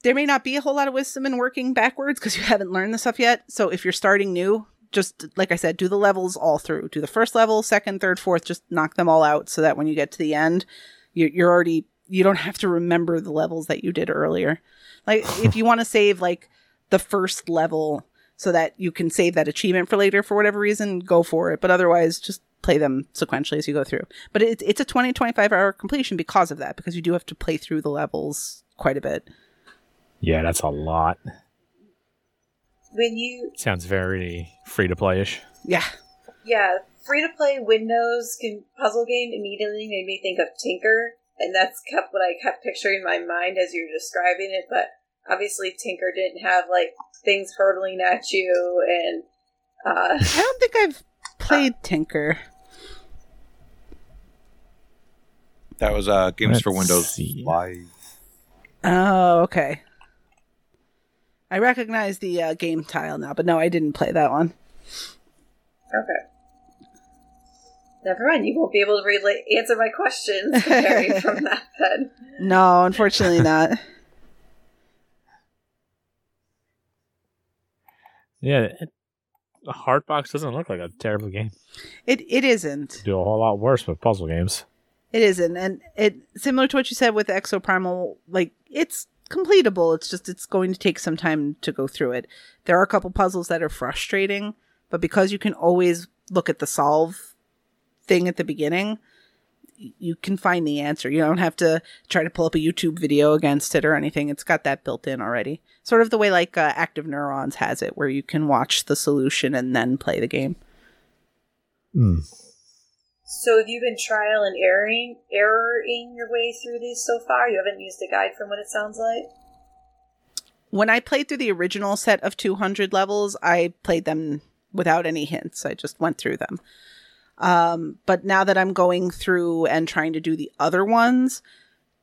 there may not be a whole lot of wisdom in working backwards because you haven't learned the stuff yet. So if you're starting new just like i said do the levels all through. Do the first level second third fourth just knock them all out so that when you get to the end you're, you're already you don't have to remember the levels that you did earlier. Like if you want to save like the first level so that you can save that achievement for later for whatever reason go for it but otherwise just play them sequentially as you go through but it, it's a 20 25 hour completion because of that because you do have to play through the levels quite a bit yeah, that's a lot. When you Sounds very free to play ish. yeah yeah, free to play Windows can, puzzle game immediately made me think of Tinker, and that's kept what I kept picturing in my mind as you're describing it. But obviously, Tinker didn't have like things hurtling at you, and uh, i don't think i've played tinker That was uh, Games for Let's Windows see. Live. oh okay i recognize the uh, game tile now but no i didn't play that one okay. Never mind, you won't be able to relate, answer my questions from that then. no unfortunately not Yeah, it, Heart Box doesn't look like a terrible game. it it isn't Do a whole lot worse with puzzle games. It isn't, and it similar to what you said with Exoprimal. Like it's completable. It's just it's going to take some time to go through it. There are a couple puzzles that are frustrating, but because you can always look at the solve thing at the beginning, you can find the answer. You don't have to try to pull up a YouTube video against it or anything. It's got that built in already. Sort of the way like uh, Active Neurons has it, where you can watch the solution and then play the game. Hmm. So have you been trial and erroring, erroring your way through these so far? You haven't used a guide from what it sounds like? when I played through the original set of 200 levels, I played them without any hints. I just went through them. Um, but now that I'm going through and trying to do the other ones,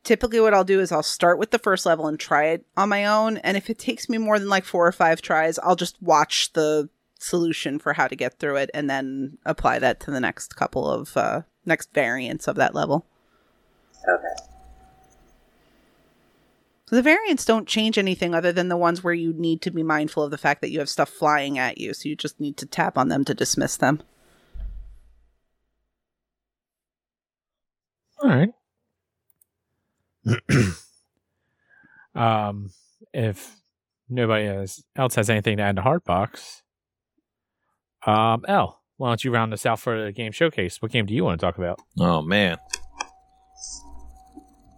typically what I'll do is I'll start with the first level and try it on my own. And if it takes me more than like four or five tries, I'll just watch the solution for how to get through it and then apply that to the next couple of uh, next variants of that level. Okay. So the variants don't change anything other than the ones where you need to be mindful of the fact that you have stuff flying at you. So you just need to tap on them to dismiss them. All right. um, if nobody else has anything to add to Heart Box, um, Ell, why don't you round us out for the game showcase? What game do you want to talk about? Oh man,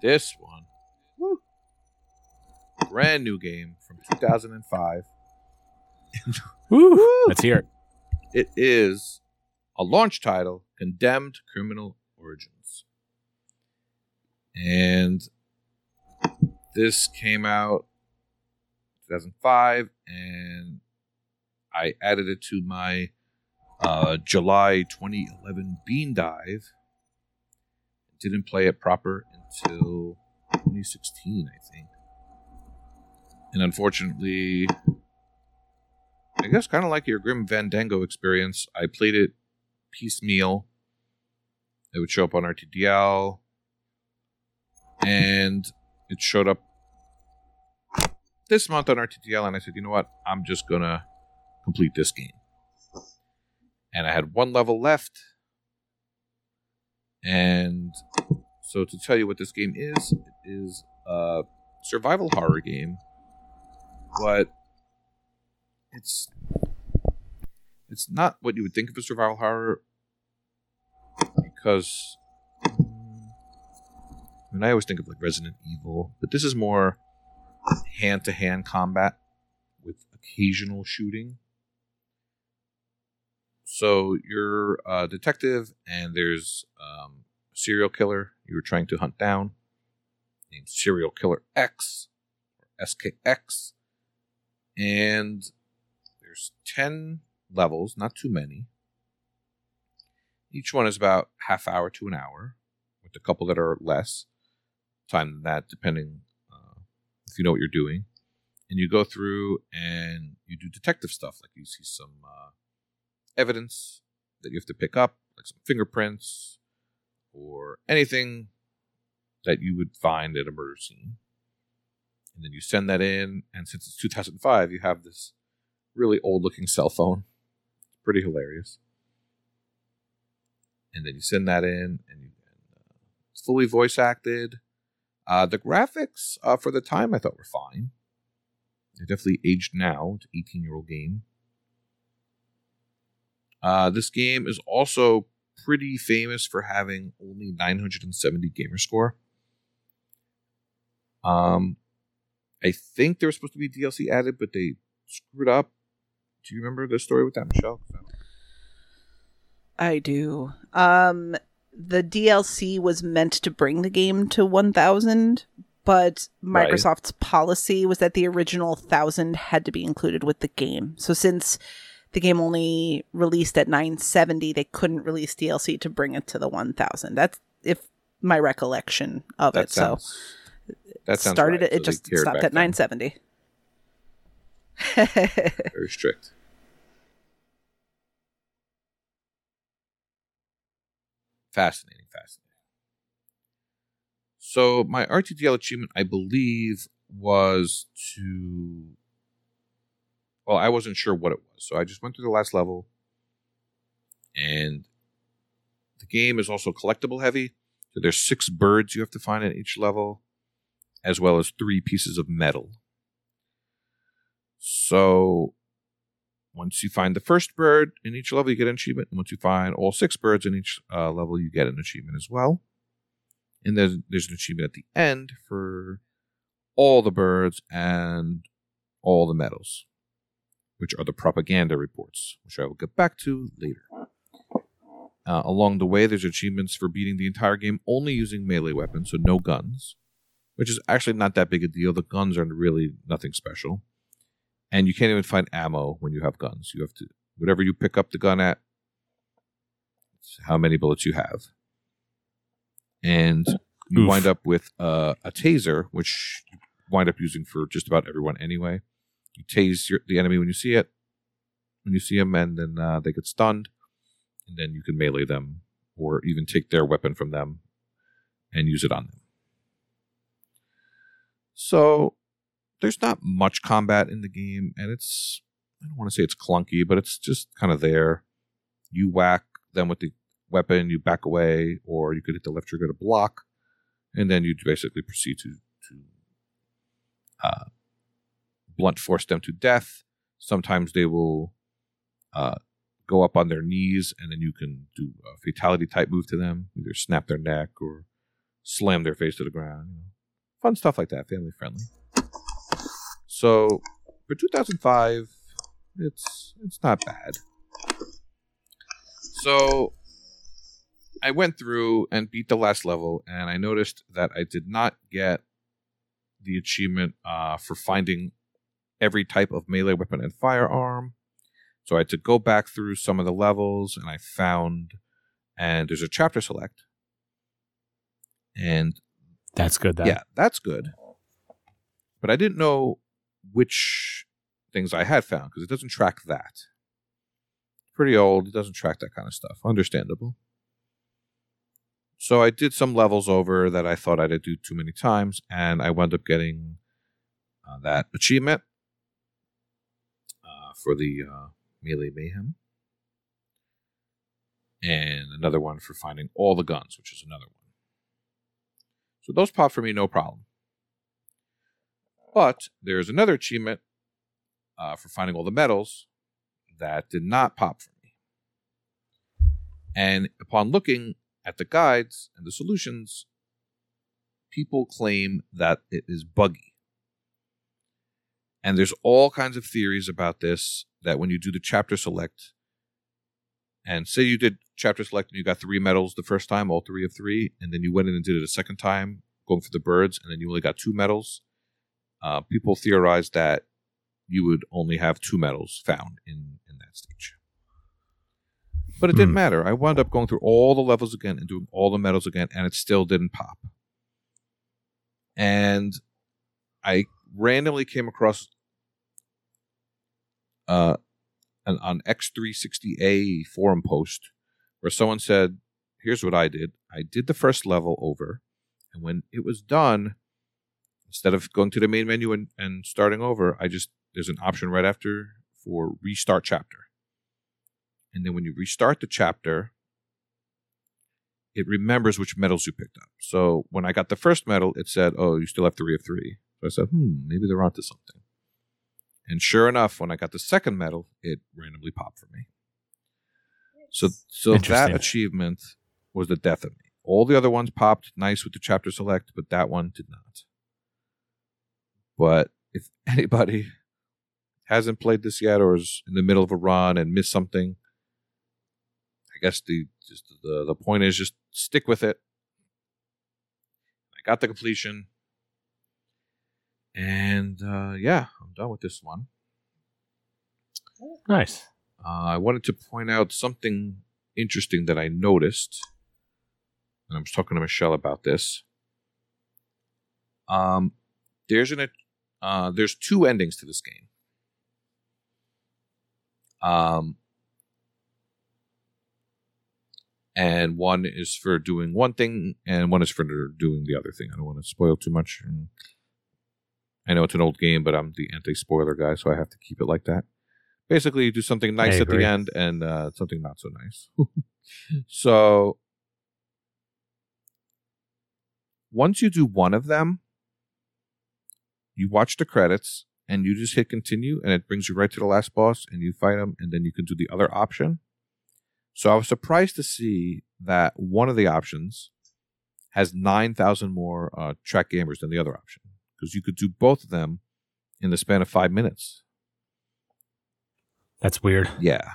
this one, Woo. brand new game from 2005. Woo! Let's hear it. It is a launch title, Condemned Criminal Origins. And this came out 2005 and I added it to my uh, July 2011 Bean Dive. Didn't play it proper until 2016, I think. And unfortunately, I guess kind of like your Grim Fandango experience, I played it piecemeal. It would show up on RTDL, and it showed up this month on RTDL, and I said, you know what? I'm just gonna complete this game. and I had one level left. And so, to tell you what this game is, it is a survival horror game, but it's it's not what you would think of as survival horror because Mean I always think of like Resident Evil, but this is more hand to hand combat with occasional shooting. So you're a detective, and there's um, a serial killer you were trying to hunt down, named Serial Killer X, or SKX, and there's ten levels, not too many. Each one is about half hour to an hour, with a couple that are less time than that, depending uh, if you know what you're doing. And you go through and you do detective stuff, like you see some uh, evidence that you have to pick up, like some fingerprints or anything that you would find at a murder scene. And then you send that in, and since it's 2005, you have this really old looking cell phone. It's pretty hilarious. And then you send that in, and, you, uh, it's fully voice acted. Uh, the graphics uh, for the time I thought were fine. They're definitely aged now. An 18 year old game. Uh, this game is also pretty famous for having only 970 gamer score. Um, I think there was supposed to be DLC added, but they screwed up. Do you remember the story with that, Michelle? I do. Um, the DLC was meant to bring the game to 1000, but Right. Microsoft's policy was that the original 1000 had to be included with the game. So since the game only released at 970, they couldn't release DLC to bring it to the 1000. That's if my recollection of That it. sounds. so that started right. it, it So they just stopped at then. 970. Very strict. Fascinating, fascinating. So my RTDL achievement, I believe, was to. Well, I wasn't sure what it was, so I just went through the last level, and the game is also collectible heavy. So there's six birds you have to find at each level, as well as three pieces of metal. So once you find the first bird in each level, you get an achievement. And once you find all six birds in each uh, level, you get an achievement as well. And there's, there's an achievement at the end for all the birds and all the medals, which are the propaganda reports, which I will get back to later. Uh, along the way, there's achievements for beating the entire game only using melee weapons, so no guns, which is actually not that big a deal. The guns are really nothing special and you can't even find ammo when you have guns. You have to whatever you pick up the gun at, it's how many bullets you have, and you Oof. wind up with uh, a taser, which you wind up using for just about everyone anyway. You tase your, the enemy when you see it, when you see them, and then uh, they get stunned, and then you can melee them or even take their weapon from them and use it on them. So there's not much combat in the game, and it's I don't want to say it's clunky, but it's just kind of there. You whack them with the weapon, you back away, or you could hit the left trigger to block, and then you basically proceed to to uh, blunt force them to death. Sometimes they will uh, go up on their knees, and then you can do a fatality type move to them, either snap their neck or slam their face to the ground. Fun stuff like that, family friendly. So for 2005, it's it's not bad. So I went through and beat the last level, and I noticed that I did not get the achievement uh, for finding every type of melee weapon and firearm. So I had to go back through some of the levels, and I found, and there's a chapter select, and That's good. Then. yeah, that's good. But I didn't know which things I had found because it doesn't track that. Pretty old. It doesn't track that kind of stuff. Understandable. So I did some levels over that I thought I'd do too many times, and I wound up getting uh, that achievement uh, for the uh, melee mayhem. and another one for finding all the guns, which is another one. So those pop for me, no problem. But there's another achievement uh, for finding all the medals that did not pop for me. And upon looking at the guides and the solutions, people claim that it is buggy. And there's all kinds of theories about this that when you do the chapter select, and say you did chapter select and you got three medals the first time, all three of three, and then you went in and did it a second time, going for the birds, and then you only got two medals. Uh, people theorized that you would only have two medals found in, in that stage. But it didn't Hmm. matter. I wound up going through all the levels again and doing all the medals again, and it still didn't pop. And I randomly came across uh, an on X360A forum post where someone said, "Here's what I did. I did the first level over, and when it was done, instead of going to the main menu and, and starting over, I just there's an option right after for restart chapter, and then when you restart the chapter." It remembers which medals you picked up. So when I got the first medal, it said, "Oh, you still have three of three. So I said, "Hmm, maybe they're onto something." And sure enough, when I got the second medal, it randomly popped for me. So so that achievement was the death of me. All the other ones popped nice with the chapter select, but that one did not. But if anybody hasn't played this yet or is in the middle of a run and missed something, I guess the just the the point is just stick with it. I got the completion. And uh, yeah, I'm done with this one. Nice. Uh, I wanted to point out something interesting that I noticed, and I was talking to Michelle about this. Um, there's an uh, there's two endings to this game. Um, and one is for doing one thing, and one is for doing the other thing. I don't want to spoil too much. I know it's an old game, but I'm the anti-spoiler guy, so I have to keep it like that basically you do something nice at the end and uh, something not so nice. so once you do one of them, you watch the credits and you just hit continue and it brings you right to the last boss and you fight him and then you can do the other option. So I was surprised to see that one of the options has 9,000 more uh, track gamers than the other option because you could do both of them in the span of five minutes. That's weird. Yeah.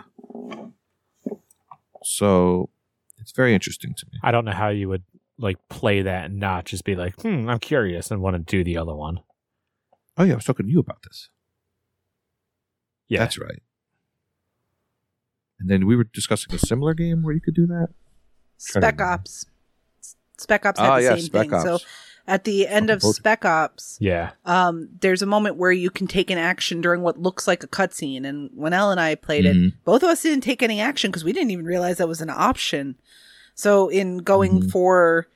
So it's very interesting to me. I don't know how you would like play that and not just be like, hmm, I'm curious and want to do the other one. Oh yeah, I was talking to you about this. Yeah. That's right. And then we were discussing a similar game where you could do that. Spec. Ops. Spec Ops had Ah, the yeah, same Spec thing. So at the end of Spec Ops, yeah. um, there's a moment where you can take an action during what looks like a cutscene. And when Ell and I played it, Mhm. both of us didn't take any action because we didn't even realize that was an option. So in going Mhm. for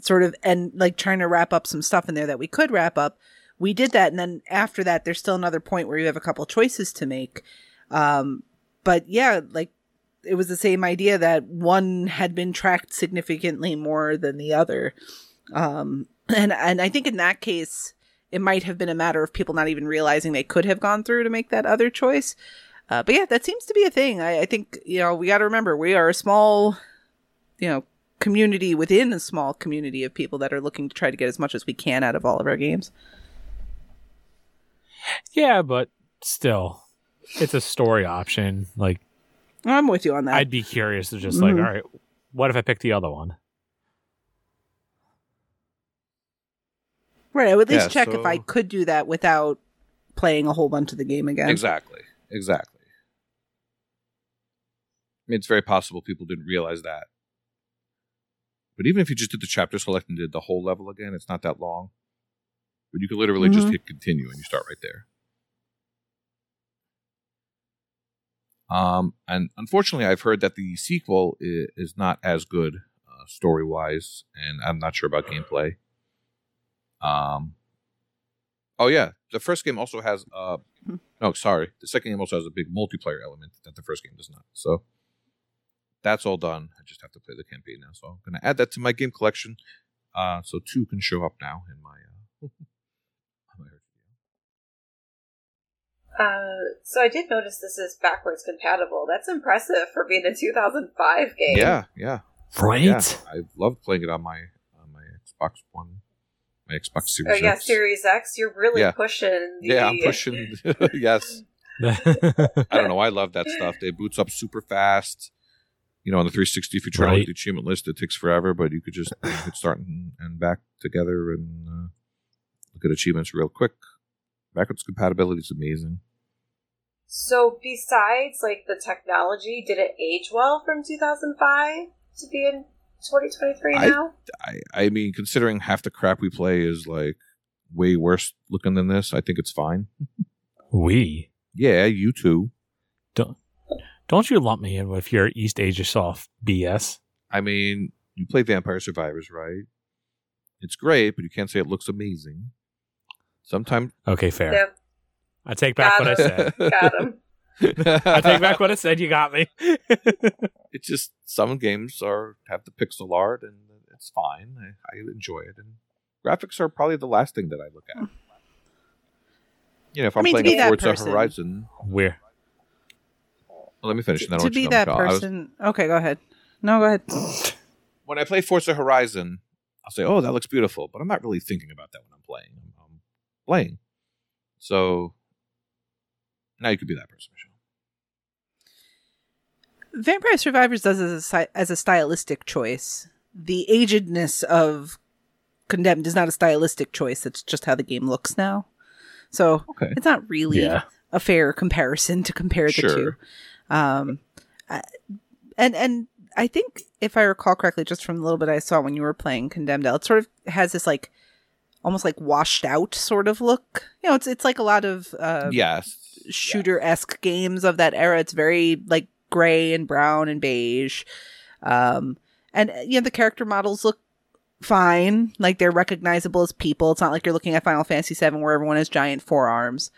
sort of and like trying to wrap up some stuff in there that we could wrap up, we did that. And then after that, there's still another point where you have a couple choices to make. Um, but yeah, like it was the same idea that one had been tracked significantly more than the other. Um, and and I think in that case, it might have been a matter of people not even realizing they could have gone through to make that other choice. Uh, but yeah, that seems to be a thing. I, I think you know we got to remember we are a small, you know, community within a small community of people that are looking to try to get as much as we can out of all of our games. Yeah, but still, it's a story option. Like, I'm with you on that. I'd be curious to just like, Mhm. all right, what if I pick the other one? right. I would at least Yeah, check if I could do that without playing a whole bunch of the game again. Exactly. Exactly. I mean, it's very possible people didn't realize that. But even if you just did the chapter select and did the whole level again, it's not that long. But you could literally just Mhm. hit continue and you start right there. Um, and unfortunately, I've heard that the sequel is, is not as good uh, story wise, and I'm not sure about gameplay. Um, oh yeah, the first game also has uh, no, sorry, the second game also has a big multiplayer element that the first game does not. So that's all done. I just have to play the campaign now. So I'm going to add that to my game collection. Uh, so two can show up now in my. Uh, on my Uh, so I did notice this is backwards compatible. That's impressive for being a 2005 game. yeah, yeah, Right? yeah. I love playing it on my on my Xbox One, my Xbox Series. Oh Series. yeah, X. Series X. You're really Yeah. pushing. The, Yeah, I'm pushing. yes, I don't know. I love that stuff. It boots up super fast. You know, on the 360, if you try to Right. look at the achievement list, it takes forever, but you could just you know, hit start and, and back together and uh, look at achievements real quick. Backwards compatibility is amazing. So besides like the technology, did it age well from 2005 to be in 2023 I- now? I, I mean, considering half the crap we play is like way worse looking than this, I think it's fine. we. Yeah, you too. Don't you lump me in with your Eastasiasoft BS? I mean, you play Vampire Survivors, right? It's great, but you can't say it looks amazing. Sometimes Okay, fair. Yep, I take back what I said. got him. I take back what I said. You got me. it's just some games are have the pixel art and it's fine. I, I enjoy it, and graphics are probably the last thing that I look at. Hmm. You know, if I I'm mean, playing a Forza Horizon, We're well, let me finish. and then to be that Michelle. I was- person. Okay, go ahead. No, go ahead. when I play Forza Horizon, I'll say, "Oh, that looks beautiful," but I'm not really thinking about that when I'm playing. I'm, I'm playing. So now you could be that person, Michelle. Vampire Survivors does as a, as a stylistic choice. The agedness of Condemned is not a stylistic choice. It's just how the game looks now. So Okay. it's not really yeah. a fair comparison to compare the Sure. two. Um, I- and and I think if I recall correctly, just from the little bit I saw when you were playing Condemned, it sort of has this like almost like washed out sort of look. You know, it's it's like a lot of uh, yes. shooter esque games of that era. It's very like gray and brown and beige. Um, and uh, you know the character models look fine, like they're recognizable as people. It's not like you're looking at Final Fantasy VII where everyone has giant forearms.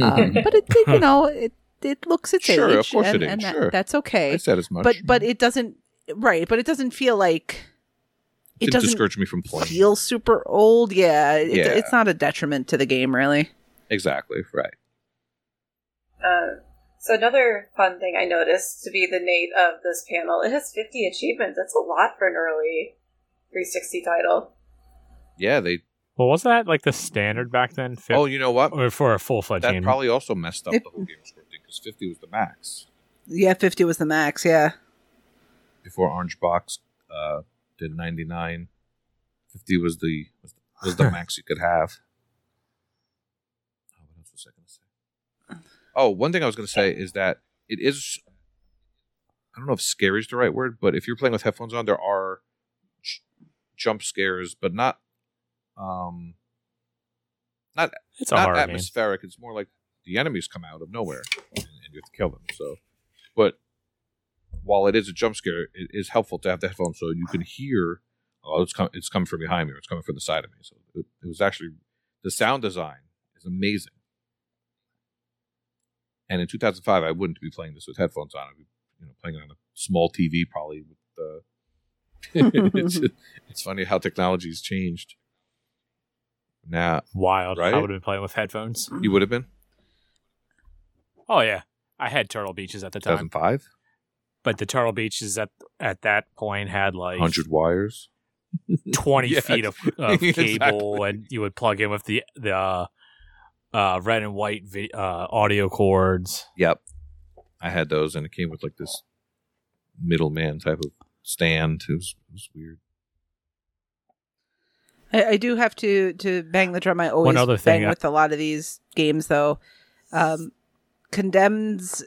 Um, but it, it, you know, it it looks its Sure, age, of course and, it is, and that- sure. that's I okay. said as much. But but it doesn't right. But it doesn't feel like it didn't doesn't discourage me from playing. feel super old. Yeah, it, Yeah. it's not a detriment to the game, really. exactly right. Uh, so another fun thing I noticed to be the Nate of this panel, it has 50 achievements. That's a lot for an early 360 title. Yeah, they. Well, was that like the standard back then? Fif- Oh, you know what? or for a full fledged game, That game? probably also messed up It- the whole game scripting because 50 was the max Yeah, fifty was the max. Yeah. before Orange Box uh, did 99. 50 was the was, was the max you could have. Oh, what else was I going to say? Oh, one thing I was going to say is that it is. I don't know if "scary" is the right word, but if you're playing with headphones on, there are j- jump scares, but not um not it's not game. atmospheric. It's more like the enemies come out of nowhere and, and you have to kill them. So, but while it is a jump scare, it is helpful to have the headphones so you can hear. Oh, it's coming! It's coming from behind me, or it's coming from the side of me. So it, it was actually the sound design is amazing. And in 2005, I wouldn't be playing this with headphones on. I'd be, you know, playing it on a small TV, probably with the. it's, it's funny how technology's changed. Now Wild. Right? I would have been playing with headphones. you would have been Oh yeah, I had Turtle Beaches at the time, 2005, but the Turtle Beaches at at that point had like 100 wires. twenty Yeah, feet of, of cable, exactly. and you would plug in with the the uh, uh, red and white vi- uh, audio cords. Yep. I had those, and it came with like this middleman type of stand. It was, it was weird. I, I do have to to bang the drum. I always One other thing, bang uh, with a lot of these games, though. Um, condemns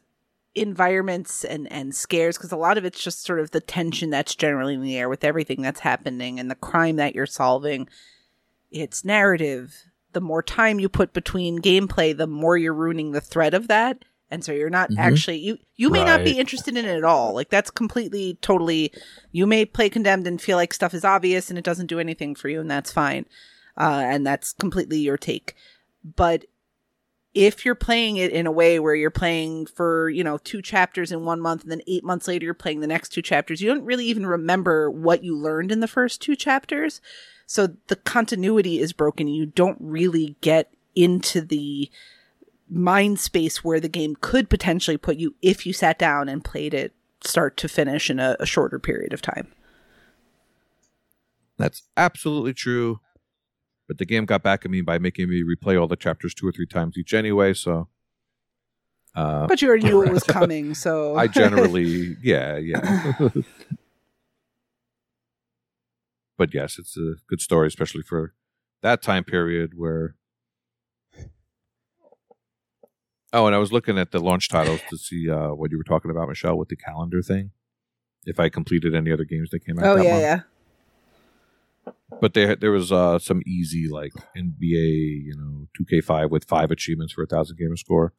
environments and and scares because a lot of it's just sort of the tension that's generally in the air with everything that's happening and the crime that you're solving. It's narrative. The more time you put between gameplay, the more you're ruining the thread of that. And so you're not Mhm. actually you you may not be interested in it at all. Like that's completely totally you may play condemned and feel like stuff is obvious and it doesn't do anything for you and that's fine uh, and that's completely your take but if you're playing it in a way where you're playing for, you know, two chapters in one month and then eight months later you're playing the next two chapters, you don't really even remember what you learned in the first two chapters. So the continuity is broken. You don't really get into the mind space where the game could potentially put you if you sat down and played it start to finish in a, a shorter period of time. That's absolutely true. But the game got back at me by making me replay all the chapters two or three times each anyway, so uh, But you already knew it was coming, so I generally yeah, yeah. but yes, it's a good story, especially for that time period where Oh, and I was looking at the launch titles to see uh, what you were talking about, Michelle, with the calendar thing. If I completed any other games that came out. Oh that yeah, month. yeah. But there, there was uh, some easy like NBA, you know, two K five with five achievements for a thousand gamer score.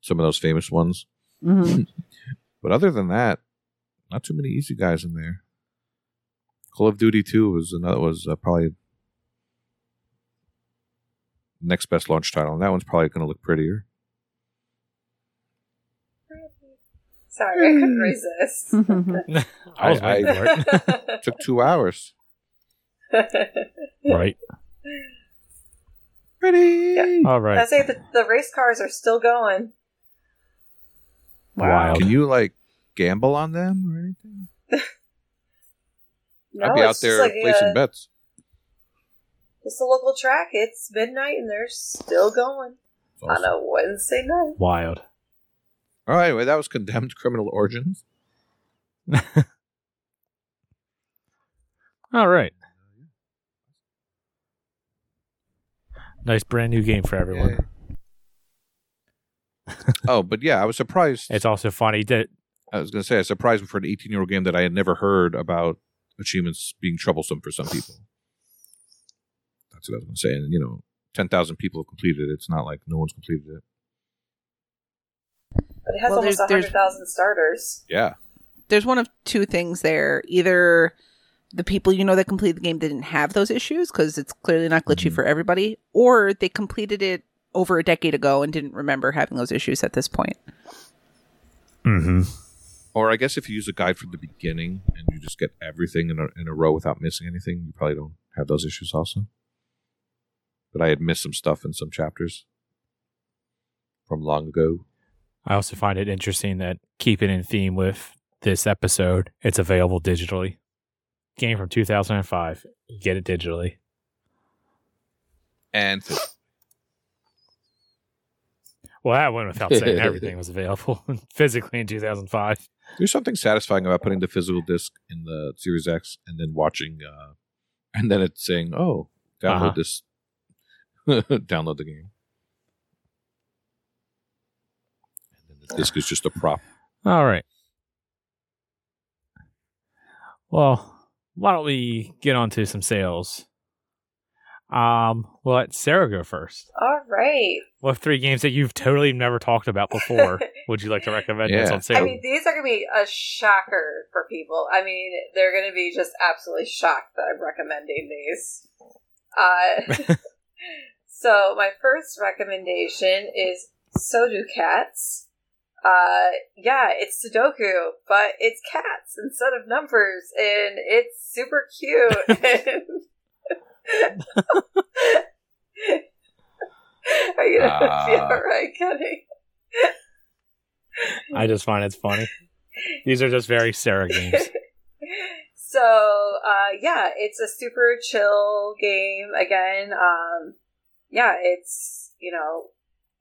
Some of those famous ones. hmm But other than that, not too many easy guys in there. Call of Duty Two was another was uh, probably next best launch title, and that one's probably going to look prettier. Sorry, I couldn't resist. I was I- waiting for it. took two hours. right. Pretty. Yeah. All I say the, the race cars are still going. Wild. Can you like gamble on them or anything? No, I'd be out there like placing a, bets. It's a local track. It's midnight and they're still going on a Wednesday night. Wild. All right, anyway, that was condemned criminal origins. All right. Nice brand new game for everyone. oh, but yeah, I was surprised. It's also funny that I was going to say, I was surprised for an 18 year old game that I had never heard about achievements being troublesome for some people. That's what I was going to say. And, you know, 10,000 people have completed it. It's not like no one's completed it. But it has Well, almost there's- there's- 100,000 starters. Yeah. There's one of two things there. Either the people you know that completed the game didn't have those issues because it's clearly not glitchy Mhm. for everybody, or they completed it over a decade ago and didn't remember having those issues at this point. mm-hmm. Or I guess if you use a guide from the beginning and you just get everything in a, in a row without missing anything, you probably don't have those issues also. But I had missed some stuff in some chapters from long ago. I also find it interesting that keeping in theme with this episode, it's available digitally. Game from 2005. You get it digitally. And Well, that went without saying everything was available physically in 2005. There's something satisfying about putting the physical disc in the Series X and then watching, uh, and then it's saying, "Oh, download Uh-huh. this, download the game." And then the disc is just a prop. All right. Well, why don't we get on to some sales? Um, we'll let Sarah go first. All right. What three games that you've totally never talked about before would you like to recommend Yeah. on sale? I mean, these are going to be a shocker for people. I mean, they're going to be just absolutely shocked that I'm recommending these. Uh, so, my first recommendation is Soju Cats. Uh, yeah, it's Sudoku, but it's cats instead of numbers, and it's super cute. Are you gonna Ah. be alright, Kenny? I just find it's funny. These are just very Sarah games. so uh yeah it's a super chill game again um yeah it's you know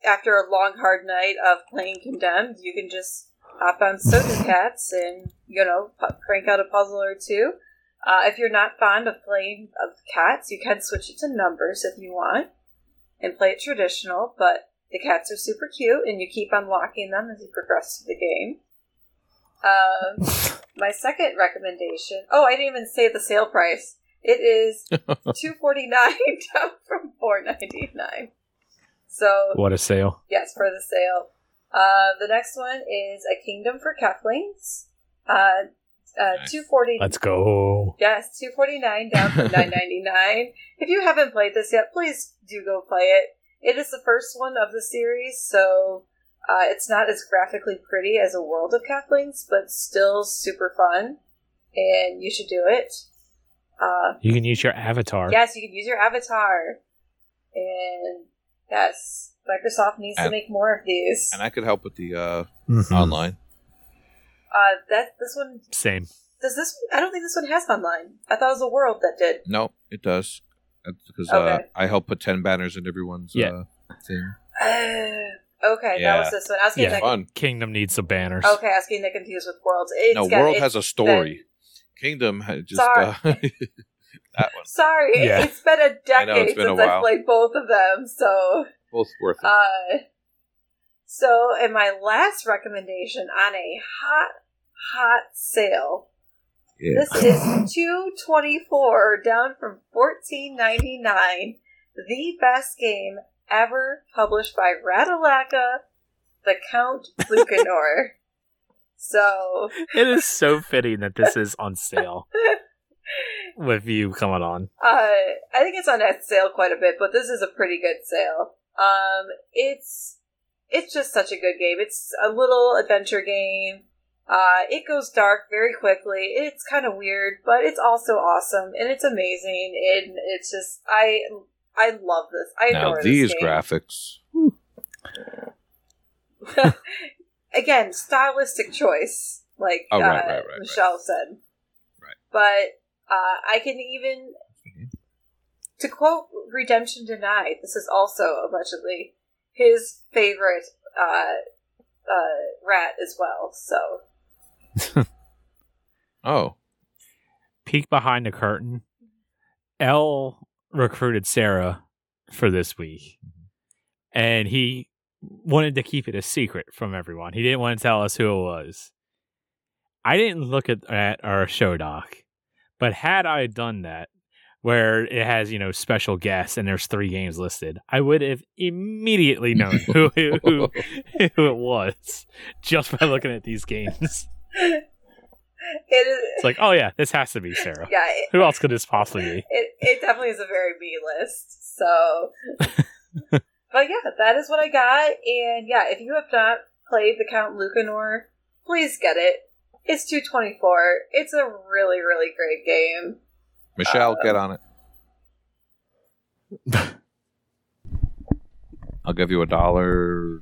after a long hard night of playing condemned you can just hop on soda cats and you know crank out a puzzle or two uh, if you're not fond of playing of cats you can switch it to numbers if you want and play it traditional but the cats are super cute and you keep unlocking them as you progress through the game um my second recommendation. Oh, I didn't even say the sale price. It is two forty nine down from four ninety nine. So What a sale. yes, for the sale. Uh, the next one is a Kingdom for Keflings. Uh, uh, Nice. two forty. Let's go. Yes, two forty nine down from nine ninety nine. If you haven't played this yet, please do go play it. It is the first one of the series, so uh, it's not as graphically pretty as a World of Keflings, but still super fun, and you should do it. Uh, You can use your avatar. yes, you can use your avatar, and yes, Microsoft needs to make more of these. And I could help with the uh, Mhm. online. Uh, that this one Same. does this. I don't think this one has online. I thought it was a World that did. No, it does. That's because uh, I help put ten banners in everyone's Yeah. uh, thing. Uh, okay, that Yeah. was this one. I was getting Yeah. that Fun. Kingdom needs some banners. Okay, I was getting that confused with Worlds. It's no, got- World it's has a story. been- Kingdom had just Sorry. that one. sorry, it- Yeah. it's been a decade know, it's been a since I've played both of them. So, Both worth it. uh, so, and my last recommendation on a hot, hot sale. yeah. This is two twenty four down from fourteen ninety nine. The best game ever published by Radalaka, the Count Lucanor. so It is so fitting that this is on sale with you coming on. Uh, I think it's on that sale quite a bit, but this is a pretty good sale. Um, it's it's just such a good game. It's a little adventure game. Uh, it goes dark very quickly. It's kind of weird, but it's also awesome and it's amazing. And it's just I I love this. I now adore these this game. graphics. Again, stylistic choice, like Oh, uh, right, right, right, right. Michelle said. Right. But uh, I can even to quote Redemption Denied, this is also allegedly his favorite uh, uh, rat as well. So Oh, Peek behind the curtain. Ell recruited Sarah for this week, and he wanted to keep it a secret from everyone. He didn't want to tell us who it was. I didn't look at, at our show doc, but had I done that, where it has you know special guests and there's three games listed, I would have immediately known who, who, who it was just by looking at these games. it is, It's like, oh yeah, this has to be Sarah. yeah, it, Who else could this possibly be? it, it definitely is a very B list. So, but yeah, that is what I got. And yeah, if you have not played the Count Lucanor, please get it. It's two twenty four. It's a really really great game. Michelle, Uh, get on it. I'll give you a dollar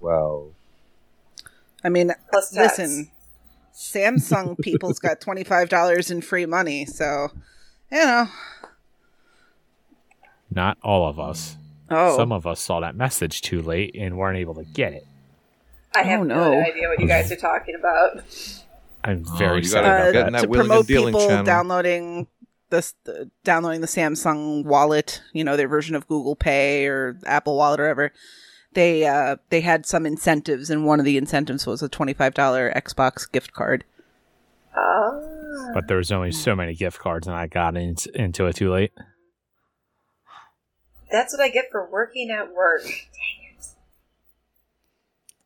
twelve. I mean, Plus tax. listen, Samsung people's got twenty five dollars in free money, so you know. Not all of us. Oh, Some of us saw that message too late and weren't able to get it. I have Oh, no. no. idea what you guys are talking about. I'm Oh, very you sad gotta about get that. in that to and promote people channel. downloading this, the, downloading the Samsung Wallet, you know, their version of Google Pay or Apple Wallet or whatever. They uh, they had some incentives, and one of the incentives was a twenty five dollar Xbox gift card. Ah. But there was only so many gift cards, and I got in, into it too late. That's what I get for working at work.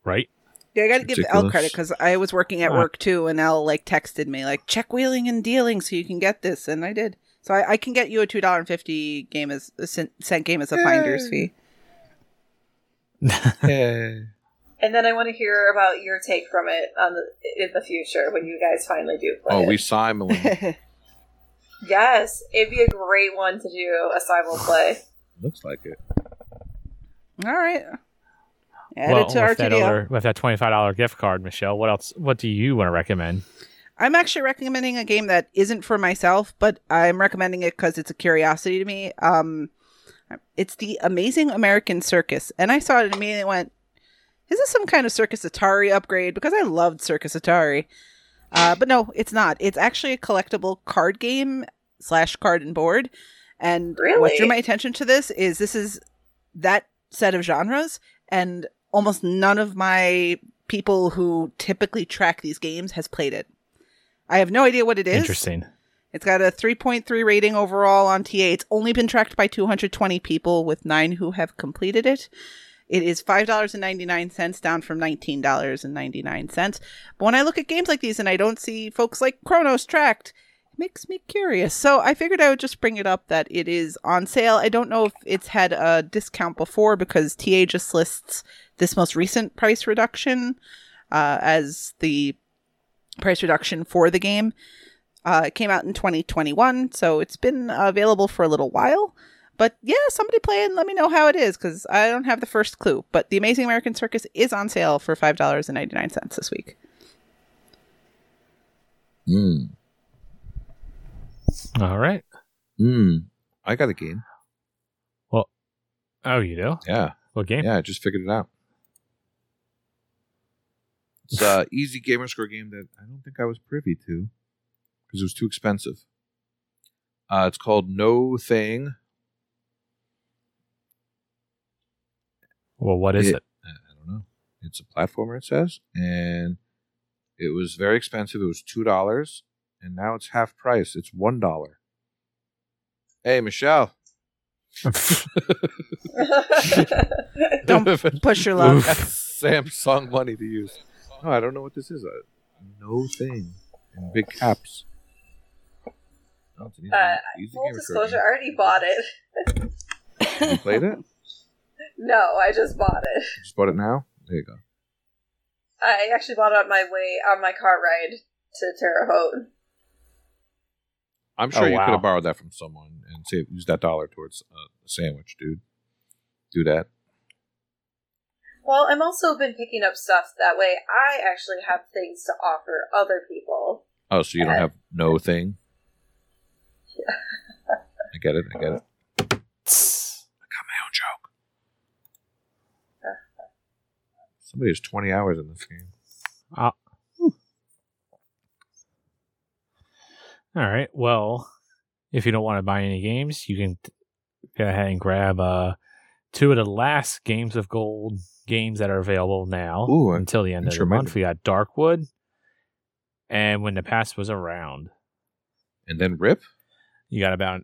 Right? Yeah, I got to give Ell credit because I was working at Ah. work too, and Ell like texted me like check wheeling and dealing so you can get this, and I did. So I, I can get you a two dollar and fifty game as a cent, cent game as a finder's fee. And then I want to hear about your take from it on the, in the future when you guys finally do play Oh, it. we Simon. Yes, it'd be a great one to do a simul play. Looks like it. All right. Add well, it to our with that, TDL. other, with that twenty-five dollar gift card, Michelle, what else? What do you want to recommend? I'm actually recommending a game that isn't for myself, but I'm recommending it because it's a curiosity to me. Um, it's the Amazing American Circus, and I saw it and immediately went, "Is this some kind of Circus Atari upgrade?" Because I loved Circus Atari. Uh, but no, it's not. It's actually a collectible card game slash card and board. And what drew my attention to this is this is that set of genres, and almost none of my people who typically track these games has played it. I have no idea what it is. Interesting. It's got a 3.3 rating overall on TA. It's only been tracked by 220 people, with nine who have completed it. It is $5.99 down from $19.99. But when I look at games like these and I don't see folks like Chronos tracked, makes me curious. So I figured I would just bring it up that it is on sale. I don't know if it's had a discount before because TA just lists this most recent price reduction uh, as the price reduction for the game. Uh, it came out in 2021, so it's been available for a little while. But yeah, somebody play it and let me know how it is because I don't have the first clue. But The Amazing American Circus is on sale for $5.99 this week. Mm. All right. Mm. I got a game. Well, oh, you do? Yeah. What game? Yeah, I just figured it out. It's a easy gamer score game that I don't think I was privy to because it was too expensive. Uh, it's called No Thing. Well, what is It- it? I I don't know. It's a platformer, it says, and it was very expensive. It was two dollars, and now it's half price. It's one dollar. Hey, Michelle. Don't push your luck. Samsung money to use. No, I don't know what this is. Uh, no thing in big caps. Oh, it's an easy, Uh, easy Full gamer score disclosure, I already bought it. You played it? No, I just bought it. You just bought it now? There you go. I actually bought it on my way on my car ride to Terre Haute. I'm sure Oh, you could have borrowed that from someone and save use that dollar towards uh, a sandwich, dude. Do that. Well, I'm also been picking up stuff that way. I actually have things to offer other people. Oh, so you don't have no thing? I get it. I get it. I got my own joke. Somebody has 20 hours in this game. All right. Well, if you don't want to buy any games, you can go ahead and grab uh, two of the last games of gold games that are available now Ooh, until the end of the month. We got Darkwood, and when the past was around, And then Rip? you got about.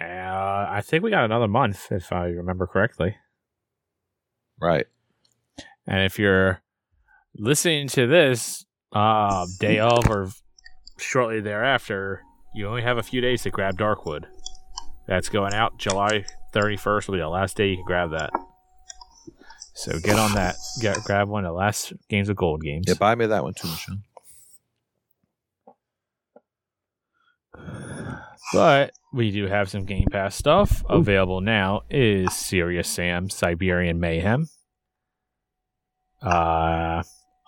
Uh, I think we got another month, if I remember correctly. Right. And if you're listening to this uh, day of or shortly thereafter, you only have a few days to grab Darkwood. That's going out July 31st will be the last day you can grab that. So get on that. Get grab one of the last games of gold games. Yeah, buy me that one too, Michelle. But we do have some Game Pass stuff available now. Is Serious Sam Siberian Mayhem? Uh,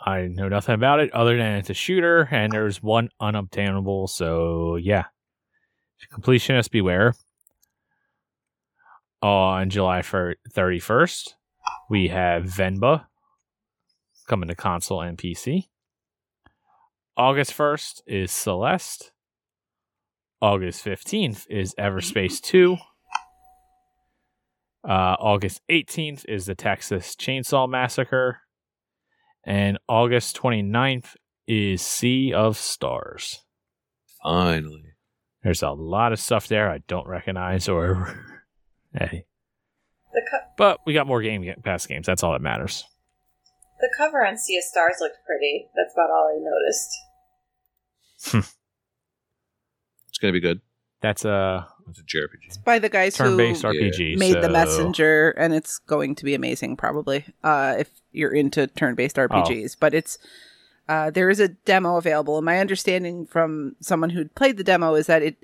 I know nothing about it other than it's a shooter and there's one unobtainable. So yeah, completionist beware. On July thirty first, we have Venba coming to console and PC. August first is Celeste. August 15th is Everspace 2. Uh, August 18th is the Texas Chainsaw Massacre. And August 29th is Sea of Stars. Finally. There's a lot of stuff there I don't recognize or. hey. The co- But we got more Game Pass games. That's all that matters. the cover on Sea of Stars looked pretty. That's about all I noticed. Hmm. It's going to be good. That's a It's a JRPG. By the guys turn based who RPG. made so- the messenger and it's going to be amazing probably uh if you're into turn-based Oh. rpgs but it's uh there is a demo available and my understanding from someone who'd played the demo is that it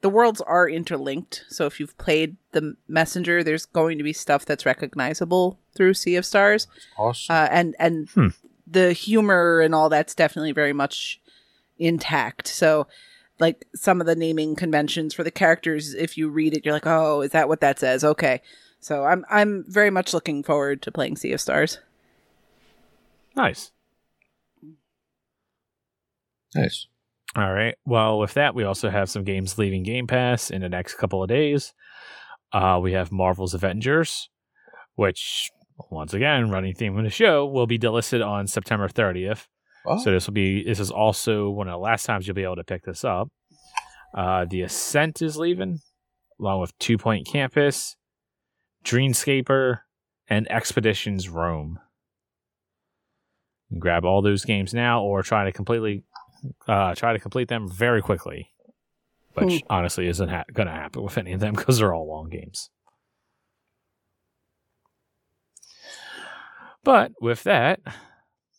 the worlds are interlinked so if you've played the messenger there's going to be stuff that's recognizable through sea of stars Awesome. uh and and Hmm. the humor and all that's definitely very much intact so like some of the naming conventions for the characters if you read it you're like oh is that what that says okay so i'm i'm very much looking forward to playing sea of stars Nice. nice. All right. Well, with that, we also have some games leaving Game Pass in the next couple of days. Uh, we have Marvel's Avengers, which, once again, running theme of the show, will be delisted on September 30th. Oh, So this will be this is also one of the last times you'll be able to pick this up. Uh, the Ascent is leaving, along with Two Point Campus, Dreamscaper, and Expeditions Rome. Grab all those games now, or try to completely Uh, try to complete them very quickly, which honestly isn't ha- going to happen with any of them because they're all long games. But with that,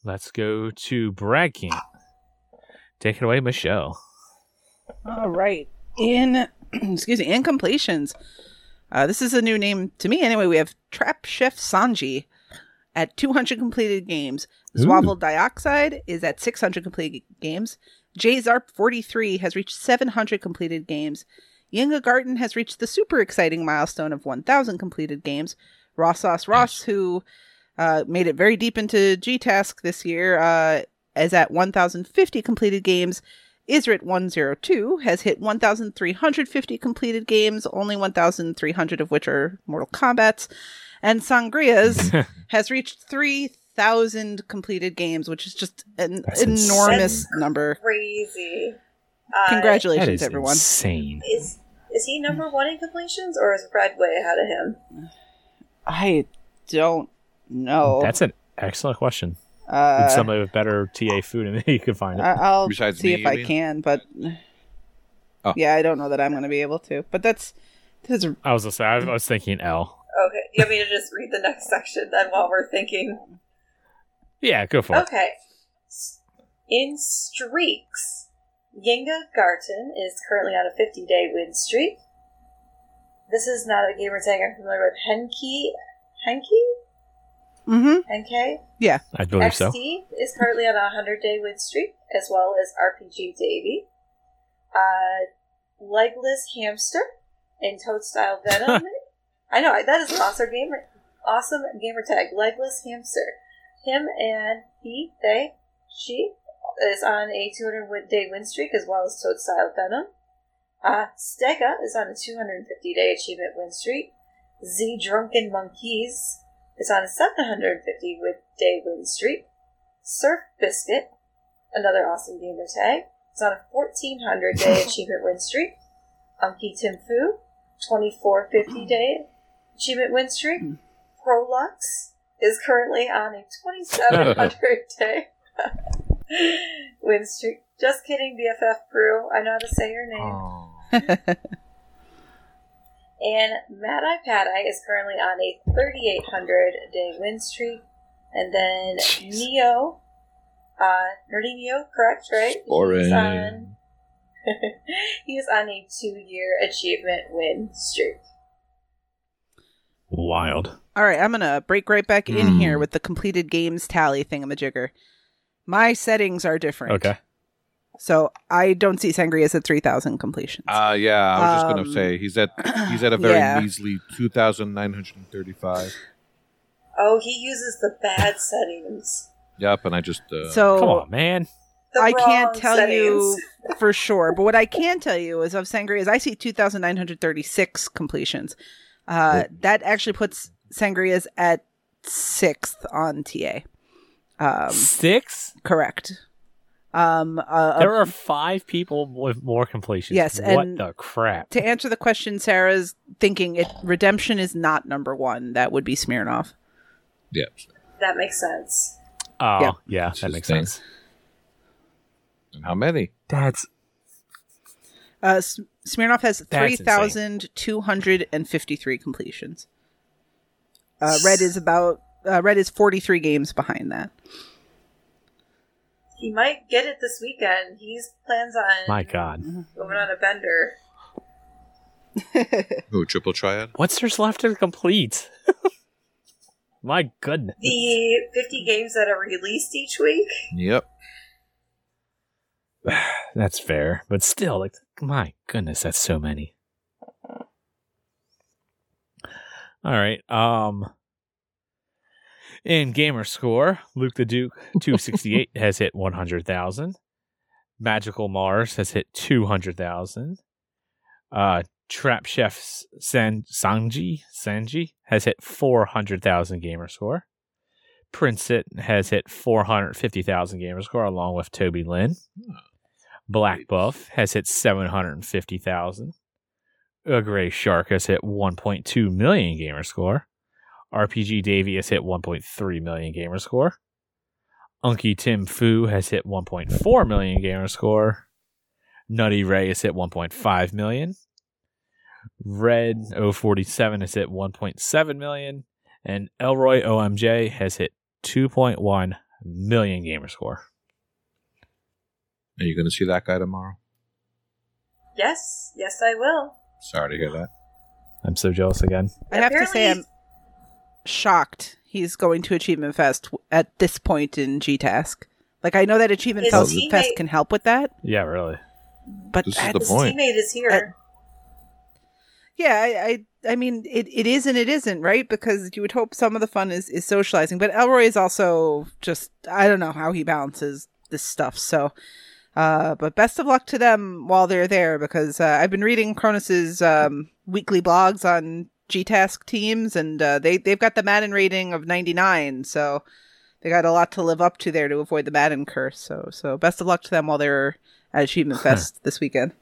let's go to Camp. Take it away, Michelle. All right. In excuse me, in completions. Uh, this is a new name to me anyway. We have Trap Chef Sanji at 200 completed games. Zwavel Dioxide is at 600 completed games. J-Zarp 43 has reached 700 completed games. Yinga Garten has reached the super exciting milestone of 1,000 completed games. Ross Sauce Ross, who uh, made it very deep into G-Task this year, uh, is at 1,050 completed games. Isrit 102 has hit 1,350 completed games, only 1,300 of which are Mortal Kombat's. And Sangria's has reached 3,000 completed games, which is just an That's enormous insane. number. Crazy. Uh, that Congratulations, everyone. insane. Is is he number one in completions, or is Red way ahead of him? I don't know. That's an excellent question. uh, Somebody with better TA food and you can find it. I- I'll Besides see me, if I mean? can, but Oh. yeah, I don't know that I'm going to be able to. But that's that's I was gonna say I was thinking L. Okay, you want me to just read the next section then while we're thinking? Yeah, go for it. Okay. In streaks, Yinga Garten is currently on a 50 day win streak. This is not a gamer tag I'm familiar with. Henki? Henki? Mm-hmm. Henke? I believe so. XD is currently on a 100 day win streak, as well as RPG Davy. Uh, Legless Hamster and Toadstyle Venom. I know, that is an awesome gamer, awesome gamer tag. Legless Hamster. Him and he, they, she is on a 200 day win streak, as well as Toadstyle Venom. Uh, Stega is on a 250 day achievement win streak. Z Drunken Monkeys is on a 750 win- day win streak. Surf Biscuit, another awesome gamer tag, is on a 1400 hmm. day achievement win streak. Unky Tim Fu, 2450 day achievement win streak. Prolux is currently on a 2700 day win streak. Just kidding, BFF Brew. I know how to say your name. And Mad Eye Pad Eye is currently on a 3,800 day win streak. And then Jeez. Neo, uh, Nerdy Neo, correct, right? Boring. He's on, he's on a two year achievement win streak. Wild. All right, I'm gonna break right back in Hmm. here with the completed games tally thingamajigger. My settings are different. Okay. So I don't see Sangria's at 3,000 completions. Uh, yeah, I was just Um, gonna say he's at he's at a very yeah. measly two thousand nine hundred and thirty-five. Oh, he uses the bad settings. Yep, and I just uh, so Come on, man. I can't tell settings. you for sure, but what I can tell you is of Sangria's, I see 2,936 completions. Uh, that actually puts Sangria's at sixth on TA. Um, Six? correct. Um, uh, There are five people with more completions. Yes, What and- the crap? to answer the question, Sarah's thinking it Redemption is not number one. That would be Smirnoff. yeah. That makes sense. Oh, Yeah. yeah, that makes Interesting. sense. And how many? That's Uh, S- Smirnoff has three thousand two hundred and fifty-three completions. Uh, Red is about uh, Red is forty-three games behind that. He might get it this weekend. He's plans on my god. going on a bender. Who triple triad? What's there's left to complete? my goodness. The 50 games that are released each week. Yep. That's fair, but still, like, my goodness, that's so many. All right. Um, in gamer score, Luke the Duke two sixty eight has hit one hundred thousand. Magical Mars has hit two hundred thousand. Uh, Trap Chef San Sanji Sanji has hit four hundred thousand gamer score. Prince It has hit four hundred fifty thousand gamer score along with Toby Lynn. Black Buff has hit 750,000. A Gray Shark has hit 1.2 million gamer score. RPG Davy has hit 1.3 million gamer score. Unky Tim Fu has hit 1.4 million gamer score. Nutty Ray has hit 1.5 million. Red 047 has hit 1.7 million. And Elroy OMJ has hit 2.1 million gamer score. Are you going to see that guy tomorrow? Yes, yes, I will. Sorry to hear that. I'm so jealous again. I have to say, I'm Apparently- shocked he's going to Achievement Fest at this point in G Task. Like, I know that Achievement Fest, teammate- Fest can help with that, Yeah, really. but This is the that's- His point. teammate is here. yeah, I, I, I mean, it, it is and it isn't, right? Because you would hope some of the fun is, is socializing, but Elroy is also just, I don't know how he balances this stuff. So, uh, but best of luck to them while they're there because uh, I've been reading Cronus's um, weekly blogs on GTask teams, and uh, they they've got the Madden rating of 99, so they got a lot to live up to there to avoid the Madden curse. So, so best of luck to them while they're at Achievement Fest this weekend.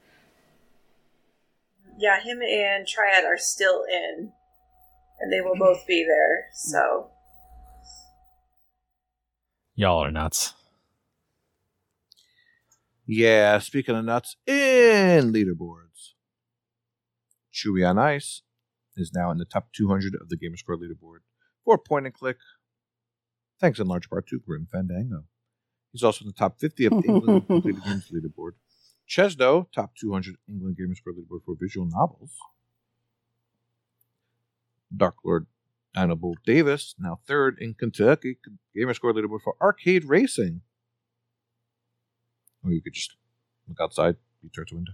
yeah, him and Triad are still in, and they will both be there. So Y'all are nuts. Yeah, speaking of nuts, in leaderboards, Chewy on Ice is now in the top 200 of the Gamerscore leaderboard for point and click, thanks in large part to Grim Fandango. He's also in the top 50 of the England completed games leaderboard. Chesdo, top 200 England Gamerscore leaderboard for visual novels. Dark Lord Hannibal Davis, now third in Kentucky Gamerscore leaderboard for arcade racing. Or you could just look outside, you turn the window.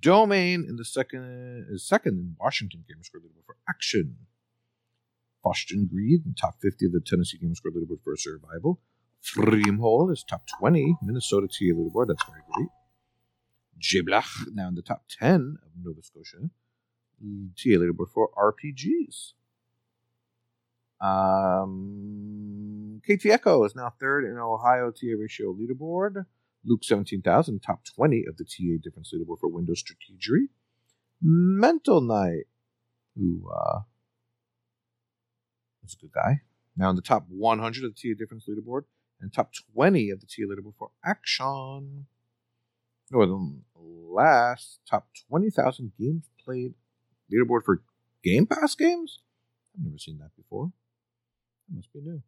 Domain in the second is second in Washington Gamerscore leaderboard for action. Boston Greed in top 50 of the Tennessee Gamerscore leaderboard for survival. Freemhole is top 20 Minnesota TA leaderboard. That's very great. Jiblach now in the top 10 of Nova Scotia TA leaderboard for RPGs. Um, KT Echo is now third in Ohio TA ratio leaderboard. Luke 17,000, top 20 of the TA difference leaderboard for Windows Strategery. Mental Knight, who uh, is a good guy, now in the top 100 of the TA difference leaderboard and top 20 of the TA leaderboard for Action. Northern last, top 20,000 games played leaderboard for Game Pass games? I've never seen that before. That must be new.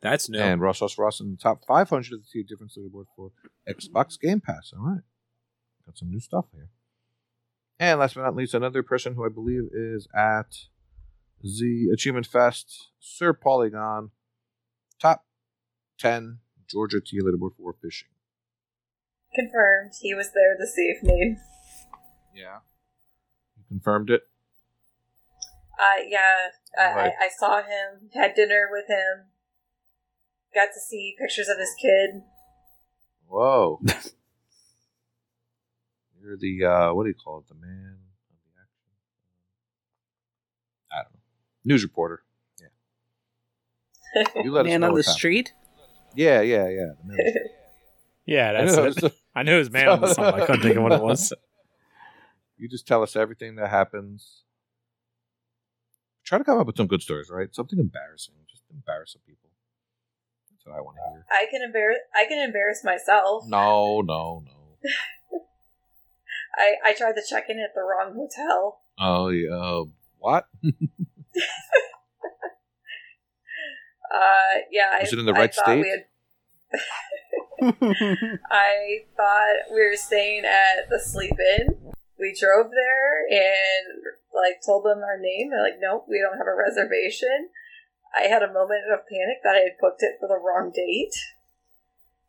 That's new. And Ross Ross Ross in the top 500 of the tier difference leaderboard for Xbox Game Pass. All right. Got some new stuff here. And last but not least, another person who I believe is at the Achievement Fest, Sir Polygon, top 10 Georgia tier leaderboard for fishing. confirmed, he was there this evening. Yeah. You confirmed it? Uh, yeah, Right. I, I saw him, had dinner with him, got to see pictures of his kid. Whoa. You're the, uh, what do you call it? The man of the action? I don't know. News reporter. Yeah. You let us Man know on the what's happening. street. Yeah, yeah, yeah. The man on the yeah, I that's know, it. I knew it was man on the song. I couldn't think of what it was. You just tell us everything that happens. Try to come up with some good stories, right? Something embarrassing. Just embarrass some people. What I want to hear. I can embarrass. I can embarrass myself. No, no, no. I I tried to check in at the wrong hotel. Oh, yeah. Uh, what? Uh, yeah. I, Was it in the I right state? had- I thought we were staying at the sleep in. We drove there and like told them our name. They're like, "Nope, we don't have a reservation." I had a moment of panic that I had booked it for the wrong date.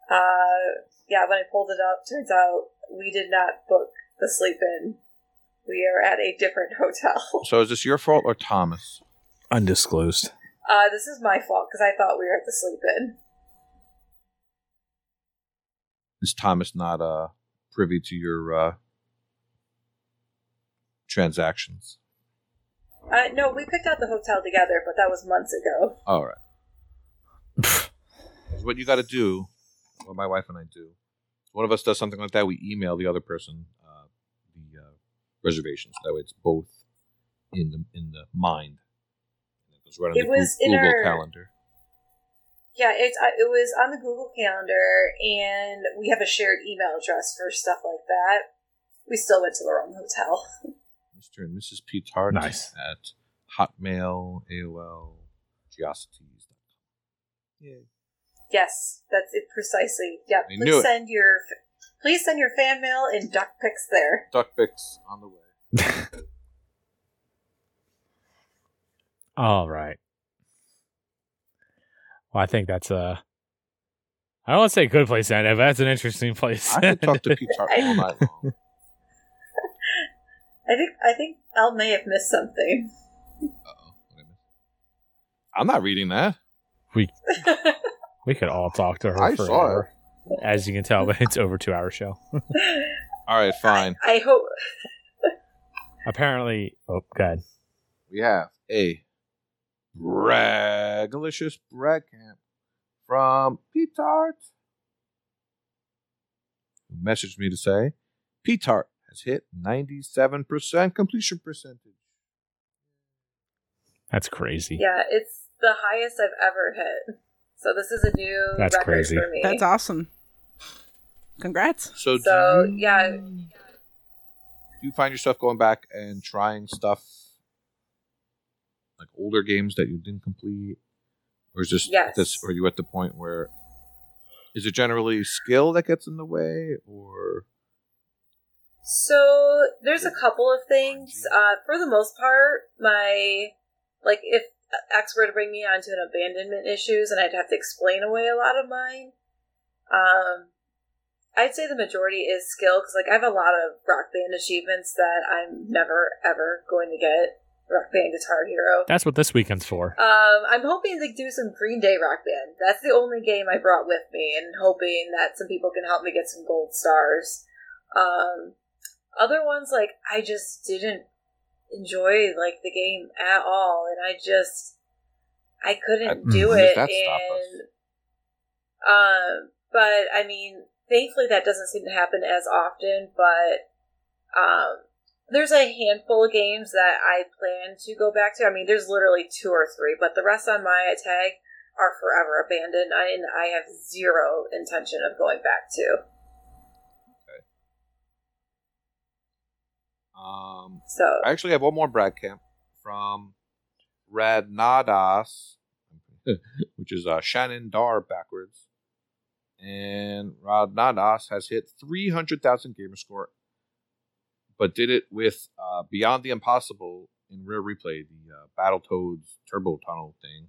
Uh, yeah, when I pulled it up, turns out we did not book the sleep in. We are at a different hotel. So is this your fault or Thomas? Undisclosed. Uh, this is my fault because I thought we were at the sleep in. Is Thomas not uh, privy to your uh, transactions? Uh, no, we picked out the hotel together, but that was months ago. All right. What you got to do. What my wife and I do. One of us does something like that. We email the other person uh, the uh, reservations. That way, it's both in the in the mind. It goes right on It the was Goo- in Google our- calendar. Yeah, it's uh, it was on the Google Calendar, and we have a shared email address for stuff like that. We still went to the wrong hotel. Mr. and Mrs. P-Tart Nice. at Hotmail, AOL, Geocities. Yeah. Yes, that's it precisely. Yeah, I please knew it. send your please send your fan mail and duck pics there. Duck pics on the way. All right. Well, I think that's a. I don't want to say a good place to end it, but that's an interesting place. I could talk to P-Tart all night long. I think I think Ell may have missed something. Uh-oh. I miss? I'm not reading that. we we could all talk to her I for saw forever. As you can tell, but it's over two hour show. All right, fine. I hope Apparently, oh god, We have a bragalicious brag camp from P. Tart, who messaged me to say P. Tart has hit 97% completion percentage. that's crazy. yeah, it's the highest I've ever hit. So this is a new That's record crazy. for me. That's awesome. Congrats. So, do you- yeah. do you find yourself going back and trying stuff like older games that you didn't complete, or is just Yes. this? Or are you at the point where is it generally skill that gets in the way, or So there's a couple of things. Uh, for the most part, my like if X were to bring me onto an abandonment issues, and I'd have to explain away a lot of mine. Um, I'd say the majority is skill because like I have a lot of Rock Band achievements that I'm never ever going to get. Rock Band Guitar Hero. That's what this weekend's for. Um, I'm hoping to do some Green Day Rock Band. That's the only game I brought with me, and hoping that some people can help me get some gold stars. Um, other ones like I just didn't enjoy like the game at all, and I just I couldn't I- do it. does that stop us? And um, but I mean, thankfully that doesn't seem to happen as often. But um, there's a handful of games that I plan to go back to. I mean, there's literally two or three, but the rest on my tag are forever abandoned, and I have zero intention of going back to. Um, So I actually have one more brag camp from Radnadas, which is uh, Shannon Dar backwards. And Radnadas has hit 300,000 gamer score, but did it with uh, Beyond the Impossible in Rare Replay, the uh, Battletoads Turbo Tunnel thing.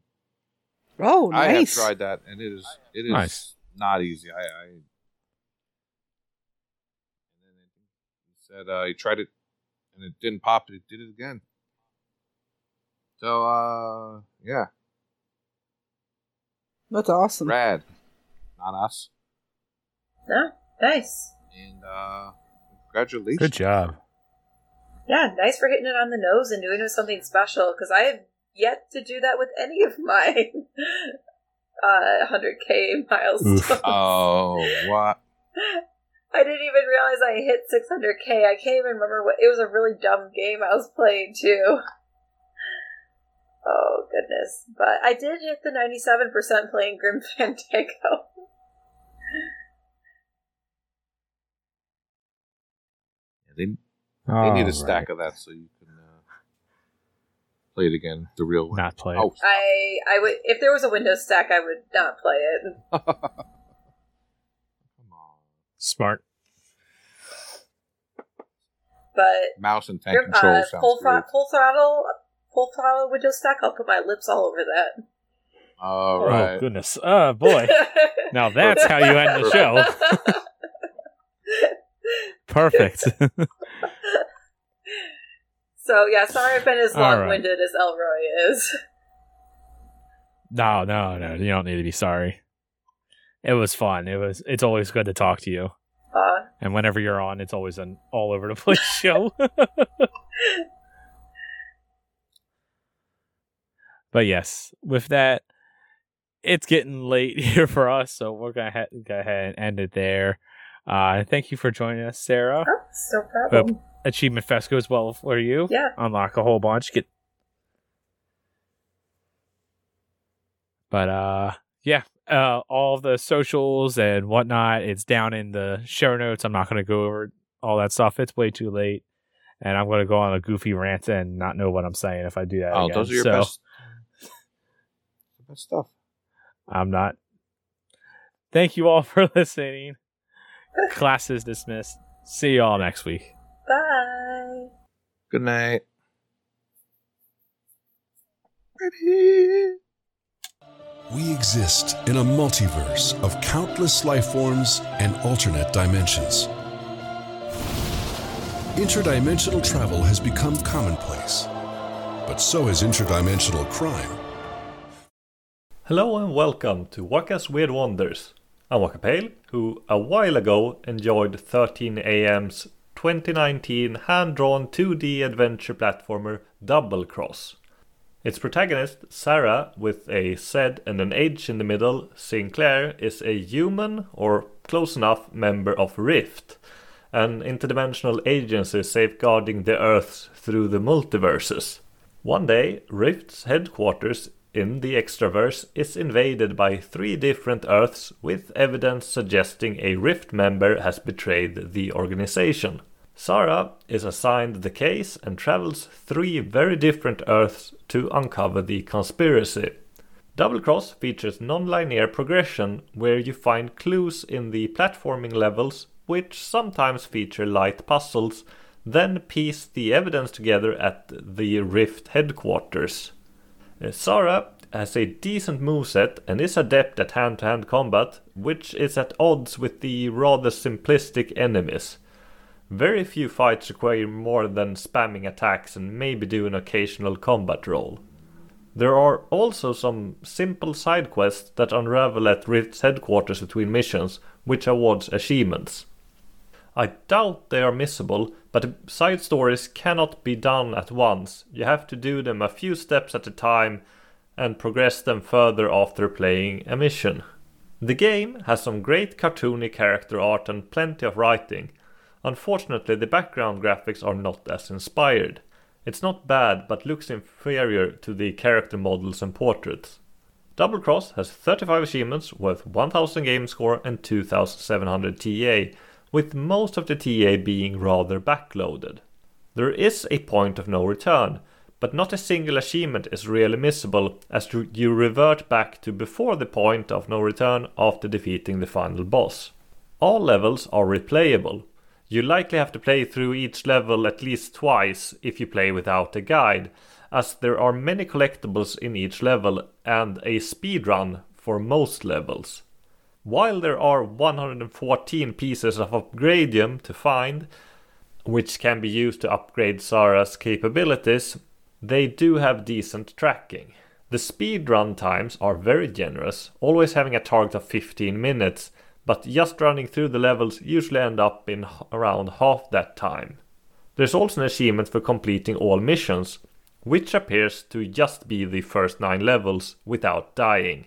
Oh, nice! I have tried that, and it is it is Nice. not easy. I, I and then he said uh, he tried it, and it didn't pop. It did it again. So uh, yeah, That's awesome. rad, not us. no, nice. And uh, congratulations. Good job. Yeah, nice for hitting it on the nose and doing it with something special because I have yet to do that with any of my uh, 100k milestones. Oof. Oh, what? I didn't even realize I hit 600k. I can't even remember what. It was a really dumb game I was playing too. Oh goodness! But I did hit the 97% playing Grim Fandango. They they need a stack of that so you can uh, play it again the real way. Not play. it. Oh, stop. I I would if there was a Windows stack, I would not play it. come on. Smart. But Mouse and tank control uh, sounds full, great. throt- full throttle, full throttle Windows stack. I'll put my lips all over that. All Oh right. goodness. Oh boy. now that's how you end the show. Perfect. so yeah, sorry I've been as long-winded as Elroy is. no, no, no. You don't need to be sorry. It was fun. It was. It's always good to talk to you. Uh, And whenever you're on, it's always an all over the place show. but yes, with that, it's getting late here for us, so we're gonna ha- go ahead and end it there. Uh, thank you for joining us, Sarah. oh, no problem. Achievement Fest goes well for you. Yeah. Unlock a whole bunch. Get. But uh, yeah. Uh, all the socials and whatnot. It's down in the show notes. I'm not going to go over all that stuff. It's way too late, and I'm going to go on a goofy rant and not know what I'm saying if I do that. Oh, again. those are your So, best, best stuff. I'm not. Thank you all for listening. Class is dismissed. See you all next week. Bye. Good night. Ready? We exist in a multiverse of countless life forms and alternate dimensions. Interdimensional travel has become commonplace, but so has interdimensional crime. Hello and welcome to Waka's Weird Wonders. I'm Waka Pale, who a while ago enjoyed 13AM's 2019 hand-drawn 2D adventure platformer Double Cross. Its protagonist, Zahra, with a Z and an H in the middle, Sinclair, is a human, or close enough, member of Rift, an interdimensional agency safeguarding the Earth through the multiverses. One day, Rift's headquarters in the Extraverse is invaded by three different Earths with evidence suggesting a Rift member has betrayed the organization. Zahra is assigned the case and travels three very different Earths to uncover the conspiracy. Double Cross features non-linear progression where you find clues in the platforming levels which sometimes feature light puzzles, then piece the evidence together at the Rift headquarters. Uh, Zahra has a decent moveset and is adept at hand-to-hand combat, which is at odds with the rather simplistic enemies. Very few fights require more than spamming attacks and maybe do an occasional combat roll. There are also some simple side quests that unravel at Rift's headquarters between missions, which awards achievements. I doubt they are missable, but side stories cannot be done at once. You have to do them a few steps at a time and progress them further after playing a mission. The game has some great cartoony character art and plenty of writing. Unfortunately, the background graphics are not as inspired. It's not bad, but looks inferior to the character models and portraits. Double Cross has 35 achievements worth 1000 game score and 2700 TA, with most of the TA being rather backloaded. There is a point of no return, but not a single achievement is really missable as you revert back to before the point of no return after defeating the final boss. All levels are replayable. You likely have to play through each level at least twice if you play without a guide, as there are many collectibles in each level and a speedrun for most levels. While there are 114 pieces of upgradium to find, which can be used to upgrade Zahra's capabilities, they do have decent tracking. The speedrun times are very generous, always having a target of 15 minutes, but just running through the levels usually end up in around half that time. There's also an achievement for completing all missions, which appears to just be the first 9 levels without dying.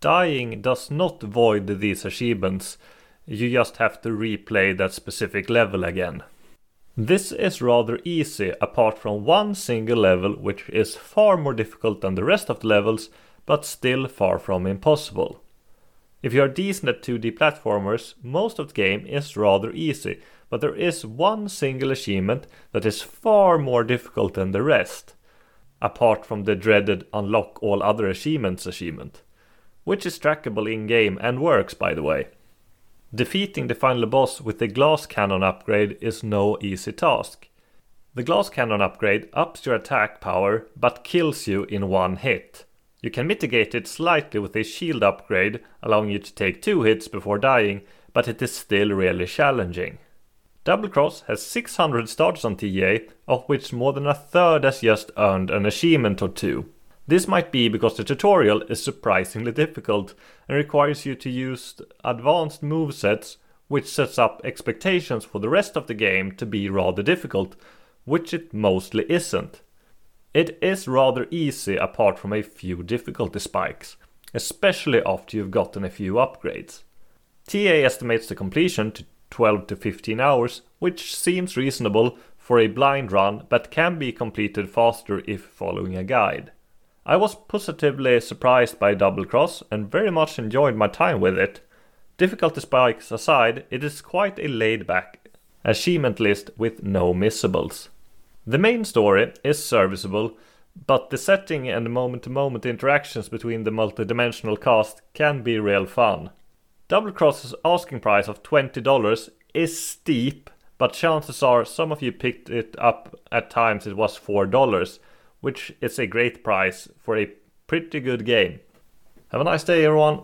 Dying does not void these achievements, you just have to replay that specific level again. This is rather easy apart from one single level which is far more difficult than the rest of the levels, but still far from impossible. If you are decent at 2D platformers, most of the game is rather easy, but there is one single achievement that is far more difficult than the rest, apart from the dreaded unlock all other achievements achievement, which is trackable in game and works by the way. Defeating the final boss with the glass cannon upgrade is no easy task. The glass cannon upgrade ups your attack power but kills you in one hit. You can mitigate it slightly with a shield upgrade, allowing you to take two hits before dying, but it is still really challenging. Double Cross has 600 starts on TA, of which more than a third has just earned an achievement or two. This might be because the tutorial is surprisingly difficult and requires you to use advanced movesets, which sets up expectations for the rest of the game to be rather difficult, which it mostly isn't. It is rather easy apart from a few difficulty spikes, especially after you've gotten a few upgrades. TA estimates the completion to 12 to 15 hours, which seems reasonable for a blind run but can be completed faster if following a guide. I was positively surprised by Double Cross and very much enjoyed my time with it. Difficulty spikes aside, it is quite a laid back achievement list with no missables. The main story is serviceable, but the setting and the moment to moment interactions between the multidimensional cast can be real fun. Double Cross's asking price of $20 is steep, but chances are some of you picked it up at times it was $4, which is a great price for a pretty good game. Have a nice day, everyone.